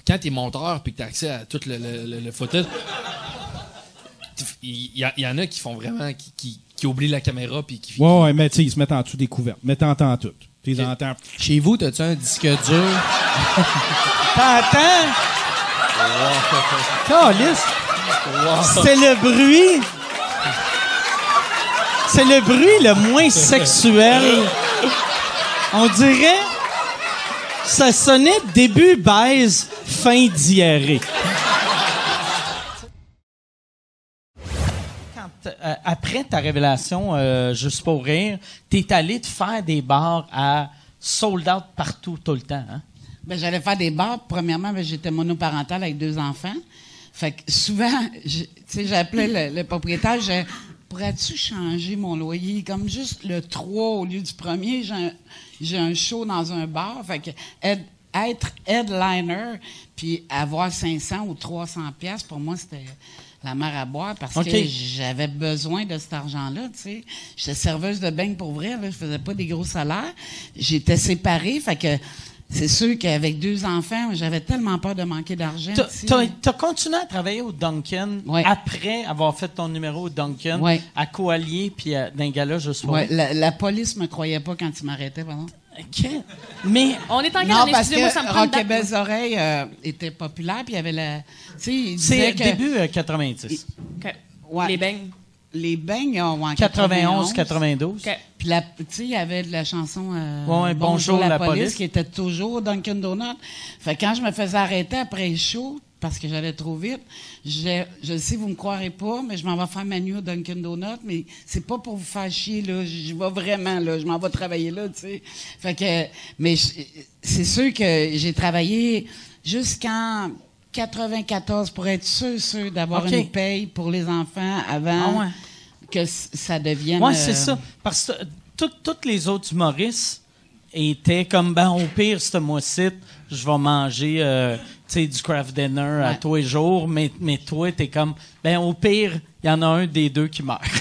quand t'es monteur et que t'as accès à tout le, le, le- le footage, il y, a- il y en a qui font vraiment. qui, qui, qui oublient la caméra puis qui. Ouais, ouais, mais tu sais, ils se mettent en dessous des couvertes. Mais t'entends tout. Tu les entends. Chez vous, t'as-tu un disque dur? <laughs> T'entends? Calice. C'est le bruit. C'est le bruit le moins sexuel. On dirait. Ça sonnait début baise, fin diarrhée. Quand, euh, après ta révélation, euh, juste pour rire, t'es allé te faire des bars à sold out partout, tout le temps. Hein? Ben, j'allais faire des bars. Premièrement, ben, j'étais monoparentale avec deux enfants. Fait que souvent, tu sais, j'appelais le, le propriétaire, je pourrais-tu changer mon loyer? Comme juste le 3 au lieu du premier, j'ai un, show dans un bar. Fait que être headliner, puis avoir 500 ou 300 pièces pour moi, c'était la mer à boire parce que j'avais besoin de cet argent-là, tu sais. J'étais serveuse de bain pour vrai, là. Je faisais pas des gros salaires. J'étais séparée, fait que c'est sûr qu'avec deux enfants, j'avais tellement peur de manquer d'argent. T'as- tu t'as continué à travailler au Duncan après avoir fait ton numéro au Duncan, Ouais. à Coallier puis à d'un gala juste pour Ouais, la, la police me croyait pas quand ils m'arrêtaient, pardon. OK. Mais on est en quelle non, année? Excusez-moi, que ça me prend date. Belles Oreilles euh, était populaire, puis il y avait la... Tu sais, il C'est début euh, 90. Ouais. Les beignes. Les beignes, en 91, 92. Puis la- tu sais, il y avait de la chanson euh, Ouais, ouais, Bonjour, la police. qui était toujours Dunkin' Donut. Fait que quand je me faisais arrêter après le show, parce que j'allais trop vite, je, je sais, vous me croirez pas, mais je m'en vais faire ma nuit au Dunkin' Donut, mais c'est pas pour vous faire chier, là. Je vais vraiment, là. Je m'en vais travailler là, tu sais. Fait que, mais c'est sûr que j'ai travaillé jusqu'en 94 pour être sûr, sûr d'avoir une paye pour les enfants avant Ah ouais. Que ça devienne. Ouais, c'est euh, ça. Parce que tout- tous les autres humoristes étaient comme, ben, au pire, ce mois-ci, je vais manger euh, tu sais, du craft dinner à tous les jours, mais, mais toi, t'es comme, ben, au pire, il y en a un des deux qui meurt. <laughs>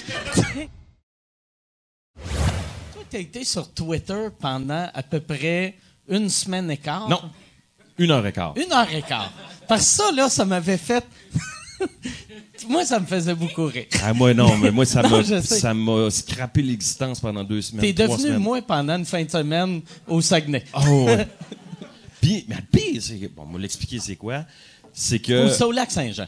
tu as été sur Twitter pendant à peu près une semaine et quart? Non. Une heure et quart. Une heure et quart. Parce que ça, là, ça m'avait fait. <laughs> moi, ça me faisait beaucoup rire. Ah, moi, non, mais moi, ça <laughs> m'a, scrappé l'existence pendant deux semaines. T'es devenu semaines. moi pendant une fin de semaine au Saguenay. Oh, ouais. <laughs> Puis, mais le pire, c'est que, bon, moi, l'expliquer, c'est quoi? C'est que. Ou ça au lac Saint-Jean.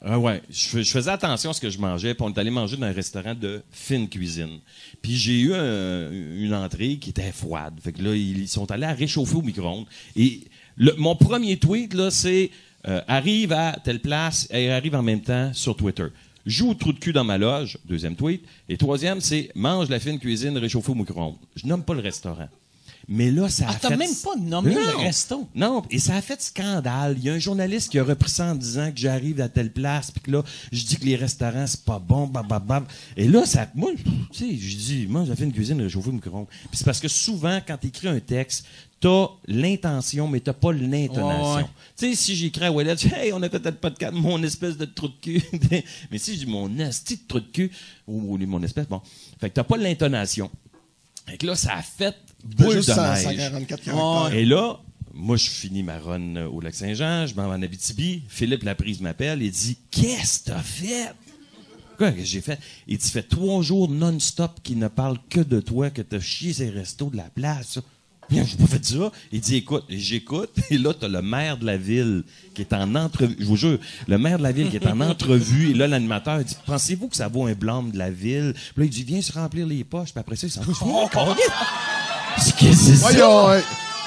Ah ouais, je, fais- je faisais attention à ce que je mangeais, puis on est allé manger dans un restaurant de fine cuisine. Puis j'ai eu un- une entrée qui était froide. Fait que là, ils, ils sont allés à réchauffer au micro-ondes. Et le- mon premier tweet, là, c'est euh, arrive à telle place et arrive en même temps sur Twitter. Joue trou de cul dans ma loge, deuxième tweet. Et troisième, c'est mange la fine cuisine réchauffée au micro-ondes. Je nomme pas le restaurant. Mais là, ça a Ah, t'as fait... même pas nommé Non. le resto. Non, et ça a fait scandale. Il y a un journaliste qui a repris ça en disant que j'arrive à telle place, puis que là, je dis que les restaurants, c'est pas bon, bam. Et là, ça, moi, tu sais, je dis, moi, j'ai fait une cuisine réchauffée au micro-ondes. Puis c'est parce que souvent, quand tu écris un texte, t'as l'intention, mais t'as pas l'intonation. Ouais. Tu sais, si j'écris à Wallet, hey, on a fait tel podcast, mon espèce de trou de cul. <laughs> mais si je dis mon esti de trou de cul, ou ou mon espèce, bon. Fait que t'as pas l'intonation. Fait que là, ça a fait boule juste de 100, neige. 144 caractères. Et là, moi, je finis ma run euh, au Lac-Saint-Jean, je m'en vais en Abitibi. Philippe Laprise m'appelle et dit Qu'est-ce que t'as fait Quoi que j'ai fait? Il dit fait trois jours non-stop qu'il ne parle que de toi, que t'as chié ces restos de la place. Bien, j'ai pas fait ça. Il dit écoute, j'écoute, et là, t'as le maire de la ville qui est en entrevue. Je vous jure, le maire de la ville qui est en entrevue, et là, l'animateur dit Pensez-vous que ça vaut un blâme de la ville? Puis là, il dit Viens se remplir les poches, puis après ça, il s'en va. Qu'est-ce que c'est Ouais, ça? ils, ont, euh,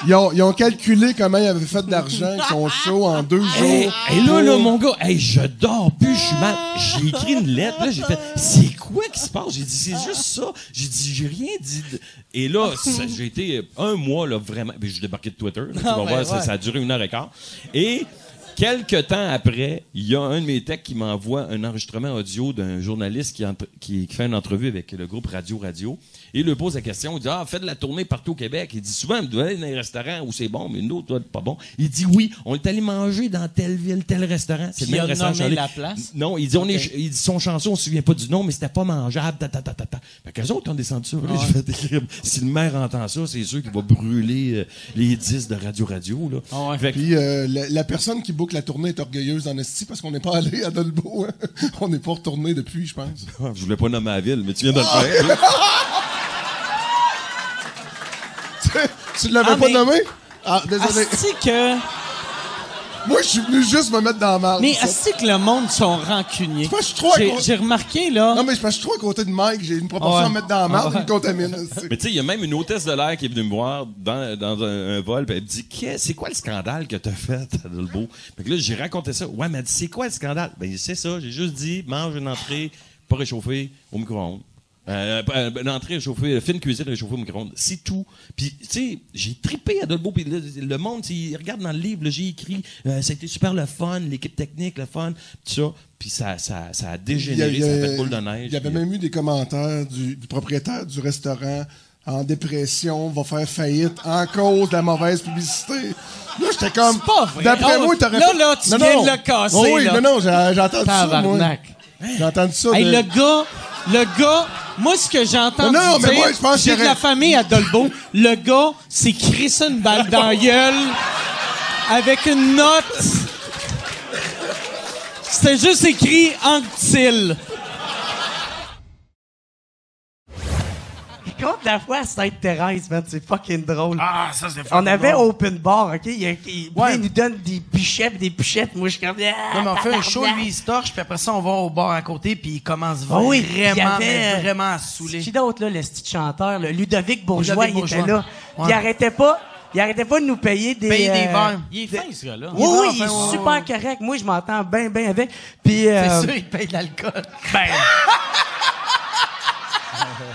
ils ont- ils ont calculé comment ils avaient fait de l'argent avec son show en deux Hey, jours. et là, là, mon gars, hey, je dors plus, je suis mal. J'ai écrit une lettre, là, j'ai fait, c'est quoi qui se passe? J'ai dit, c'est juste ça. J'ai dit, j'ai rien dit. de- Et là, <laughs> j'ai été un mois, là, vraiment. Puis je débarqué de Twitter, là, tu Ah, vas ben, voir, ça, ouais. ça a duré une heure et quart. Et, quelques temps après, il y a un de mes techs qui m'envoie un enregistrement audio d'un journaliste qui, entre- qui, qui fait une entrevue avec le groupe Radio Radio. Il lui pose la question, il dit, ah, faites de la tournée partout au Québec. Il dit, souvent, vous devez aller dans les restaurants où c'est bon, mais nous, autres, pas bon. Il dit, oui, on est allé manger dans telle ville, tel restaurant. C'est le même restaurant. nommé la place? Non, il dit, on est, il dit, son chanson, on se souvient pas du nom, mais c'était pas mangeable, ta, ta, ta, ta, ta. Fait qu'eux autres ont descendu ça. Si le maire entend ça, c'est sûr qu'il va brûler euh, les disques de Radio Radio, là. Ah Fait que- Puis euh, la, la personne qui boucle la tournée est orgueilleuse en esti parce qu'on n'est pas allé à Dolbeau. hein. <laughs> On n'est pas retourné depuis, je pense. <laughs> je voulais pas nommer la ville, mais tu viens de le Ah! faire. <laughs> <laughs> tu ne l'avais Ah, pas mais- nommé? Ah, désolé. Asti que. Moi, je suis venu juste me mettre dans la marde. Mais asti que le monde sont rancuniers. pas, je suis trop à J'ai- remarqué, là. Non, mais je suis trop à côté de Mike. J'ai une proportion Ah ouais. à mettre dans la marde, Ah ouais. il me contamine. <laughs> Mais tu sais, il y a même une hôtesse de l'air qui est venue me voir dans, dans un, un vol, puis elle me dit C'est quoi le scandale que t'as fait <laughs> Dolbeau Fait que là, j'ai raconté ça. Ouais, mais elle dit C'est quoi le scandale? Ben, c'est ça, j'ai juste dit mange une entrée pas réchauffée au micro-ondes. Euh, euh, une entrée réchauffée, fine cuisine réchauffée au micro-ondes. C'est tout. Puis, tu sais, j'ai tripé à Dolbeau. Puis le, le monde, il regarde dans le livre, j'ai écrit euh, ça a été super le fun, l'équipe technique, le fun, tout ça. Puis ça, ça, ça a dégénéré, Il y a- ça a fait boule de neige. Il y avait puis- même eu des commentaires du, du propriétaire du restaurant en dépression, va faire faillite en cause de la mauvaise publicité. Là, j'étais comme. C'est pas vrai. D'après Oh, moi, t'aurais là, là, tu Non, viens non. de le casser, Oh oui, là. non, non, j'ai entendu ça. moi. Tabarnak. J'ai entendu ça. Hey, de- le gars, le gars, moi, ce que j'ai entendu Non, non, mais dire, moi, je pense j'ai de la famille à Dolbeau, le gars s'est crissé une balle dans la gueule avec une note. C'était juste écrit Anctil. Il compte la fois à Sainte-Thérèse, man. C'est fucking drôle. Ah, ça, c'est On avait drôle. open bar, OK? Il, y a- il- Ouais. il nous donne des pichets pis des pichettes. Moi, je suis comme... Ah, Non, mais on fait un show, lui, il se torche, puis après ça, on va au bar à côté, puis il commence Ah oui, il vraiment, avait, mais euh, vraiment à saouler. Qui d'autre, là, le petit chanteur, là? Ludovic Bourgeois, Ludovic il Bourgeois. était là. Ouais. Il arrêtait pas... Il arrêtait pas de nous payer des... Payer des euh, verres. Il est fin, ce gars-là. Oui, oui, il est ouais, super ouais. correct. Moi, je m'entends bien, bien avec. Puis... euh, C'est sûr, il paye de l'alcool. Ben... <laughs>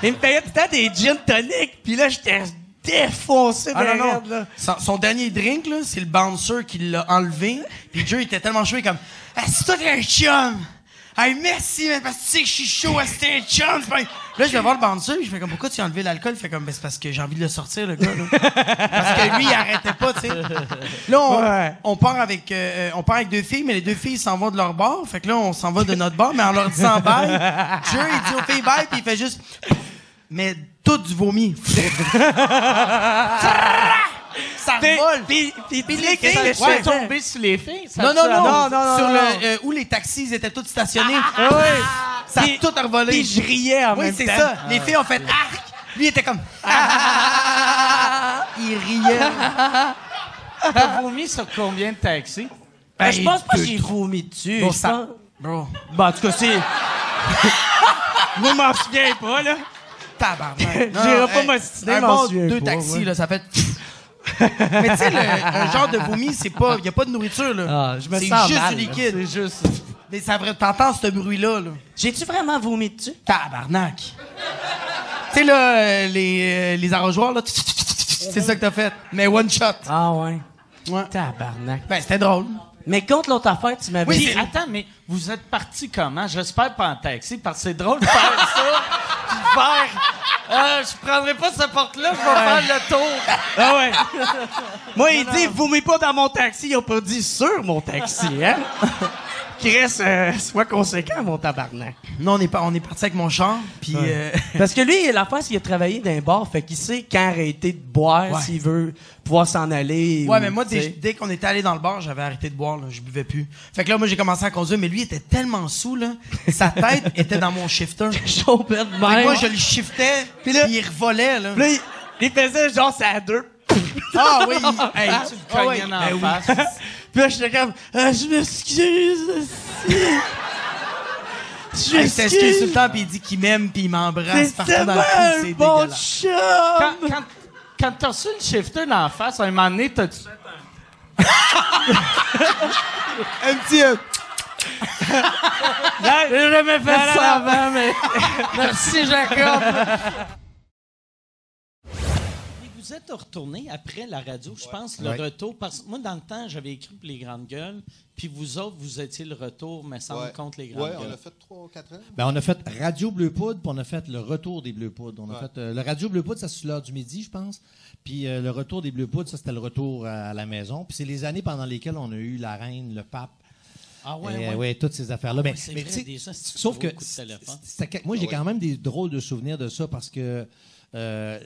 il me payait tout le temps des gin tonic. Puis là, j'étais défoncé Ah non, non. là. Son, son dernier drink, là, c'est le bouncer qui l'a enlevé. Puis Joe était tellement chaud, il est comme Ah, c'est toi un chum! Hey, merci, man, parce que tu sais que je suis chaud, c'est un chum! Là, je vais voir le puis je fais comme Pourquoi tu as enlevé l'alcool? Il fait comme Ben, c'est parce que j'ai envie de le sortir, le gars, là. parce que lui, il arrêtait pas, tu sais. Là, on, Ouais. on part avec euh, on part avec deux filles, mais les deux filles s'en vont de leur bar. Fait que là, on s'en va de notre bar, mais en leur disant bye. Joe, il dit aux filles bye, puis il fait juste. Mais tout du vomi. <laughs> ça vole. Puis, puis, puis les filles, Ça fait tomber sur les filles? Ça Non, non, non, non, non, Sur le-. Euh, où les taxis étaient tous stationnés. Ah, ouais. Ça Puis- a tout revolé. puis je riais en oui, même c'est temps. ça. Ah. Les filles ont fait arc. Lui il était comme ah. Il riait. T'as vomi sur combien de taxis? Ben, je pense pas que j'ai vomi dessus. Bon, ça- Bro. Bon, en tout cas, c'est. <laughs> Je m'en souviens pas, là. Tabarnak. <laughs> J'irai pas m'ostiner, m'en bon deux pas, taxis, ouais. là, ça fait. <laughs> Mais tu sais, le- un genre de vomi, c'est pas. Il y a pas de nourriture, là. Ah, je me c'est sens juste mal, du liquide. C'est juste. Mais ça vrai, t'entends ce bruit-là, là. J'ai-tu vraiment vomi dessus? Tabarnak. tu sais, là, euh, les, euh, les arrosoirs, là. C'est ça que t'as fait. Mais one shot. Ah, ouais. Ouais. Tabarnak. Ben, c'était drôle. Mais contre l'autre affaire, tu m'avais Oui, dit. attends, mais vous êtes parti comment? J'espère pas en taxi, parce que c'est drôle de faire ça, <laughs> puis de faire... Euh, je prendrai pas cette porte-là, je vais faire le tour. Ah ouais. Moi, il dit, vous mettez pas dans mon taxi. Il a pas dit sur mon taxi, hein? <laughs> Chris, euh, sois conséquent, mon tabarnak. Non, on est, pas, on est parti avec mon char, puis... euh, <laughs> Parce que lui, l'affaire, c'est qu'il a travaillé dans un bar, fait qu'il sait quand arrêter de boire Ouais. s'il veut pouvoir s'en aller. Ouais, ou, mais moi, dès, dès qu'on était allé dans le bar, j'avais arrêté de boire, là, je buvais plus. Fait que là, moi, j'ai commencé à conduire, mais lui, il était tellement sous, là, sa tête <laughs> était dans mon shifter. Fait que moi, je le shiftais, puis il revolait, là. Là, il, il faisait genre, c'est à deux. Ah oui, il- hey, tu le ah cognais oui, dans ben la <laughs> oui. Puis là, j'étais comme, Ah, je m'excuse. Je Hey, m'excuse. s'excuse tout le temps, puis il dit qu'il m'aime, puis il m'embrasse partout dans le c'est bon dégueulasse. Quand, quand, quand t'as reçu le shifter dans la face, à un moment donné, t'as-tu fait un... <laughs> Un petit... euh, <laughs> J'ai jamais fait ça avant, mais... <laughs> Merci, Jacob. Vous êtes retourné après la radio, je pense, le Ouais. retour? Parce que moi, dans le temps, j'avais écrit pour les grandes gueules, puis vous autres, vous étiez le retour, me semble, Ouais. contre les grandes Ouais, gueules. on a fait 3 ou 4 ans. Ben, on a fait Radio Bleu Poudre, puis on a fait le retour des Bleu Poudres. On a fait euh, le Radio Bleu Poudre, ça c'est l'heure du midi, je pense. Puis euh, le retour des Bleu Poudres, ça c'était le retour à, à la maison. Puis c'est les années pendant lesquelles on a eu la reine, le pape. Ah ouais, ouais. ouais, toutes ces affaires-là. Ah Mais- ouais, c'est mais vrai, c'est sauf que de moi j'ai Ah ouais. quand même des drôles de souvenirs de ça parce que euh,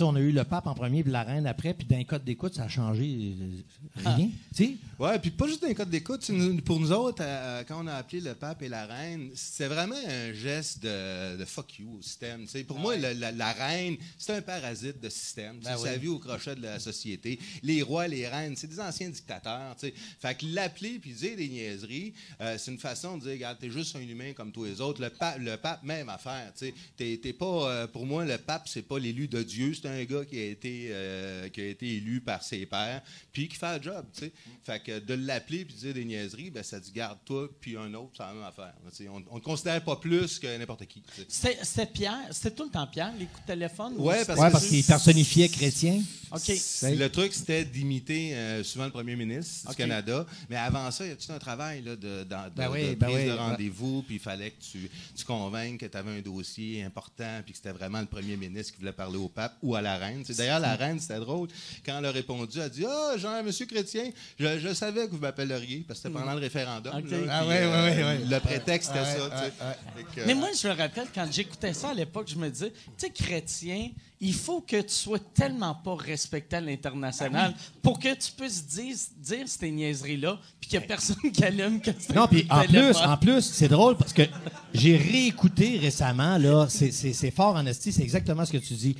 on a eu le pape en premier puis la reine après puis d'un code d'écoute ça a changé euh, rien. Sais, Ouais, puis pas juste d'un code d'écoute. Pour nous autres, euh, quand on a appelé le pape et la reine, c'était vraiment un geste de, de fuck you au système. tu sais. Pour moi, le- la, la reine, c'est un parasite de système. Ben Ça oui. vit au crochet de la société. Les rois, les reines, c'est des anciens dictateurs. tu sais. Fait que l'appeler puis dire des niaiseries, euh, c'est une façon de dire, regarde, t'es juste un humain comme tous les autres. Le pape, le pape même affaire. T'es t'es pas, pour moi, le pape, c'est pas l'élu de Dieu. C'est un gars qui a été, euh, qui a été élu par ses pairs, puis qui fait le job. tu sais. Fait que de l'appeler puis de dire des niaiseries, ben, ça dit garde toi puis un autre, c'est la même affaire. On ne considère pas plus que n'importe qui. c'était Pierre, c'était tout le temps Pierre, les coups de téléphone? ou Ouais, parce ouais, que parce c'est- qu'il personnifiait chrétien. OK. C'est- Le truc, c'était d'imiter euh, souvent le premier ministre du OK. Canada. Mais avant ça, il y a tout un travail là, de, Ben oui, de ben prise oui, de ouais. rendez-vous. Puis il fallait que tu, tu convainques que tu avais un dossier important puis que c'était vraiment le premier ministre qui voulait parler au pape ou à la reine. D'ailleurs, la reine, c'était drôle. Quand elle a répondu, elle a dit Ah, Jean, monsieur Chrétien, je, je savais que vous m'appelleriez parce que c'était pendant le référendum. Là, Ah puis, ouais, euh, ouais, ouais, ouais. Le prétexte, c'était ça. que, Mais moi, je me rappelle, quand j'écoutais ça à l'époque, je me disais, tu sais, chrétien, il faut que tu sois tellement pas respecté à l'international pour que tu puisses dire, dire ces niaiseries-là, puis qu'il n'y a personne qui allume Non, puis en plus, en plus, c'est drôle parce que j'ai réécouté récemment, là, c'est- fort en esti, c'est exactement ce que tu dis.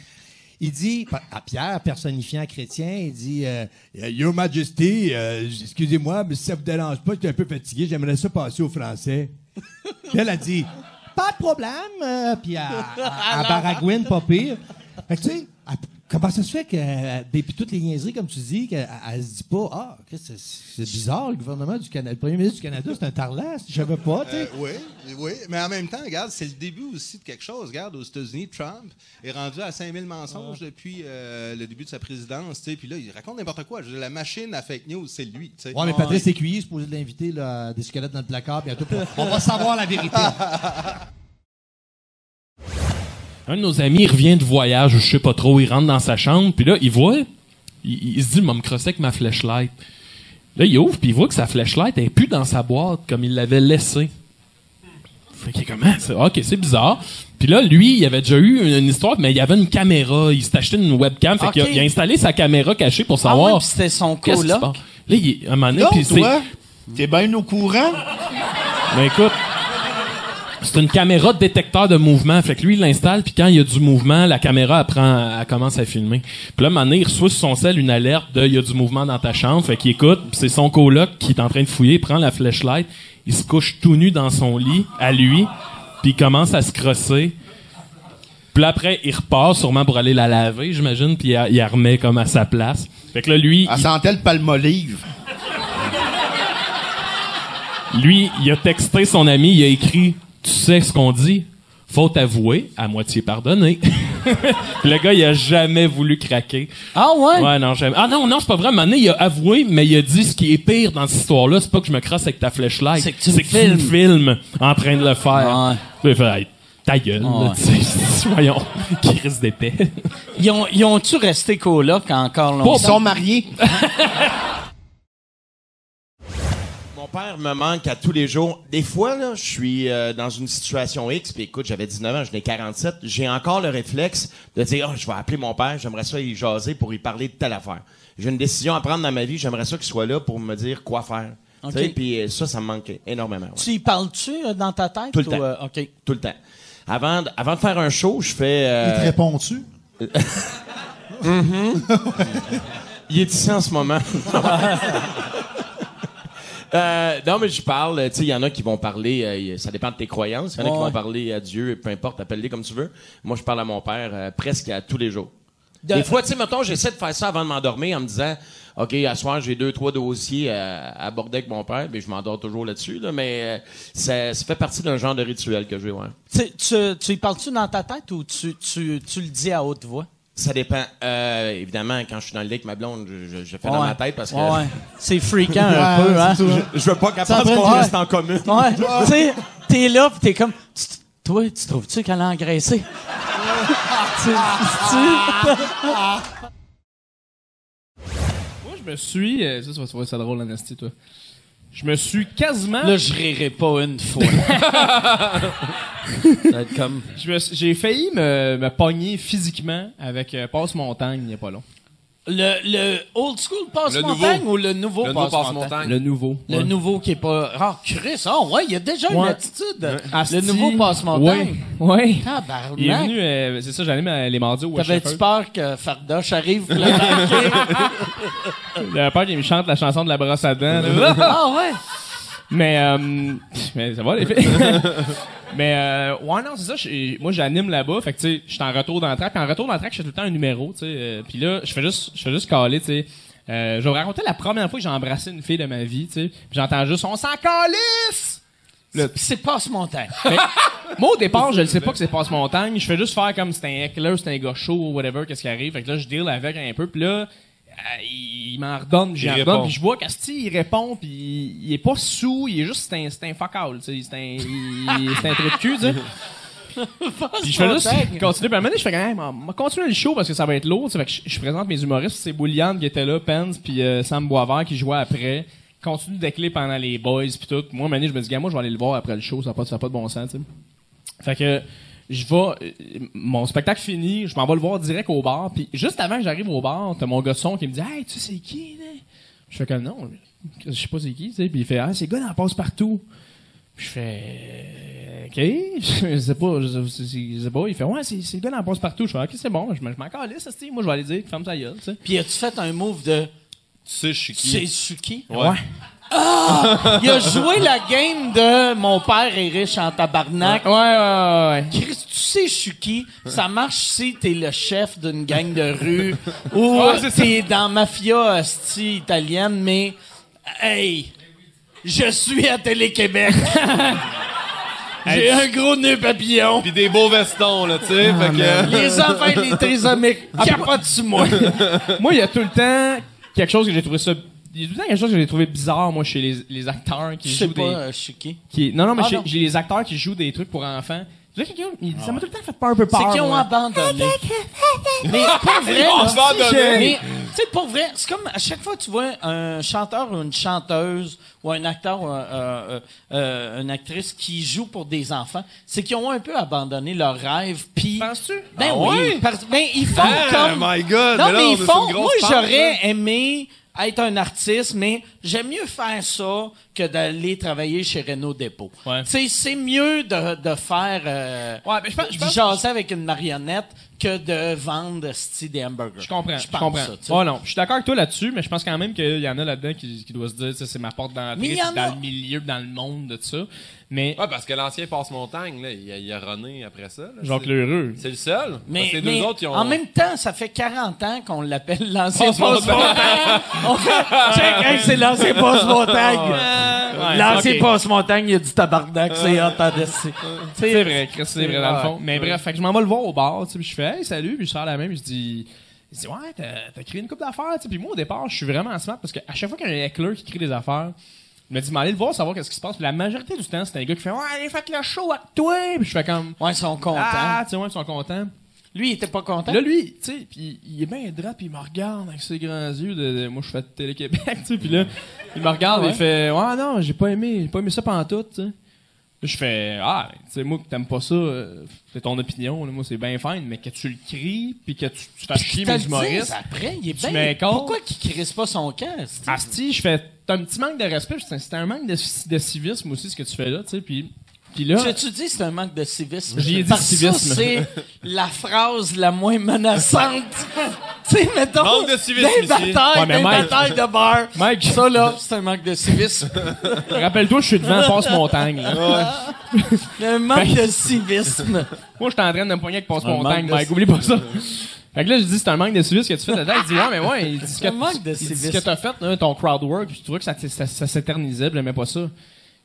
Il dit, à Pierre, personnifiant chrétien, il dit euh, Your Majesty, euh, excusez-moi, mais si ça vous dérange pas, je suis un peu fatigué, j'aimerais ça passer au français. Elle a dit Pas de problème. euh, puis à, à, à <laughs> Baragouine, pas pire. Fait que tu sais, elle- comment ça se fait que, euh, depuis toutes les niaiseries, comme tu dis, qu'elle elle se dit pas Ah, c'est bizarre, le gouvernement du Canada, le premier ministre du Canada, c'est un tarlas, je savais pas, tu sais. Euh, oui, oui, mais en même temps, regarde, c'est le début aussi de quelque chose. Regarde, aux États-Unis, Trump est rendu à 5000 mensonges depuis euh, le début de sa présidence. tu sais, Puis là, il raconte n'importe quoi. Je veux dire, la machine à fake news, c'est lui. tu sais. Ouais, mais Patrice Écuyer, supposé de l'inviter là, à des squelettes dans le placard bientôt. pour- On va savoir la vérité. <laughs> Un de nos amis il revient de voyage, ou je sais pas trop, il rentre dans sa chambre, puis là, il voit, il, il se dit, m'a me crosser avec ma flashlight. Là, il ouvre, puis il voit que sa flashlight est plus dans sa boîte comme il l'avait laissée. Fait qu'il est comme, Ah, c'est- ok, c'est bizarre. Puis là, lui, il avait déjà eu une, une histoire, mais il y avait une caméra. Il s'est acheté une webcam. Fait qu'il a, il a installé sa caméra cachée pour Ah savoir. ouais, puis c'était son qu'est-ce qui se coloc. passe. Là, il, à un moment donné, puis c'est- toi, t'es bien au courant? Mais écoute, c'est une caméra de détecteur de mouvement. Fait que lui, il l'installe, puis quand il y a du mouvement, la caméra, elle, prend, elle commence à filmer. Puis là, un il reçoit sur son sel une alerte de « il y a du mouvement dans ta chambre ». Fait qu'il écoute, c'est son coloc qui est en train de fouiller, il prend la flashlight, il se couche tout nu dans son lit, à lui, puis il commence à se crosser. Puis là, après, il repart sûrement pour aller la laver, j'imagine, puis il, la- il la remet comme à sa place. Fait que là, lui... Elle sentait le palmolive. Lui, il a texté son ami, il a écrit Tu sais ce qu'on dit Faut avouer, à moitié pardonner. Puis <laughs> le gars, il a jamais voulu craquer. Ah ouais? Ouais, non, jamais. Ah non, non, c'est pas vrai. À un moment donné, il a avoué, mais il a dit ce qui est pire dans cette histoire-là, c'est pas que je me crasse avec ta flashlight. C'est que tu me filmes en train de le faire. Il fait, Hey, ta gueule, Ouais. <laughs> voyons, qui risque d'épais. Ils ont, ils ont-tu resté coloc encore longtemps? Ils sont mariés. <laughs> Père me manque à tous les jours. Des fois, là, je suis euh, dans une situation X, puis écoute, j'avais 19 ans, je n'ai 47. J'ai encore le réflexe de dire, oh, je vais appeler mon père, j'aimerais ça y jaser pour y parler de telle affaire. J'ai une décision à prendre dans ma vie, j'aimerais ça qu'il soit là pour me dire quoi faire. Ok. Tu sais, Puis euh, ça, ça me manque énormément. ouais. Tu y parles-tu euh, dans ta tête? Tout le ou, temps. euh, OK. Tout le temps. Avant, de- avant de faire un show, je fais... euh, Il te réponds-tu? <laughs> Mhm. Il est ici en ce moment. <laughs> Euh, non, mais je parle. Tu sais, il y en a qui vont parler. euh, ça dépend de tes croyances. Il y en a qui Ouais. vont parler à Dieu, peu importe, appelle-les comme tu veux. Moi, je parle à mon père euh, presque à tous les jours. De- Des fois, tu sais, mettons, j'essaie de faire ça avant de m'endormir en me disant, OK, à soir, j'ai deux, trois dossiers à, à aborder avec mon père, mais je m'endors toujours là-dessus, là, mais euh, ça, ça fait partie d'un genre de rituel que j'ai, ouais. Tu, tu, tu y parles-tu dans ta tête ou tu, tu, tu le dis à haute voix? Ça dépend. Euh, évidemment, quand je suis dans le lit avec ma blonde, je, je- je fais dans ma tête parce que. Ouais. <laughs> C'est fréquent un Ouais, peu, hein? Je- je veux pas qu'elle pense qu'on reste en commune. Ouais. tu sais, t'es là pis t'es comme, Tu- toi, tu trouves-tu qu'elle a engraissé? <laughs> Tu- tu- Moi, je me suis. euh, ça, tu vas trouver ça drôle, Anastie, toi. Je me suis quasiment. Là, je rirai pas une fois. <laughs> Comme. J'ai failli me, me pogner physiquement avec euh, Passe-Montagne il n'y a pas long. Le, le old school Le passe-montagne ou le nouveau Le nouveau passe-montagne? Le nouveau, Le ouais. nouveau qui est pas. Ah, Chris, ah ouais, il y a déjà une attitude. Le nouveau passe-montagne. Ouais. ouais. Tabarnak. Il est venu, euh, c'est ça, j'allais les mardis au T'avais-tu peur que Fardoche arrive pour l'attaquer? <laughs> J'avais peur qu'il me chante la chanson de la brosse à dents. ah ouais? Mais, euh, mais ça va, les filles. <laughs> mais, euh, ouais, non, c'est ça. Moi, j'anime là-bas. Fait que, tu sais, je suis en retour dans le track. Puis en retour dans le track, je fais tout le temps un numéro, tu sais. euh, Puis là, je fais juste, je fais juste caler, tu sais. Euh, je vais vous raconter la première fois que j'ai embrassé une fille de ma vie, tu sais. Puis j'entends juste, on s'en calisse! Là, C'est passe-montagne. <laughs> moi, au départ, je ne sais pas que c'est passe-montagne. Je fais juste faire comme c'est un heckler, c'est un gars chaud ou whatever, qu'est-ce qui arrive. Fait que là, je deal avec un peu. Puis là, il, il m'en redonne, j'y Il en répond. redonne. Puis je vois qu'Asti, il répond, puis il, il est pas sous, il est juste, c'est un, c'est un fuck all, tu sais. C'est un, c'est un trou de cul, tu sais. <laughs> Puis je fais juste continuer. Puis à un moment donné, je fais quand même, on va continuer le show parce que ça va être lourd. tu sais. Fait que je, je présente mes humoristes. C'est Bouliane qui était là, Pence, puis euh, Sam Boisvert qui jouait après. Continue d'écler pendant les boys, puis tout. Moi, à un moment donné, je me dis, gars, moi, je vais aller le voir après le show. Ça n'a pas, ça a pas de bon sens, tu sais. Fait que je vais, euh, mon spectacle fini, je m'en vais le voir direct au bar. Puis juste avant que j'arrive au bar, t'as mon gars de son qui me dit, hey, tu sais qui, là? Je fais comme non, je sais pas c'est qui, tu sais. Puis il fait, ah, c'est le gars dans passe partout. Puis je fais, euh, ok, <laughs> je sais pas, je sais, je sais pas. Il fait, ouais, c'est c'est le gars dans passe partout. Je fais, ok, c'est bon, je m'en calisse, ça, moi je vais aller dire, ferme ta gueule, tu sais. Puis as-tu fait un move de. Tu sais, je suis qui? C'est Suki? Ouais. Ah! Il a joué la game de mon père est riche en tabarnak. Ouais, ouais, ouais. ouais. Chris, tu sais, je suis qui? Ça marche si t'es le chef d'une gang de rue <laughs> ou Ouais, t'es dans mafia hostie italienne, mais hey, je suis à Télé-Québec. <laughs> J'ai un gros nœud papillon. Puis des beaux vestons, là, tu sais. que... Les enfants les trisomiques capotent sur moi. <laughs> moi, il y a tout le temps quelque chose que j'ai trouvé ça. Il y a tout le temps quelque chose que j'ai trouvé bizarre, moi, chez les, les acteurs qui Je sais jouent pas, des. euh, je suis qui? Qui, non, non, mais Ah, non. j'ai les acteurs qui jouent des trucs pour enfants Là, quelqu'un, il- ça m'a tout le temps fait peur, un peu peur. C'est qu'ils ont moi. abandonné. <laughs> mais pour vrai, abandonné. mais, tu sais, pour vrai, c'est comme à chaque fois que tu vois un chanteur ou une chanteuse ou un acteur ou un- euh, euh, une actrice qui joue pour des enfants, c'est qu'ils ont un peu abandonné leur rêve. Puis, Penses-tu? Ben Ah oui. ouais? parce- ben, ils font Ah, comme. my God, Non, mais là, mais on ils a fait font. grosse Moi, pente, j'aurais aimé être un artiste, mais j'aime mieux faire ça que d'aller travailler chez Renault Dépôt. Tu sais, c'est mieux de, de faire euh, je du jaser avec une marionnette que de vendre sti, des hamburgers. Je comprends, je pense comprends. ça, oh non, je suis d'accord avec toi là-dessus, mais je pense quand même qu'il y en a là-dedans qui, qui doivent se dire, c'est ma porte Mais puis a. dans le milieu, dans le monde de ça. Mais Ouais, parce que l'ancien passe-montagne, là, il a, il a runné après ça. là. Jacques C'est- Lheureux. C'est le seul. Parce Mais, que les deux mais autres, ils ont. en même temps, ça fait 40 ans qu'on l'appelle l'ancien Passe-montagne. On fait, check, hey, c'est l'ancien passe-montagne. Ouais, l'ancien ok. passe-montagne, il y a du tabarnak, c'est hot en. C'est vrai, Chris, c'est vrai dans le fond. Ouais. Mais bref, fait que je m'en vais le voir au bar, tu sais, puis je fais hey, salut, puis je sors la même, je dis il dit ouais, t'as t'as créé une coupe d'affaires, tu sais. Puis moi au départ, je suis vraiment smart parce qu'à chaque fois qu'il y a un heckler qui crée des affaires, il m'a dit m'aller le voir savoir qu'est-ce qui se passe. Puis la majorité du temps, c'est un gars qui fait ouais, allez faites le show avec toi. Puis je fais comme ouais, ils sont contents. Ah, tu sais, ouais, ils sont contents. Lui, il était pas content. Là, lui, tu sais, puis il est bien drap, puis il me regarde avec ses grands yeux. De, de- moi, je fais de Télé-Québec, <laughs> tu sais, puis là, il me regarde et il fait Ouais, non, j'ai pas aimé, j'ai pas aimé ça pantoute, tu sais. Là, je fais Ah, tu sais, moi, que t'aimes pas ça, euh, c'est ton opinion, là, moi, c'est bien fine, mais que tu le cries, puis que tu, tu fasses chier mes humoristes. après, il est tu bien. Pourquoi qu'il crisse pas son camp? Asti, je fais T'as un petit manque de respect, c'est c'est un manque de, de civisme aussi, ce que tu fais là, tu sais, puis. Puis là. Tu, tu dis que c'est un manque de civisme? J'y ai dit Parce que civisme. Ça, c'est <laughs> la phrase la moins menaçante. <laughs> tu sais, mettons. Manque de civisme Des ici. batailles, Ouais, mais des Mike- batailles de bar. Mike. Ça, là, c'est un manque de civisme. <laughs> Rappelle-toi, je suis devant Passe-Montagne. là. Un manque que- de civisme. Moi, j'étais en train de me pogner avec Un Passe-Montagne, de Mike. Oublie pas ça. Fait que là, je dis, c'est un manque de civisme que tu fais dedans. Il dit, ouais, mais ouais, il dit, ce que, Un manque de il dit, ce civisme. que t'as fait, là, ton crowd work, je trouvais que ça, ça, ça s'éternisait, puis j'aimais pas ça.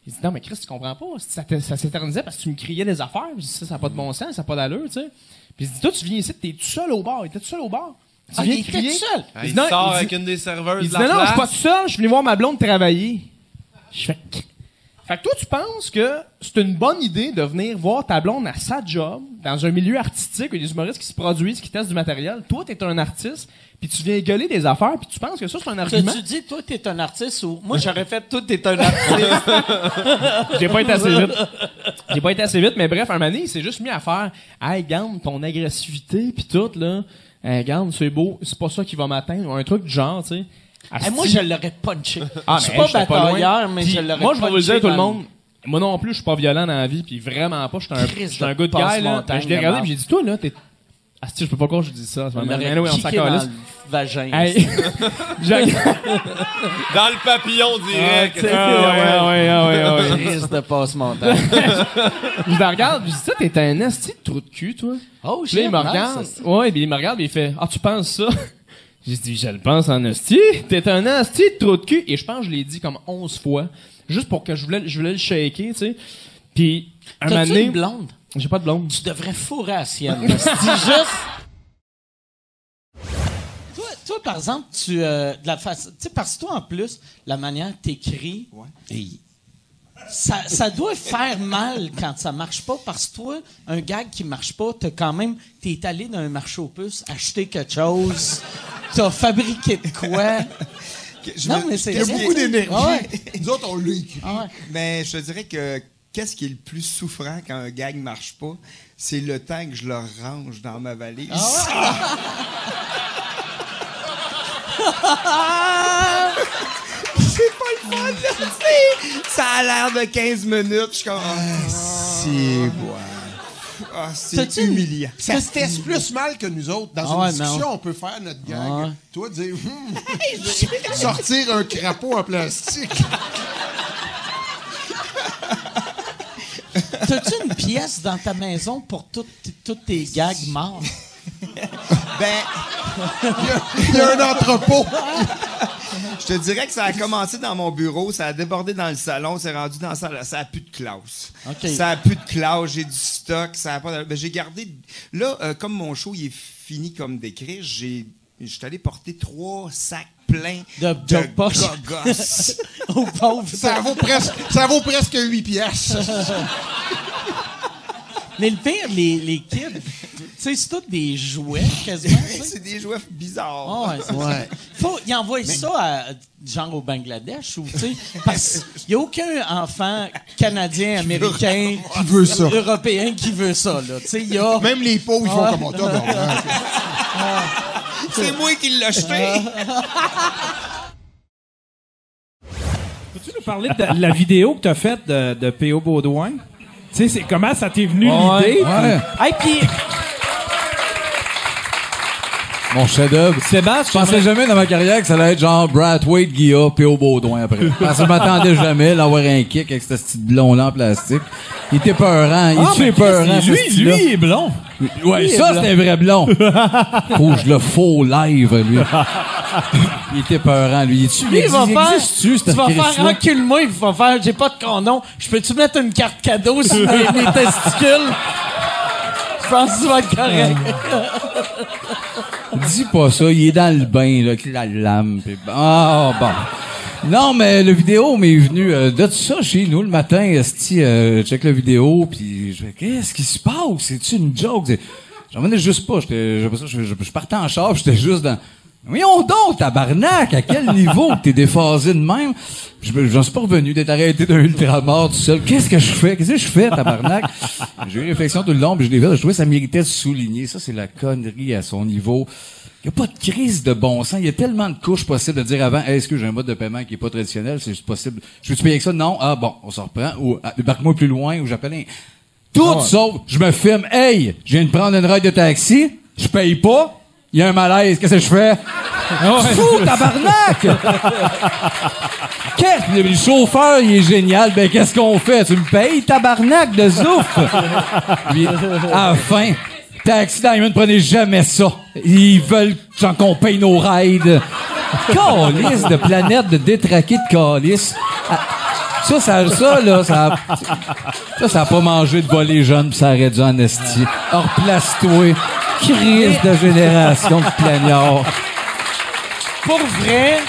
Il dit, non, mais Chris, tu comprends pas. Ça, s'éternisait parce que tu me criais des affaires. Je dis, ça, ça n'a pas de bon sens, ça n'a pas d'allure, tu sais. Puis il dit, toi, tu viens ici, t'es tout seul au bar. Il était tout seul au bar. Tu Ah, viens il était crier. tout seul? Ah, il dit, non, sort il avec une des serveuses il de dit, la non, non, je suis pas tout seul, je suis venu voir ma blonde travailler. Je fais, fait que toi, tu penses que c'est une bonne idée de venir voir ta blonde à sa job, dans un milieu artistique, où il y a des humoristes qui se produisent, qui testent du matériel. Toi, t'es un artiste, puis tu viens gueuler des affaires, puis tu penses que ça, c'est un argument? tu dis, toi, t'es un artiste ou. Moi, j'aurais fait, toi, t'es un artiste. <laughs> J'ai pas été assez vite. J'ai pas été assez vite, mais bref, un moment donné, il s'est juste mis à faire Hey, garde ton agressivité, puis tout, là. Hey, garde, c'est beau, c'est pas ça qui va m'atteindre, ou un truc du genre, tu sais. Hey, moi, je l'aurais punché. Ah, je suis pas j'étais batailleur, loin. mais Puis je l'aurais Moi, je vais vous le dire, punché tout le monde. Moi non plus, je suis pas violent dans la vie, puis vraiment pas. Je suis un, je suis un de good guy, là. Je l'ai regardé, puis j'ai dit, toi, là, t'es. Ah, si, je peux pas croire que je dis ça. Mais l'aurait anyway, on s'en calisse. le vagin. Hey. <laughs> J'ai- <laughs> Dans le papillon direct. Ah, ouais, ouais, ouais, ouais, ouais. Christ de passe-montagne. <laughs> je le regarde, je dis, ça, t'es un esti de trou de cul, toi. Oh, Puis là, il me regarde. ouais, puis il me regarde, puis il fait, ah, tu penses ça? J'ai dit, je le pense en esti. T'es un esti de trou de cul. Et je pense que je l'ai dit comme 11 fois. Juste pour que je voulais, je voulais le shaker, tu sais. Puis, un moment donné- une blonde? J'ai pas de blonde. Tu devrais fourrer à la sienne. C'est <laughs> juste. Toi, toi, par exemple, tu. euh, de la face, tu sais, parce que toi, en plus, la manière que t'écris. Ça, ça doit faire mal quand ça marche pas parce que toi, un gag qui marche pas, t'as quand même, t'es allé dans un marché aux puces, acheter quelque chose, t'as fabriqué de quoi. Je non, me- mais c'est Il y a beaucoup d'énergie. Ah ouais. Nous autres, on l'a écrit. Ah ouais. Mais je te dirais que qu'est-ce qui est le plus souffrant quand un gag marche pas? C'est le temps que je le range dans ma valise. Pas <laughs> <laughs> Ça a l'air de 15 minutes. Je suis comme. Ah, c'est ouais. Ah, c'est une- humiliant. Ça se teste plus mal que nous autres. Dans Ah une ouais, discussion, non. on peut faire notre gag. Ouais. Toi, dire Hmm, <laughs> sortir un crapaud en plastique. T'as-tu une pièce dans ta maison pour toutes tous tes gags morts? <laughs> Ben. <laughs> Il y a un entrepôt. <laughs> Je te dirais que ça a commencé dans mon bureau, ça a débordé dans le salon, c'est rendu dans la salle. Ça a plus de classe. Ça a plus de classe, j'ai du stock, ça a pas de- ben, j'ai gardé. Là, euh, comme mon show il est fini comme d'écrire, j'ai. Je suis allé porter trois sacs pleins de, de gogos. Pauvre. Ça vaut presque, ça vaut presque 8 pièces. Mais le pire, les, les kids, tu sais, c'est tous des jouets, quasiment. tu <laughs> c'est des jouets bizarres. Ah ouais, c'est ça. Faut, ils envoient ça à, genre au Bangladesh ou, tu sais, parce qu'il n'y a aucun enfant canadien, américain, Qui veut <laughs> ça. européen qui veut ça, là. Tu sais, il y a... Même les pauvres, ils font comme on tabarnak. <laughs> C'est moi qui l'ai acheté. Peux-tu nous parler de la vidéo que t'as faite de, de P.O. Baudouin? Tu sais, c'est comment ça t'est venu Ouais. l'idée? Ouais. Hey, puis Mon chef-d'œuvre. Sébastien, Je pensais jamais dans ma carrière que ça allait être genre Brad Wade, Guilla, P.O. Baudouin après. <laughs> Parce que je m'attendais jamais à avoir un kick avec ce petit blond-là en plastique. Il était peurant. Il Ah, était mais peurant. Ce lui, style-là. il est blond. Ouais, ça, blond. c'est un vrai blond. <laughs> Faut que je le faux live, lui. Il était peurant, lui. Il Lui, il va faire. Tu vas faire recule-moi, il va faire. J'ai pas de condom. Je peux-tu mettre une carte cadeau sur mes, mes testicules? Je pense que tu vas être correct. <laughs> Dis pas ça, il est dans le bain, là, avec la lame. pis. Ah, bon. Non, mais le vidéo m'est venu euh, de tout ça chez nous le matin. Esti, euh, check la vidéo, puis je fais, qu'est-ce qui se passe? C'est-tu une joke? J'en venais juste pas. J'étais, je, je, je, je partais en char, j'étais juste dans... Voyons donc, tabarnak, à quel <laughs> niveau que t'es déphasé de même? Je me- J'en suis pas revenu d'être arrêté d'un ultramar tout seul. Qu'est-ce que je fais? Qu'est-ce que je fais, tabarnak? <laughs> J'ai eu une réflexion tout le long, puis je l'ai fait. Je trouvais que ça méritait de souligner. Ça, c'est la connerie à son niveau. Il n'y a pas de crise de bon sens. Il y a tellement de couches possibles de dire avant, Hey, est-ce que j'ai un mode de paiement qui est pas traditionnel? C'est juste possible. Je peux-tu payer avec ça? Non. Ah bon, on s'en reprend. Ou ah, débarque-moi plus loin, ou j'appelle un... Tout Ah ouais. sauf, je me filme, hey, je viens de prendre une ride de taxi, je paye pas, il y a un malaise, qu'est-ce que je fais? Tu fous, tabarnak! Qu'est-ce le chauffeur, il est génial. Ben, qu'est-ce qu'on fait? Tu me payes, tabarnak de zouf! Puis, à la fin, Taxi Diamond, prenez jamais ça. Ils veulent qu'on paye nos rides. Calice de planète de détraquer de calice. Ah, Ça, ça, ça, là, ça a, ça, ça a pas mangé de voler jeune pis ça aurait dû en esti. Or, place-toi. Crise de génération de plaignards. Pour vrai,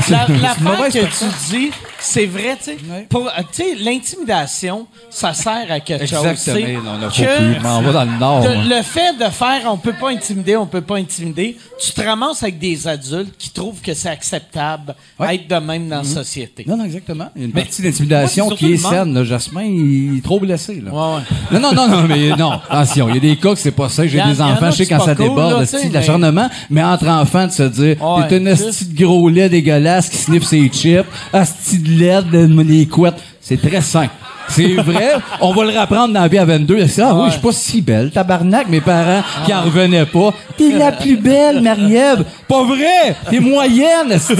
C'est- la, mauvaise que tu dis, c'est vrai, tu sais. Pour, euh, tu sais, l'intimidation, ça sert à quelque chose. Exactement. on a pas que pu. Je m'en vais dans le Nord, de- moi. le fait de faire, on peut pas intimider, on peut pas intimider, tu te ramasses avec des adultes qui trouvent que c'est acceptable être de même dans la société. Non, non, exactement. Il y a une partie d'intimidation qui est saine. Là. Jasmin, il est trop blessé. Là. Ouais, ouais. Non, non, non, non, mais non. Attention, il y a des cas que c'est pas ça. J'ai des enfants, je sais quand ça cool, déborde, là, de l'acharnement, mais entre enfants, de se dire, Ouais, t'es un esti de gros lait dégueulasse qui sniffe ses chips, esti de de les couettes. C'est très sain. C'est vrai, on va le rapprendre dans la vie à 22. Il dit, Ah oui, je suis pas si belle, tabarnak, mes parents qui en revenaient pas. T'es la plus belle, Marie-Ève. Pas vrai! T'es moyenne, esti.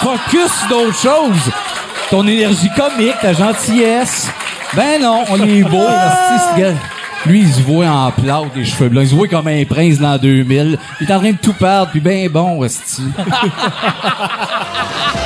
Focus sur d'autres choses. Ton énergie comique, ta gentillesse. Ben non, on est beau, gars. Lui, il se voit en plâtre, les cheveux blancs. Il se voit comme un prince dans 2000. Il est en train de tout perdre, puis ben bon, esti. <laughs>